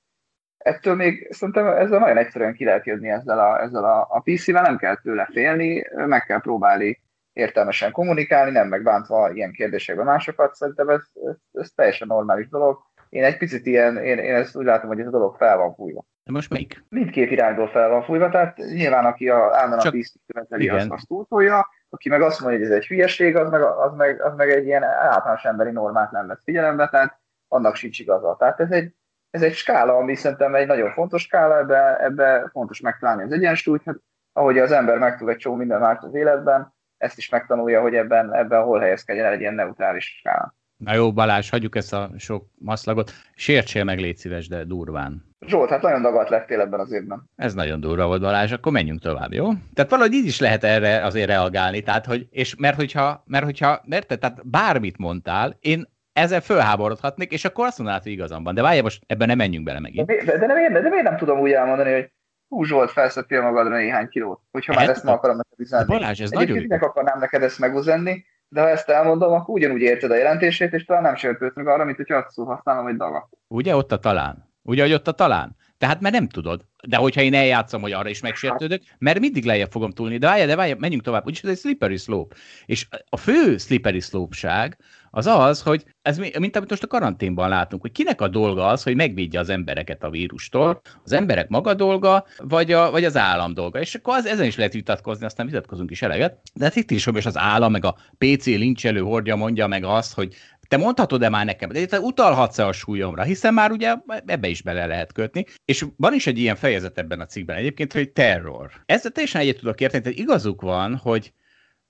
ettől még szerintem ezzel nagyon egyszerűen ki lehet jönni ezzel a, ezzel a, a PC-vel, nem kell tőle félni, meg kell próbálni értelmesen kommunikálni, nem megbántva ilyen kérdésekben másokat, szerintem ez, ez, ez teljesen normális dolog. Én egy picit ilyen, én, én ezt úgy látom, hogy ez a dolog fel van fújva. De most melyik? Mindkét irányból fel van fújva, tehát nyilván aki a, állandóan Csak... a PC követeli, azt, azt túltolja, aki meg azt mondja, hogy ez egy hülyeség, az meg, az meg, az meg egy ilyen általános emberi normát nem vesz figyelembe, tehát annak sincs igaza. Tehát ez egy, ez egy skála, ami szerintem egy nagyon fontos skála, ebbe, ebbe fontos megtalálni az egyensúlyt, hát ahogy az ember megtud egy csomó minden más az életben, ezt is megtanulja, hogy ebben, ebben hol helyezkedjen el egy ilyen neutrális skála. Na jó, Balázs, hagyjuk ezt a sok maszlagot. Sértsél meg, légy szíves, de durván. Zsolt, hát nagyon dagadt lettél ebben az évben. Ez nagyon durva volt, Balázs, akkor menjünk tovább, jó? Tehát valahogy így is lehet erre azért reagálni, tehát, hogy, és mert hogyha, mert hogyha, mert tehát bármit mondtál, én ezzel fölháborodhatnék, és akkor azt mondanád, hogy igazam van. De várj, most ebben nem menjünk bele megint. De, de, de, nem, de, de miért nem tudom úgy elmondani, hogy hú Zsolt, felszedtél magadra néhány kilót, hogyha már ezt, ezt meg akarom neked üzenni. Balázs, ez nagyon... Nem akarnám neked ezt megüzenni, de ha ezt elmondom, akkor ugyanúgy érted a jelentését, és talán nem sértődsz meg arra, mint hogy azt szó használom, hogy dagat. Ugye ott a talán? Ugye, hogy ott a talán? Tehát mert nem tudod. De hogyha én eljátszom, hogy arra is megsértődök, mert mindig lejjebb fogom túlni. De várj, de várj, menjünk tovább. Úgyis ez egy slippery slope. És a fő slippery slope az az, hogy ez mint amit most a karanténban látunk, hogy kinek a dolga az, hogy megvédje az embereket a vírustól, az emberek maga dolga, vagy, a, vagy az állam dolga. És akkor az, ezen is lehet vitatkozni, aztán vitatkozunk is eleget. De hát itt is, hogy az állam, meg a PC lincselő hordja mondja meg azt, hogy te mondhatod-e már nekem, de te utalhatsz-e a súlyomra, hiszen már ugye ebbe is bele lehet kötni, és van is egy ilyen fejezet ebben a cikkben egyébként, hogy terror. Ezzel teljesen egyet tudok érteni, tehát igazuk van, hogy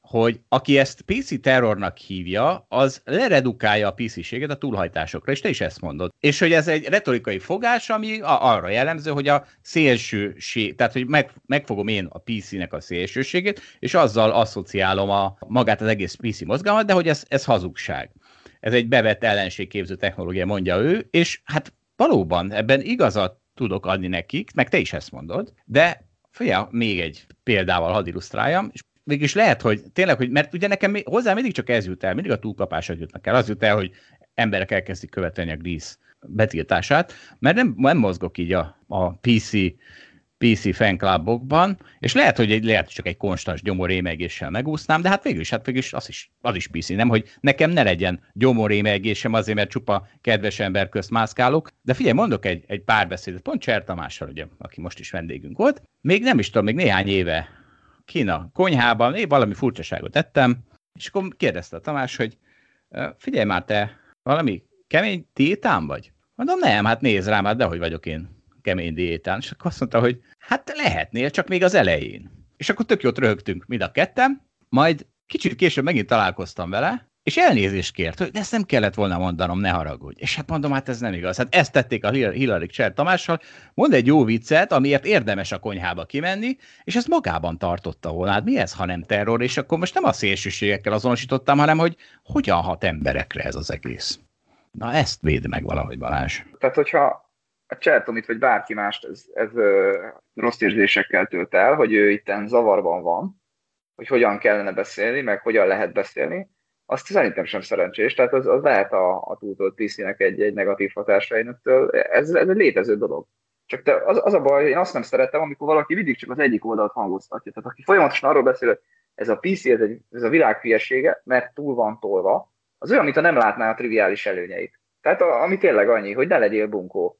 hogy aki ezt PC terrornak hívja, az leredukálja a PC-séget a túlhajtásokra, és te is ezt mondod. És hogy ez egy retorikai fogás, ami arra jellemző, hogy a szélsőség, tehát hogy meg, megfogom én a PC-nek a szélsőségét, és azzal asszociálom a, magát az egész PC mozgalmat, de hogy ez, ez hazugság. Ez egy bevett ellenségképző technológia, mondja ő, és hát valóban ebben igazat tudok adni nekik, meg te is ezt mondod, de figyelj, még egy példával hadd illusztráljam, és mégis lehet, hogy tényleg, hogy, mert ugye nekem hozzá mindig csak ez jut el, mindig a túlkapások jutnak el. Az jut el, hogy emberek elkezdik követeni a Grease betiltását, mert nem, nem mozgok így a, a PC PC fanklubokban, és lehet, hogy egy, lehet csak egy konstans gyomorémegéssel megúsznám, de hát végül is, hát végül is az is, az is PC, nem, hogy nekem ne legyen gyomorémegésem azért, mert csupa kedves ember közt mászkálok. De figyelj, mondok egy, egy párbeszédet, pont Cser Tamással, ugye, aki most is vendégünk volt, még nem is tudom, még néhány éve Kína konyhában, én valami furcsaságot tettem, és akkor kérdezte a Tamás, hogy figyelj már, te valami kemény diétán vagy? Mondom, nem, hát nézd rám, hát dehogy vagyok én kemény diétán. És akkor azt mondta, hogy hát lehetnél, csak még az elején. És akkor tök jót röhögtünk mind a kettem, majd kicsit később megint találkoztam vele, és elnézést kért, hogy ezt nem kellett volna mondanom, ne haragudj. És hát mondom, hát ez nem igaz. Hát ezt tették a Hillary Cser Tamással, mond egy jó viccet, amiért érdemes a konyhába kimenni, és ezt magában tartotta volna. Hát mi ez, ha nem terror? És akkor most nem a szélsőségekkel azonosítottam, hanem hogy hogyan hat emberekre ez az egész. Na ezt véd meg valahogy Balázs. Tehát, hogyha a Csertomit vagy bárki mást ez, ez rossz érzésekkel tölt el, hogy ő itten zavarban van, hogy hogyan kellene beszélni, meg hogyan lehet beszélni, azt szerintem sem szerencsés, tehát az, az lehet a, a túltolt PC-nek egy, egy negatív hatása önöktől. Ez, ez egy létező dolog. Csak te, az, az a baj, én azt nem szeretem, amikor valaki mindig csak az egyik oldalt hangoztatja. Tehát aki folyamatosan arról beszél, hogy ez a PC, ez, egy, ez a világ hülyesége, mert túl van tolva, az olyan, mintha nem látná a triviális előnyeit. Tehát a, ami tényleg annyi, hogy ne legyél bunkó.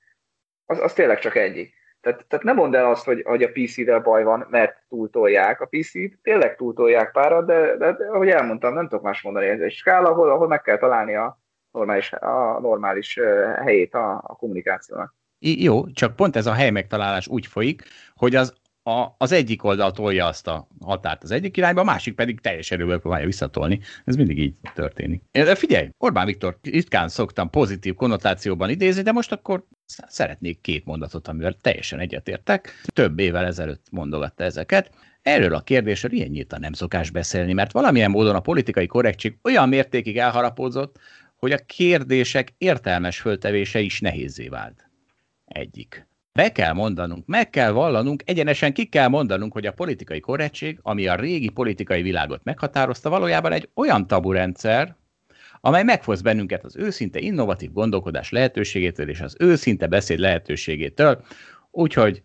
Az, az tényleg csak egyik. Tehát, tehát nem mondd el azt, hogy, hogy a PC-vel baj van, mert túltolják. A PC-t tényleg túltolják párat, de, de, de, ahogy elmondtam, nem tudok más mondani. Ez egy skála, ahol, ahol meg kell találni a normális, a normális helyét a, a kommunikációnak. Jó, csak pont ez a hely megtalálás úgy folyik, hogy az a, az egyik oldal tolja azt a határt az egyik irányba, a másik pedig teljes erőből próbálja visszatolni. Ez mindig így történik. De figyelj, Orbán Viktor ritkán szoktam pozitív konnotációban idézni, de most akkor szeretnék két mondatot, amivel teljesen egyetértek. Több évvel ezelőtt mondogatta ezeket. Erről a kérdésről ilyen nyíltan nem szokás beszélni, mert valamilyen módon a politikai korrektség olyan mértékig elharapódzott, hogy a kérdések értelmes föltevése is nehézé vált. Egyik. Be kell mondanunk, meg kell vallanunk, egyenesen ki kell mondanunk, hogy a politikai korrektség, ami a régi politikai világot meghatározta, valójában egy olyan taburendszer, amely megfosz bennünket az őszinte innovatív gondolkodás lehetőségétől és az őszinte beszéd lehetőségétől. Úgyhogy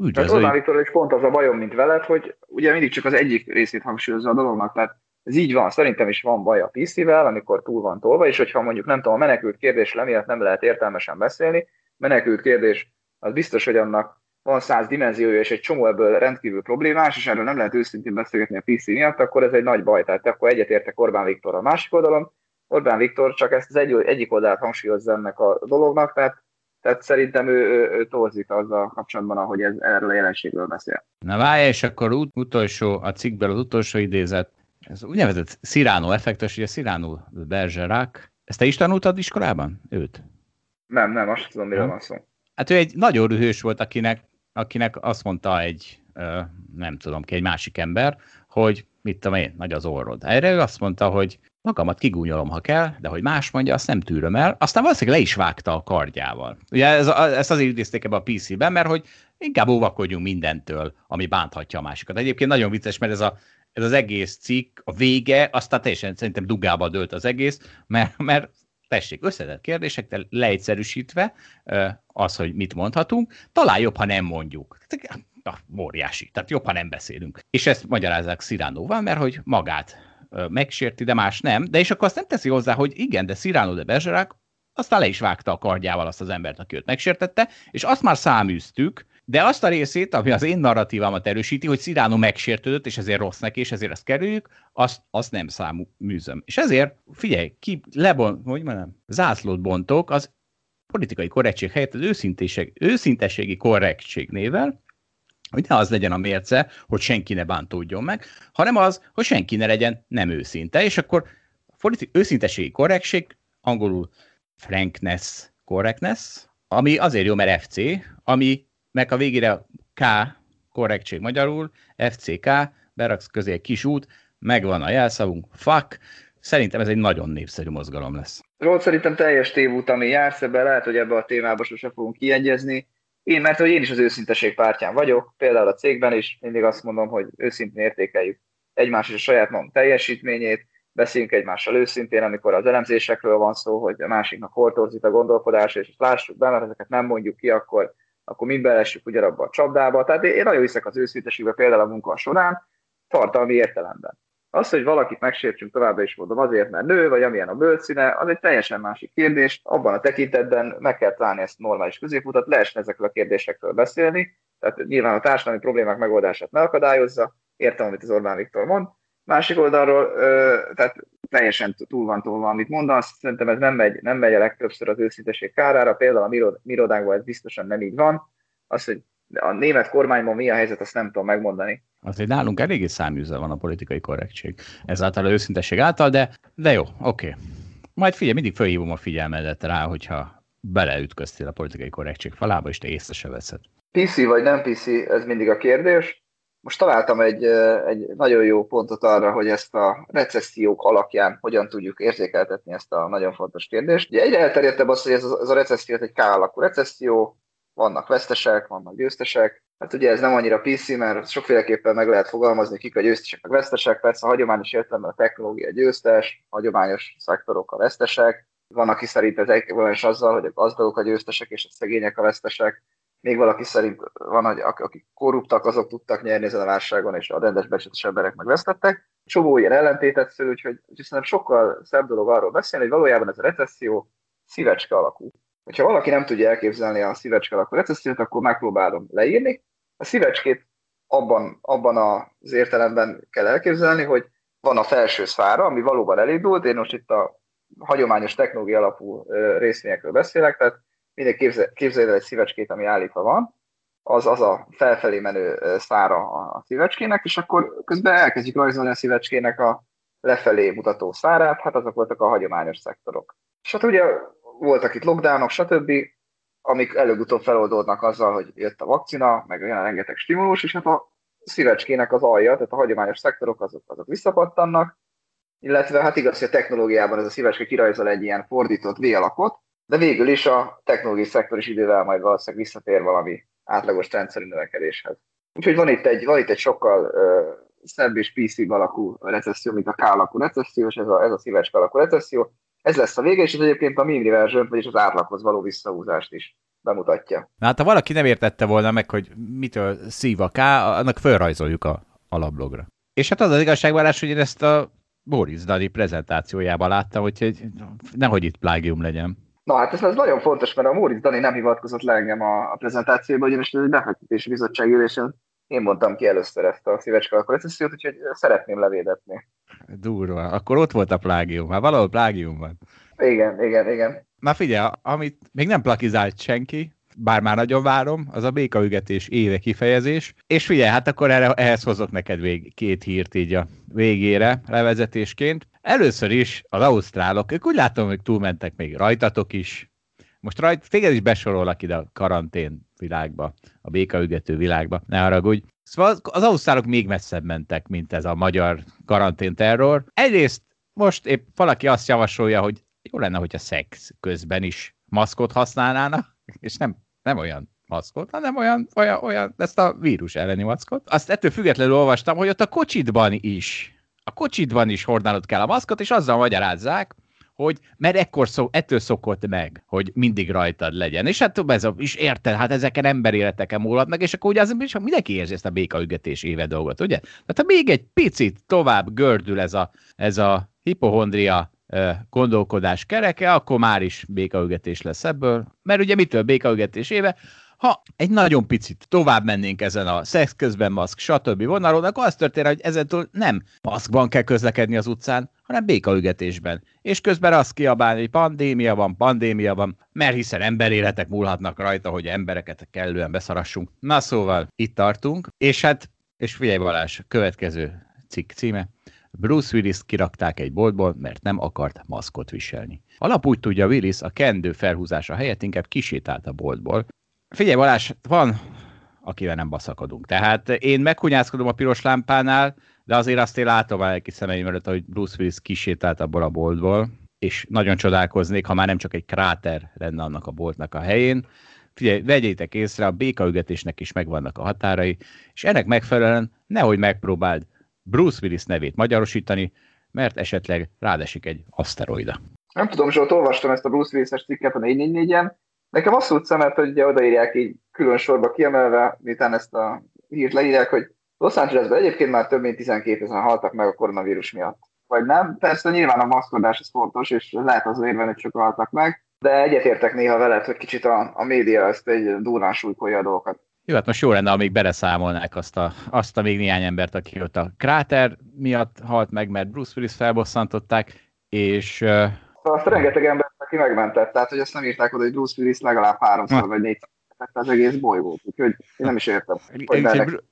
üdvözlőjük. Orbán Viktor is pont az a bajom, mint veled, hogy ugye mindig csak az egyik részét hangsúlyozza a dolognak, tehát ez így van, szerintem is van baj a PC-vel, amikor túl van tolva, és hogyha mondjuk nem tudom, a menekült kérdés emiatt nem lehet értelmesen beszélni, menekült kérdés az biztos, hogy annak van száz dimenziója, és egy csomó ebből rendkívül problémás, és erről nem lehet őszintén beszélgetni a PC miatt, akkor ez egy nagy baj. Tehát akkor egyetértek Orbán Viktor a másik oldalon. Orbán Viktor csak ezt az egy, egyik oldalt hangsúlyozza ennek a dolognak, tehát, tehát szerintem ő, ő, ő torzik azzal kapcsolatban, ahogy ez, erről a jelenségről beszél. Na várj, és akkor ut- utolsó, a cikkből az utolsó idézet, ez úgynevezett Sziránó effektus, ugye Sziránó Bergerac, ezt te is tanultad iskolában? Őt? Nem, nem, azt tudom, miről van szó. Hát ő egy nagyon rühős volt, akinek, akinek azt mondta egy, nem tudom ki, egy másik ember, hogy mit tudom én, nagy az orrod. Erre ő azt mondta, hogy magamat kigúnyolom, ha kell, de hogy más mondja, azt nem tűröm el. Aztán valószínűleg le is vágta a kardjával. Ugye ez, ezt azért idézték ebbe a PC-ben, mert hogy inkább óvakodjunk mindentől, ami bánthatja a másikat. Egyébként nagyon vicces, mert ez, a, ez az egész cikk, a vége, aztán teljesen szerintem dugába dőlt az egész, mert, mert tessék, összetett kérdésekkel leegyszerűsítve az, hogy mit mondhatunk, talán jobb, ha nem mondjuk. Na, óriási, tehát jobb, ha nem beszélünk. És ezt magyarázzák Sziránóval, mert hogy magát megsérti, de más nem. De és akkor azt nem teszi hozzá, hogy igen, de Sziránó de Bezserák aztán le is vágta a kardjával azt az embert, aki őt megsértette, és azt már száműztük, de azt a részét, ami az én narratívámat erősíti, hogy Sziránó megsértődött, és ezért rossz neki, és ezért ezt kerüljük, azt, azt nem számú. És ezért, figyelj, ki lebon, hogy mondjam, zászlót bontok az politikai korrektség helyett az őszintességi korrektség nével, hogy ne az legyen a mérce, hogy senki ne bántódjon meg, hanem az, hogy senki ne legyen nem őszinte, és akkor politi- őszintességi korrektség, angolul frankness, correctness, ami azért jó, mert FC, ami meg a végére K, korrektség magyarul, FCK, beraksz közé egy kis út, megvan a jelszavunk, fuck, szerintem ez egy nagyon népszerű mozgalom lesz. Zsolt, szerintem teljes tévút, ami jársz ebbe, lehet, hogy ebbe a témába sose fogunk kiegyezni. Én, mert hogy én is az őszinteség pártján vagyok, például a cégben is mindig azt mondom, hogy őszintén értékeljük egymás és a saját magunk teljesítményét, beszéljünk egymással őszintén, amikor az elemzésekről van szó, hogy a másiknak hol a gondolkodás, és lássuk be, mert ezeket nem mondjuk ki, akkor akkor mind belessük ugyanabba a csapdába. Tehát én nagyon hiszek az őszintességbe például a munka során, tartalmi értelemben. Az, hogy valakit megsértsünk továbbra is mondom azért, mert nő, vagy amilyen a bőrszíne, az egy teljesen másik kérdés. Abban a tekintetben meg kell találni ezt normális középutat, lehessen ezekről a kérdésekről beszélni. Tehát nyilván a társadalmi problémák megoldását megakadályozza, értem, amit az Orbán Viktor mond, Másik oldalról, tehát teljesen túl van tolva, amit mondasz, szerintem ez nem megy, nem megy a legtöbbször az őszinteség kárára, például a mi irodánkban ez biztosan nem így van. Az, hogy a német kormányban mi a helyzet, azt nem tudom megmondani. Azért nálunk eléggé száműzve van a politikai korrektség. Ezáltal a őszintesség által, de, de jó, oké. Okay. Majd figyelj, mindig felhívom a figyelmedet rá, hogyha beleütköztél a politikai korrektség falába, és te észre se veszed. PC vagy nem PC, ez mindig a kérdés. Most találtam egy, egy nagyon jó pontot arra, hogy ezt a recessziók alapján hogyan tudjuk érzékeltetni ezt a nagyon fontos kérdést. Ugye egyre elterjedtebb az, hogy ez a, ez a recesszió egy K alakú recesszió, vannak vesztesek, vannak győztesek, Hát ugye ez nem annyira PC, mert sokféleképpen meg lehet fogalmazni, kik a győztesek, meg vesztesek. Persze a hagyományos értelemben a technológia győztes, a hagyományos szektorok a vesztesek. Van, aki szerint ez is azzal, hogy a gazdagok a győztesek és a szegények a vesztesek. Még valaki szerint van, hogy akik korruptak, azok tudtak nyerni ezen a válságon, és a rendes becsetes emberek meg vesztettek. Csomó ilyen ellentétet szül, úgyhogy, úgyhogy szerintem sokkal szebb dolog arról beszélni, hogy valójában ez a recesszió szívecske alakú. Hogyha valaki nem tudja elképzelni a szívecske alakú recessziót, akkor megpróbálom leírni. A szívecskét abban, abban az értelemben kell elképzelni, hogy van a felső szfára, ami valóban elindult, én most itt a hagyományos technológia alapú részvényekről beszélek, tehát mindig képzelj el egy szívecskét, ami állítva van, az, az a felfelé menő szára a szívecskének, és akkor közben elkezdjük rajzolni a szívecskének a lefelé mutató szárát, hát azok voltak a hagyományos szektorok. És hát ugye voltak itt lockdownok, stb., amik előbb-utóbb feloldódnak azzal, hogy jött a vakcina, meg olyan rengeteg stimulus, és hát a szívecskének az alja, tehát a hagyományos szektorok azok, azok visszapattannak, illetve hát igaz, hogy a technológiában ez a szívecske kirajzol egy ilyen fordított V-alakot, de végül is a technológiai szektor is idővel majd valószínűleg visszatér valami átlagos rendszerű növekedéshez. Úgyhogy van itt egy, van itt egy sokkal uh, szebb és PC alakú recesszió, mint a K alakú recesszió, és ez a, ez a szívecske alakú recesszió. Ez lesz a vége, és ez egyébként a mean reversion, vagyis az átlaghoz való visszahúzást is bemutatja. Na hát ha valaki nem értette volna meg, hogy mitől szív a K, annak felrajzoljuk a alablogra. És hát az az igazságvárás, hogy én ezt a Boris Dani prezentációjában láttam, úgyhogy nehogy itt plágium legyen. Na hát ez, ez nagyon fontos, mert a Móricz Dani nem hivatkozott le engem a, a prezentációban, ugyanis ez egy befektetési bizottság ülésen én mondtam ki először ezt a szívecske recessziót, úgyhogy szeretném levédetni. Durva. Akkor ott volt a plágium. Hát valahol plágium van. Igen, igen, igen. Na figyelj, amit még nem plakizált senki, bár már nagyon várom, az a békaügetés éve kifejezés. És figyelj, hát akkor erre, ehhez hozok neked vég, két hírt így a végére levezetésként. Először is az ausztrálok, ők úgy látom, hogy túlmentek még rajtatok is. Most rajt, téged is besorolnak ide a karantén világba, a békaügető világba, ne haragudj. Szóval az, ausztrálok még messzebb mentek, mint ez a magyar karantén terror. Egyrészt most épp valaki azt javasolja, hogy jó lenne, hogyha szex közben is maszkot használnának, és nem, nem olyan maszkot, hanem olyan, olyan, olyan, ezt a vírus elleni maszkot. Azt ettől függetlenül olvastam, hogy ott a kocsitban is a kocsidban is hordálnod kell a maszkot, és azzal magyarázzák, hogy mert ekkor szó, ettől szokott meg, hogy mindig rajtad legyen. És hát ez a, is érted, hát ezeken emberéleteken múlhatnak, és akkor ugye az, is mindenki érzi ezt a békaügetés éve dolgot, ugye? Tehát ha még egy picit tovább gördül ez a, ez a hipohondria gondolkodás kereke, akkor már is békaügetés lesz ebből. Mert ugye mitől békaügetés éve? Ha egy nagyon picit tovább mennénk ezen a szex közben maszk, stb. vonalon, akkor az történik, hogy ezentúl nem maszkban kell közlekedni az utcán, hanem békaügetésben. És közben azt kiabálni, hogy pandémia van, pandémia van, mert hiszen emberéletek múlhatnak rajta, hogy embereket kellően beszarassunk. Na szóval, itt tartunk, és hát, és figyelj Balázs, következő cikk címe, Bruce willis kirakták egy boltból, mert nem akart maszkot viselni. Alap úgy tudja Willis, a kendő felhúzása helyett inkább kisétált a boltból, Figyelj Balázs, van, akivel nem baszakodunk. Tehát én meghunyászkodom a piros lámpánál, de azért azt én látom a lelki szemeim előtt, hogy Bruce Willis kisétált abból a boltból, és nagyon csodálkoznék, ha már nem csak egy kráter lenne annak a boltnak a helyén. Figyelj, vegyétek észre, a békaügetésnek is megvannak a határai, és ennek megfelelően nehogy megpróbáld Bruce Willis nevét magyarosítani, mert esetleg rádesik egy aszteroida. Nem tudom, Zsolt, olvastam ezt a Bruce Willis-es cikket a 444-en, Nekem abszolút szemelt, hogy ugye odaírják így külön sorba kiemelve, miután ezt a hírt leírják, hogy Los Angelesben egyébként már több mint 12 ezer haltak meg a koronavírus miatt. Vagy nem? Persze nyilván a maszkodás az fontos, és lehet az érven, hogy sokan haltak meg, de egyetértek néha veled, hogy kicsit a, a média ezt egy durván súlykolja a dolgokat. Jó, hát most jó lenne, amíg beleszámolnák azt a, azt a még néhány embert, aki ott a kráter miatt halt meg, mert Bruce Willis felbosszantották, és Szóval azt rengeteg ember, aki megmentett, tehát hogy azt nem írták oda, hogy Bruce Willis legalább háromszor vagy négyszer az egész bolygót, úgyhogy én nem is értem, hogy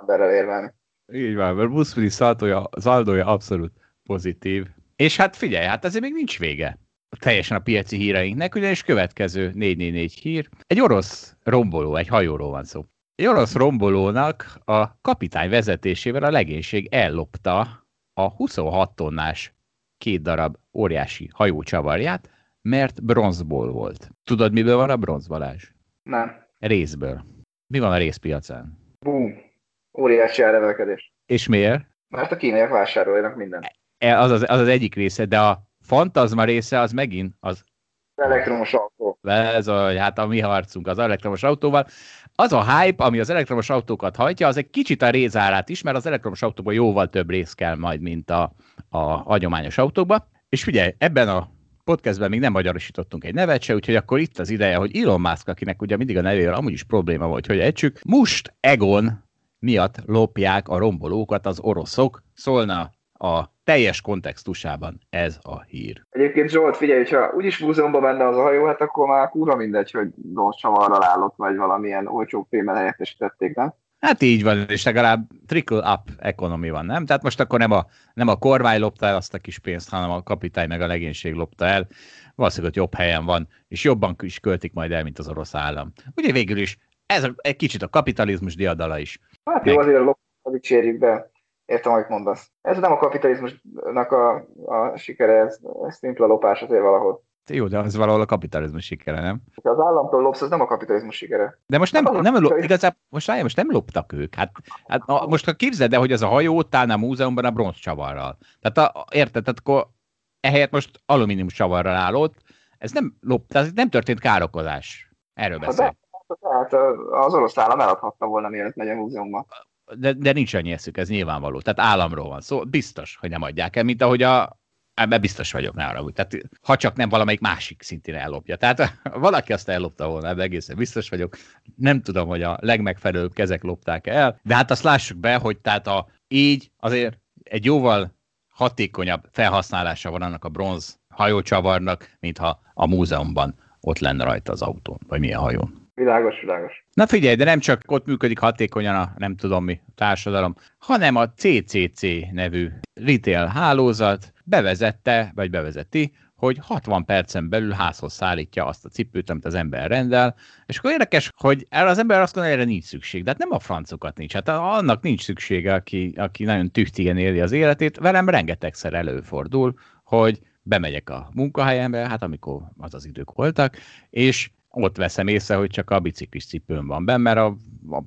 emberrel érvelni. Így van, mert szaldója, szaldója abszolút pozitív. És hát figyelj, hát azért még nincs vége teljesen a piaci híreinknek, ugyanis következő 444 hír. Egy orosz romboló, egy hajóról van szó. Egy orosz rombolónak a kapitány vezetésével a legénység ellopta a 26 tonnás két darab óriási hajó csavarját, mert bronzból volt. Tudod, miből van a bronz, Balázs? Nem. Részből. Mi van a részpiacán? Boom. Óriási elrevelkedés. És miért? Mert a kínaiak vásároljanak mindent. E, az az, az az egyik része, de a fantazma része az megint az Elektromos autó. ez a, hát a mi harcunk az elektromos autóval. Az a hype, ami az elektromos autókat hajtja, az egy kicsit a rézárát is, mert az elektromos autóban jóval több rész kell majd, mint a, a hagyományos autókba. És figyelj, ebben a podcastben még nem magyarosítottunk egy nevet se, úgyhogy akkor itt az ideje, hogy Elon Musk, akinek ugye mindig a nevéről amúgy is probléma volt, hogy egysük, most Egon miatt lopják a rombolókat az oroszok, szólna a teljes kontextusában ez a hír. Egyébként Zsolt, figyelj, hogyha úgyis múzeumban menne az a hajó, hát akkor már kurva mindegy, hogy rossz csavarral állott, vagy valamilyen olcsó fémmel helyettesítették, nem? Hát így van, és legalább trickle-up economy van, nem? Tehát most akkor nem a, nem a kormány lopta el azt a kis pénzt, hanem a kapitány meg a legénység lopta el. Valószínűleg ott jobb helyen van, és jobban is költik majd el, mint az orosz állam. Ugye végül is ez a, egy kicsit a kapitalizmus diadala is. Hát Meg- jó, azért a dicsérjük be. Értem, amit mondasz. Ez nem a kapitalizmusnak a, a sikere, ez, ez szimpla lopás azért valahol. Jó, de az valahol a kapitalizmus sikere, nem? Ha az államtól lopsz, az nem a kapitalizmus sikere. De most nem, Hát nem lop, igazából, most rájön, most nem loptak ők. Hát, hát a, most ha képzeld el, hogy ez a hajó ott állna a múzeumban a bronz csavarral. Tehát a, érted, tehát akkor ehelyett most alumínium csavarral állott, ez nem lop, tehát nem történt károkozás. Erről Hát beszél. Tehát az orosz állam eladhatta volna, mielőtt megy a múzeumba. De, de nincs annyi eszük, ez nyilvánvaló. Tehát államról van szó, biztos, hogy nem adják el, mint ahogy a Ebben biztos vagyok, ne arra Tehát, ha csak nem valamelyik másik szintén ellopja. Tehát valaki azt ellopta volna, ebben egészen biztos vagyok. Nem tudom, hogy a legmegfelelőbb kezek lopták el, de hát azt lássuk be, hogy tehát a, így azért egy jóval hatékonyabb felhasználása van annak a bronz hajócsavarnak, mintha a múzeumban ott lenne rajta az autón, vagy milyen hajón. Világos, világos. Na figyelj, de nem csak ott működik hatékonyan a nem tudom mi társadalom, hanem a CCC nevű retail hálózat bevezette, vagy bevezeti, hogy 60 percen belül házhoz szállítja azt a cipőt, amit az ember rendel, és akkor érdekes, hogy erre az ember azt gondolja, erre nincs szükség, de hát nem a francokat nincs, hát annak nincs szüksége, aki, aki nagyon tüchtigen éli az életét, velem rengetegszer előfordul, hogy bemegyek a munkahelyembe, hát amikor az az idők voltak, és ott veszem észre, hogy csak a biciklis cipőm van benne, mert a, a,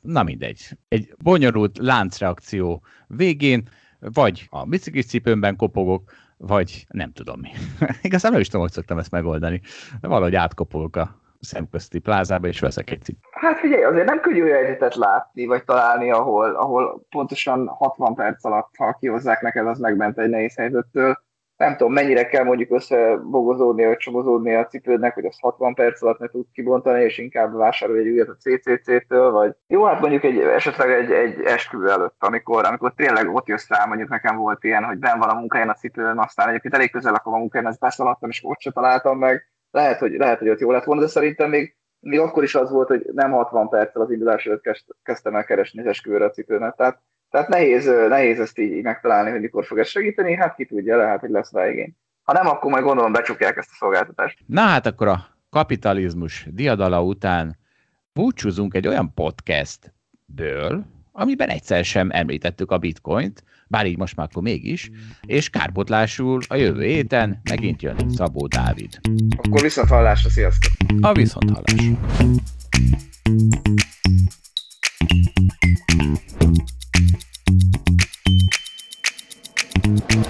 na mindegy. Egy bonyolult láncreakció végén vagy a biciklis cipőmben kopogok, vagy nem tudom mi. Igazán nem is tudom, hogy szoktam ezt megoldani. De valahogy átkopogok a szemközti plázába, és veszek egy cipőt. Hát figyelj, azért nem könnyű helyzetet látni, vagy találni, ahol, ahol pontosan 60 perc alatt, ha kihozzák neked, az megment egy nehéz helyzettől. Nem tudom, mennyire kell mondjuk összebogozódni, vagy csomozódni a cipődnek, hogy az 60 perc alatt ne tud kibontani, és inkább vásárolj egy újat a CCC-től, vagy jó, hát mondjuk egy, esetleg egy, egy esküvő előtt, amikor, amikor tényleg ott jössz rá, mondjuk nekem volt ilyen, hogy ben van a munkahelyen a cipőn, aztán egyébként elég közel lakom a munkahelyen, beszaladtam, és ott se találtam meg. Lehet, hogy, lehet, hogy ott jó lett volna, de szerintem még még akkor is az volt, hogy nem 60 perccel az indulás előtt kezdtem el keresni az esküvőre a cipőmet. Tehát, tehát nehéz, nehéz ezt így megtalálni, hogy mikor fog ez segíteni, hát ki tudja, lehet, hogy lesz rá igény. Ha nem, akkor majd gondolom becsukják ezt a szolgáltatást. Na hát akkor a kapitalizmus diadala után búcsúzunk egy olyan podcastből, amiben egyszer sem említettük a bitcoint, bár így most már akkor mégis, és kárpotlásul a jövő héten megint jön Szabó Dávid. Akkor viszont hallásra, sziasztok! A viszont hallásra. Thank you.